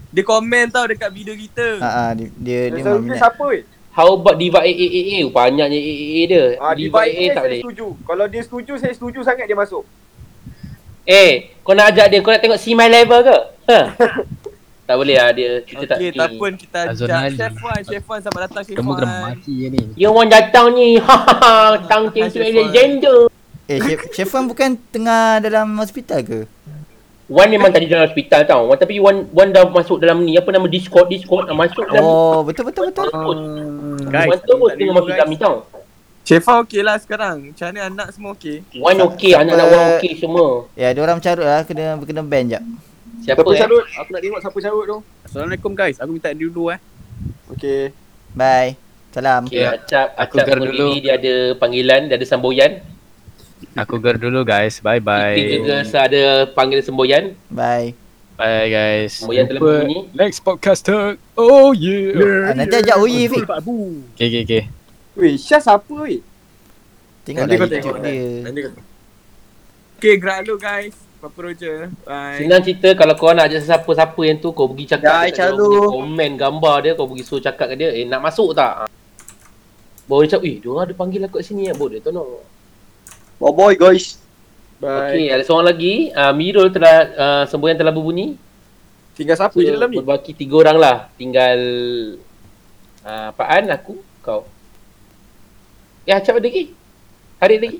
Dia komen tau dekat video kita. Ha ah dia dia, dia minat. siapa weh? How about Diva AAA? Banyaknya AAA dia. Ah, Diva Diva AA tak saya boleh. setuju. Kalau dia setuju, saya setuju sangat dia masuk. Eh, kau nak ajak dia, kau nak tengok see my level ke? Ha? tak boleh lah dia, kita tak Okey, tak pun kita ajak. Chef Wan, Chef Wan selamat datang Chef Kamu kena Wan. mati je ni. Yang orang datang ni, ha ha ha, tang ting tu Alexander. Eh Chef Chef Wan bukan tengah dalam hospital ke? Wan memang tadi dalam hospital tau. Wan tapi Wan Wan dah masuk dalam ni apa nama Discord Discord dah masuk dalam Oh betul betul betul. Guys, Wan tu pun tengah masuk dalam ni tau. Chef Wan okey lah sekarang. Macam mana anak semua okey? Wan okey, anak-anak Wan okey semua. Ya ada orang carut lah kena kena ban jap. Siapa Siapa eh? carut? Aku nak tengok siapa carut tu. Assalamualaikum guys. Aku minta dulu eh. Okey. Bye. Salam. Okay, Acap, Aku Acap gar pun dulu. dulu. dia ada panggilan, dia ada semboyan. Aku ger dulu guys. Bye Bye. bye. juga ada panggil semboyan. Bye. Bye guys. Semboyan telah berbunyi. Next podcaster. Oh yeah. Ah, nanti ajak Oyi Fik. Pak Abu. Okay okay okay. Weh, Syah siapa weh? Tengoklah kau YouTube tengok. dia. Nanti kau tengok. Okey, gerak dulu guys. Roger. Bye. Senang cerita kalau kau nak ajak siapa-siapa yang tu kau pergi cakap Ya, dia komen gambar dia kau pergi suruh cakap ke dia eh nak masuk tak? Baru dia cakap, eh dia orang ada panggil aku kat sini ya. Boleh tolong. Bye bye guys. Bye. Okey, ada seorang lagi. Uh, Mirul telah uh, semboyan telah berbunyi. Tinggal siapa So, je dalam ni? berbaki tiga orang lah. Tinggal uh, Pak An, aku, kau. Ya, Acap ada lagi. Harid lagi.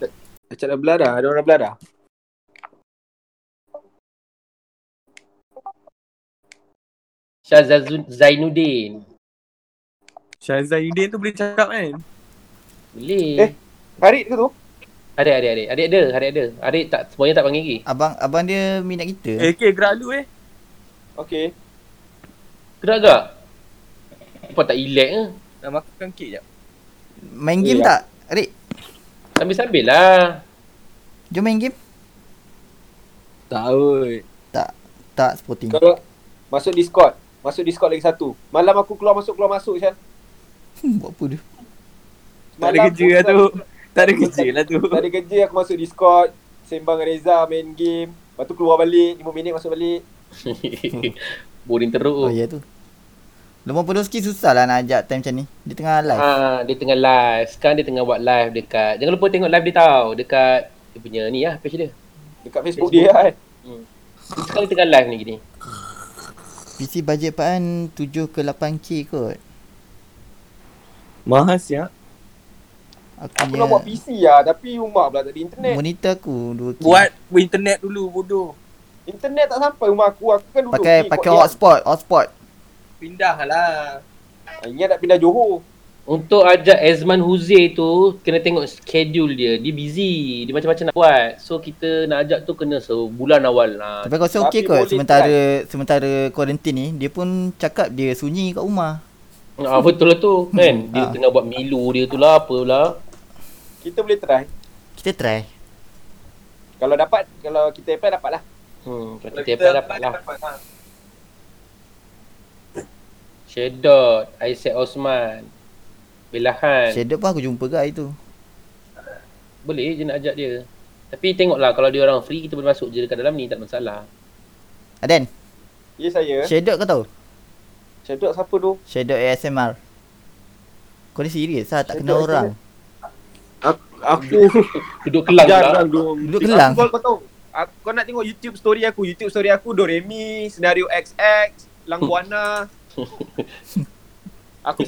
Acap dah belah dah. Ada orang belah dah. Syah Zainuddin. Syazai Udin tu boleh cakap kan? Boleh. Eh. Harid ke tu? Adik, adik, adik. Adik ada, adik ada. Adik tak, semuanya tak panggil lagi. Abang abang dia minat kita. Eh, okey, gerak dulu eh. Okey. Gerak gak? Apa tak relax ke? Nak makan kek jap. Main game Ya. tak? Adik, Sambil-sambil lah. jom main game. Tak oi. Tak sporting. Kalau masuk Discord. Masuk Discord lagi satu. Malam aku keluar masuk keluar masuk Syah. Buat apa dia? Tak ada kerja lah tu. Tak ada kerja lah tu. Tak ada kerja aku masuk Discord. Sembang Reza main game. Lepas tu keluar balik. 5 minit masuk balik. Boring teruk. Oh ya tu. Lemah Podolski susah lah nak ajak time macam ni. Dia tengah live. Ah, dia tengah live. Sekarang dia tengah buat live dekat. Jangan lupa tengok live dia tau. Dekat dia punya ni lah page dia. Dekat Facebook, Facebook. dia kan. Sekarang dia tengah live ni gini. PC bajet Paan 7 ke 8k kot. Mahal siap. Aku Aku nak buat PC lah. Tapi rumah pula tak ada internet. monitor aku 2k. Buat internet dulu bodoh. Internet tak sampai rumah aku. Aku kan duduk pakai pakai hotspot, hotspot. Pindah lah. Ah, Ingat nak pindah Johor. Untuk ajak Azman Huze tu kena tengok schedule dia. Dia busy. Dia macam-macam nak buat. So kita nak ajak tu kena sebulan awal. Ha. Tapi aku rasa okey kot sementara sementara kuarantin ni dia pun cakap dia sunyi kat rumah. Ah, betul lah tu kan. Dia Ah. tengah buat milu dia tu lah apa lah. Kita boleh try. Kita try. Kalau dapat, kalau kita apply dapat lah. Hmm, kalau kita apply dapat lah. Shedot, Isaac Osman, Belahan. Shadow pun aku jumpa ke hari tu. Boleh je nak ajak dia. Tapi tengoklah kalau dia orang free kita boleh masuk je dekat dalam ni tak ada masalah. Aden, Ya saya. Shadow kau tahu? Shadow siapa tu? Shadow ASMR. Kau ni serius lah tak kenal orang. Aku, Aku Duduk kelang jarang dong. Duduk kelang? Aku, kau tahu. Aku, kau nak tengok YouTube story aku. YouTube story aku Doremi, Senario XX, Lang Buana.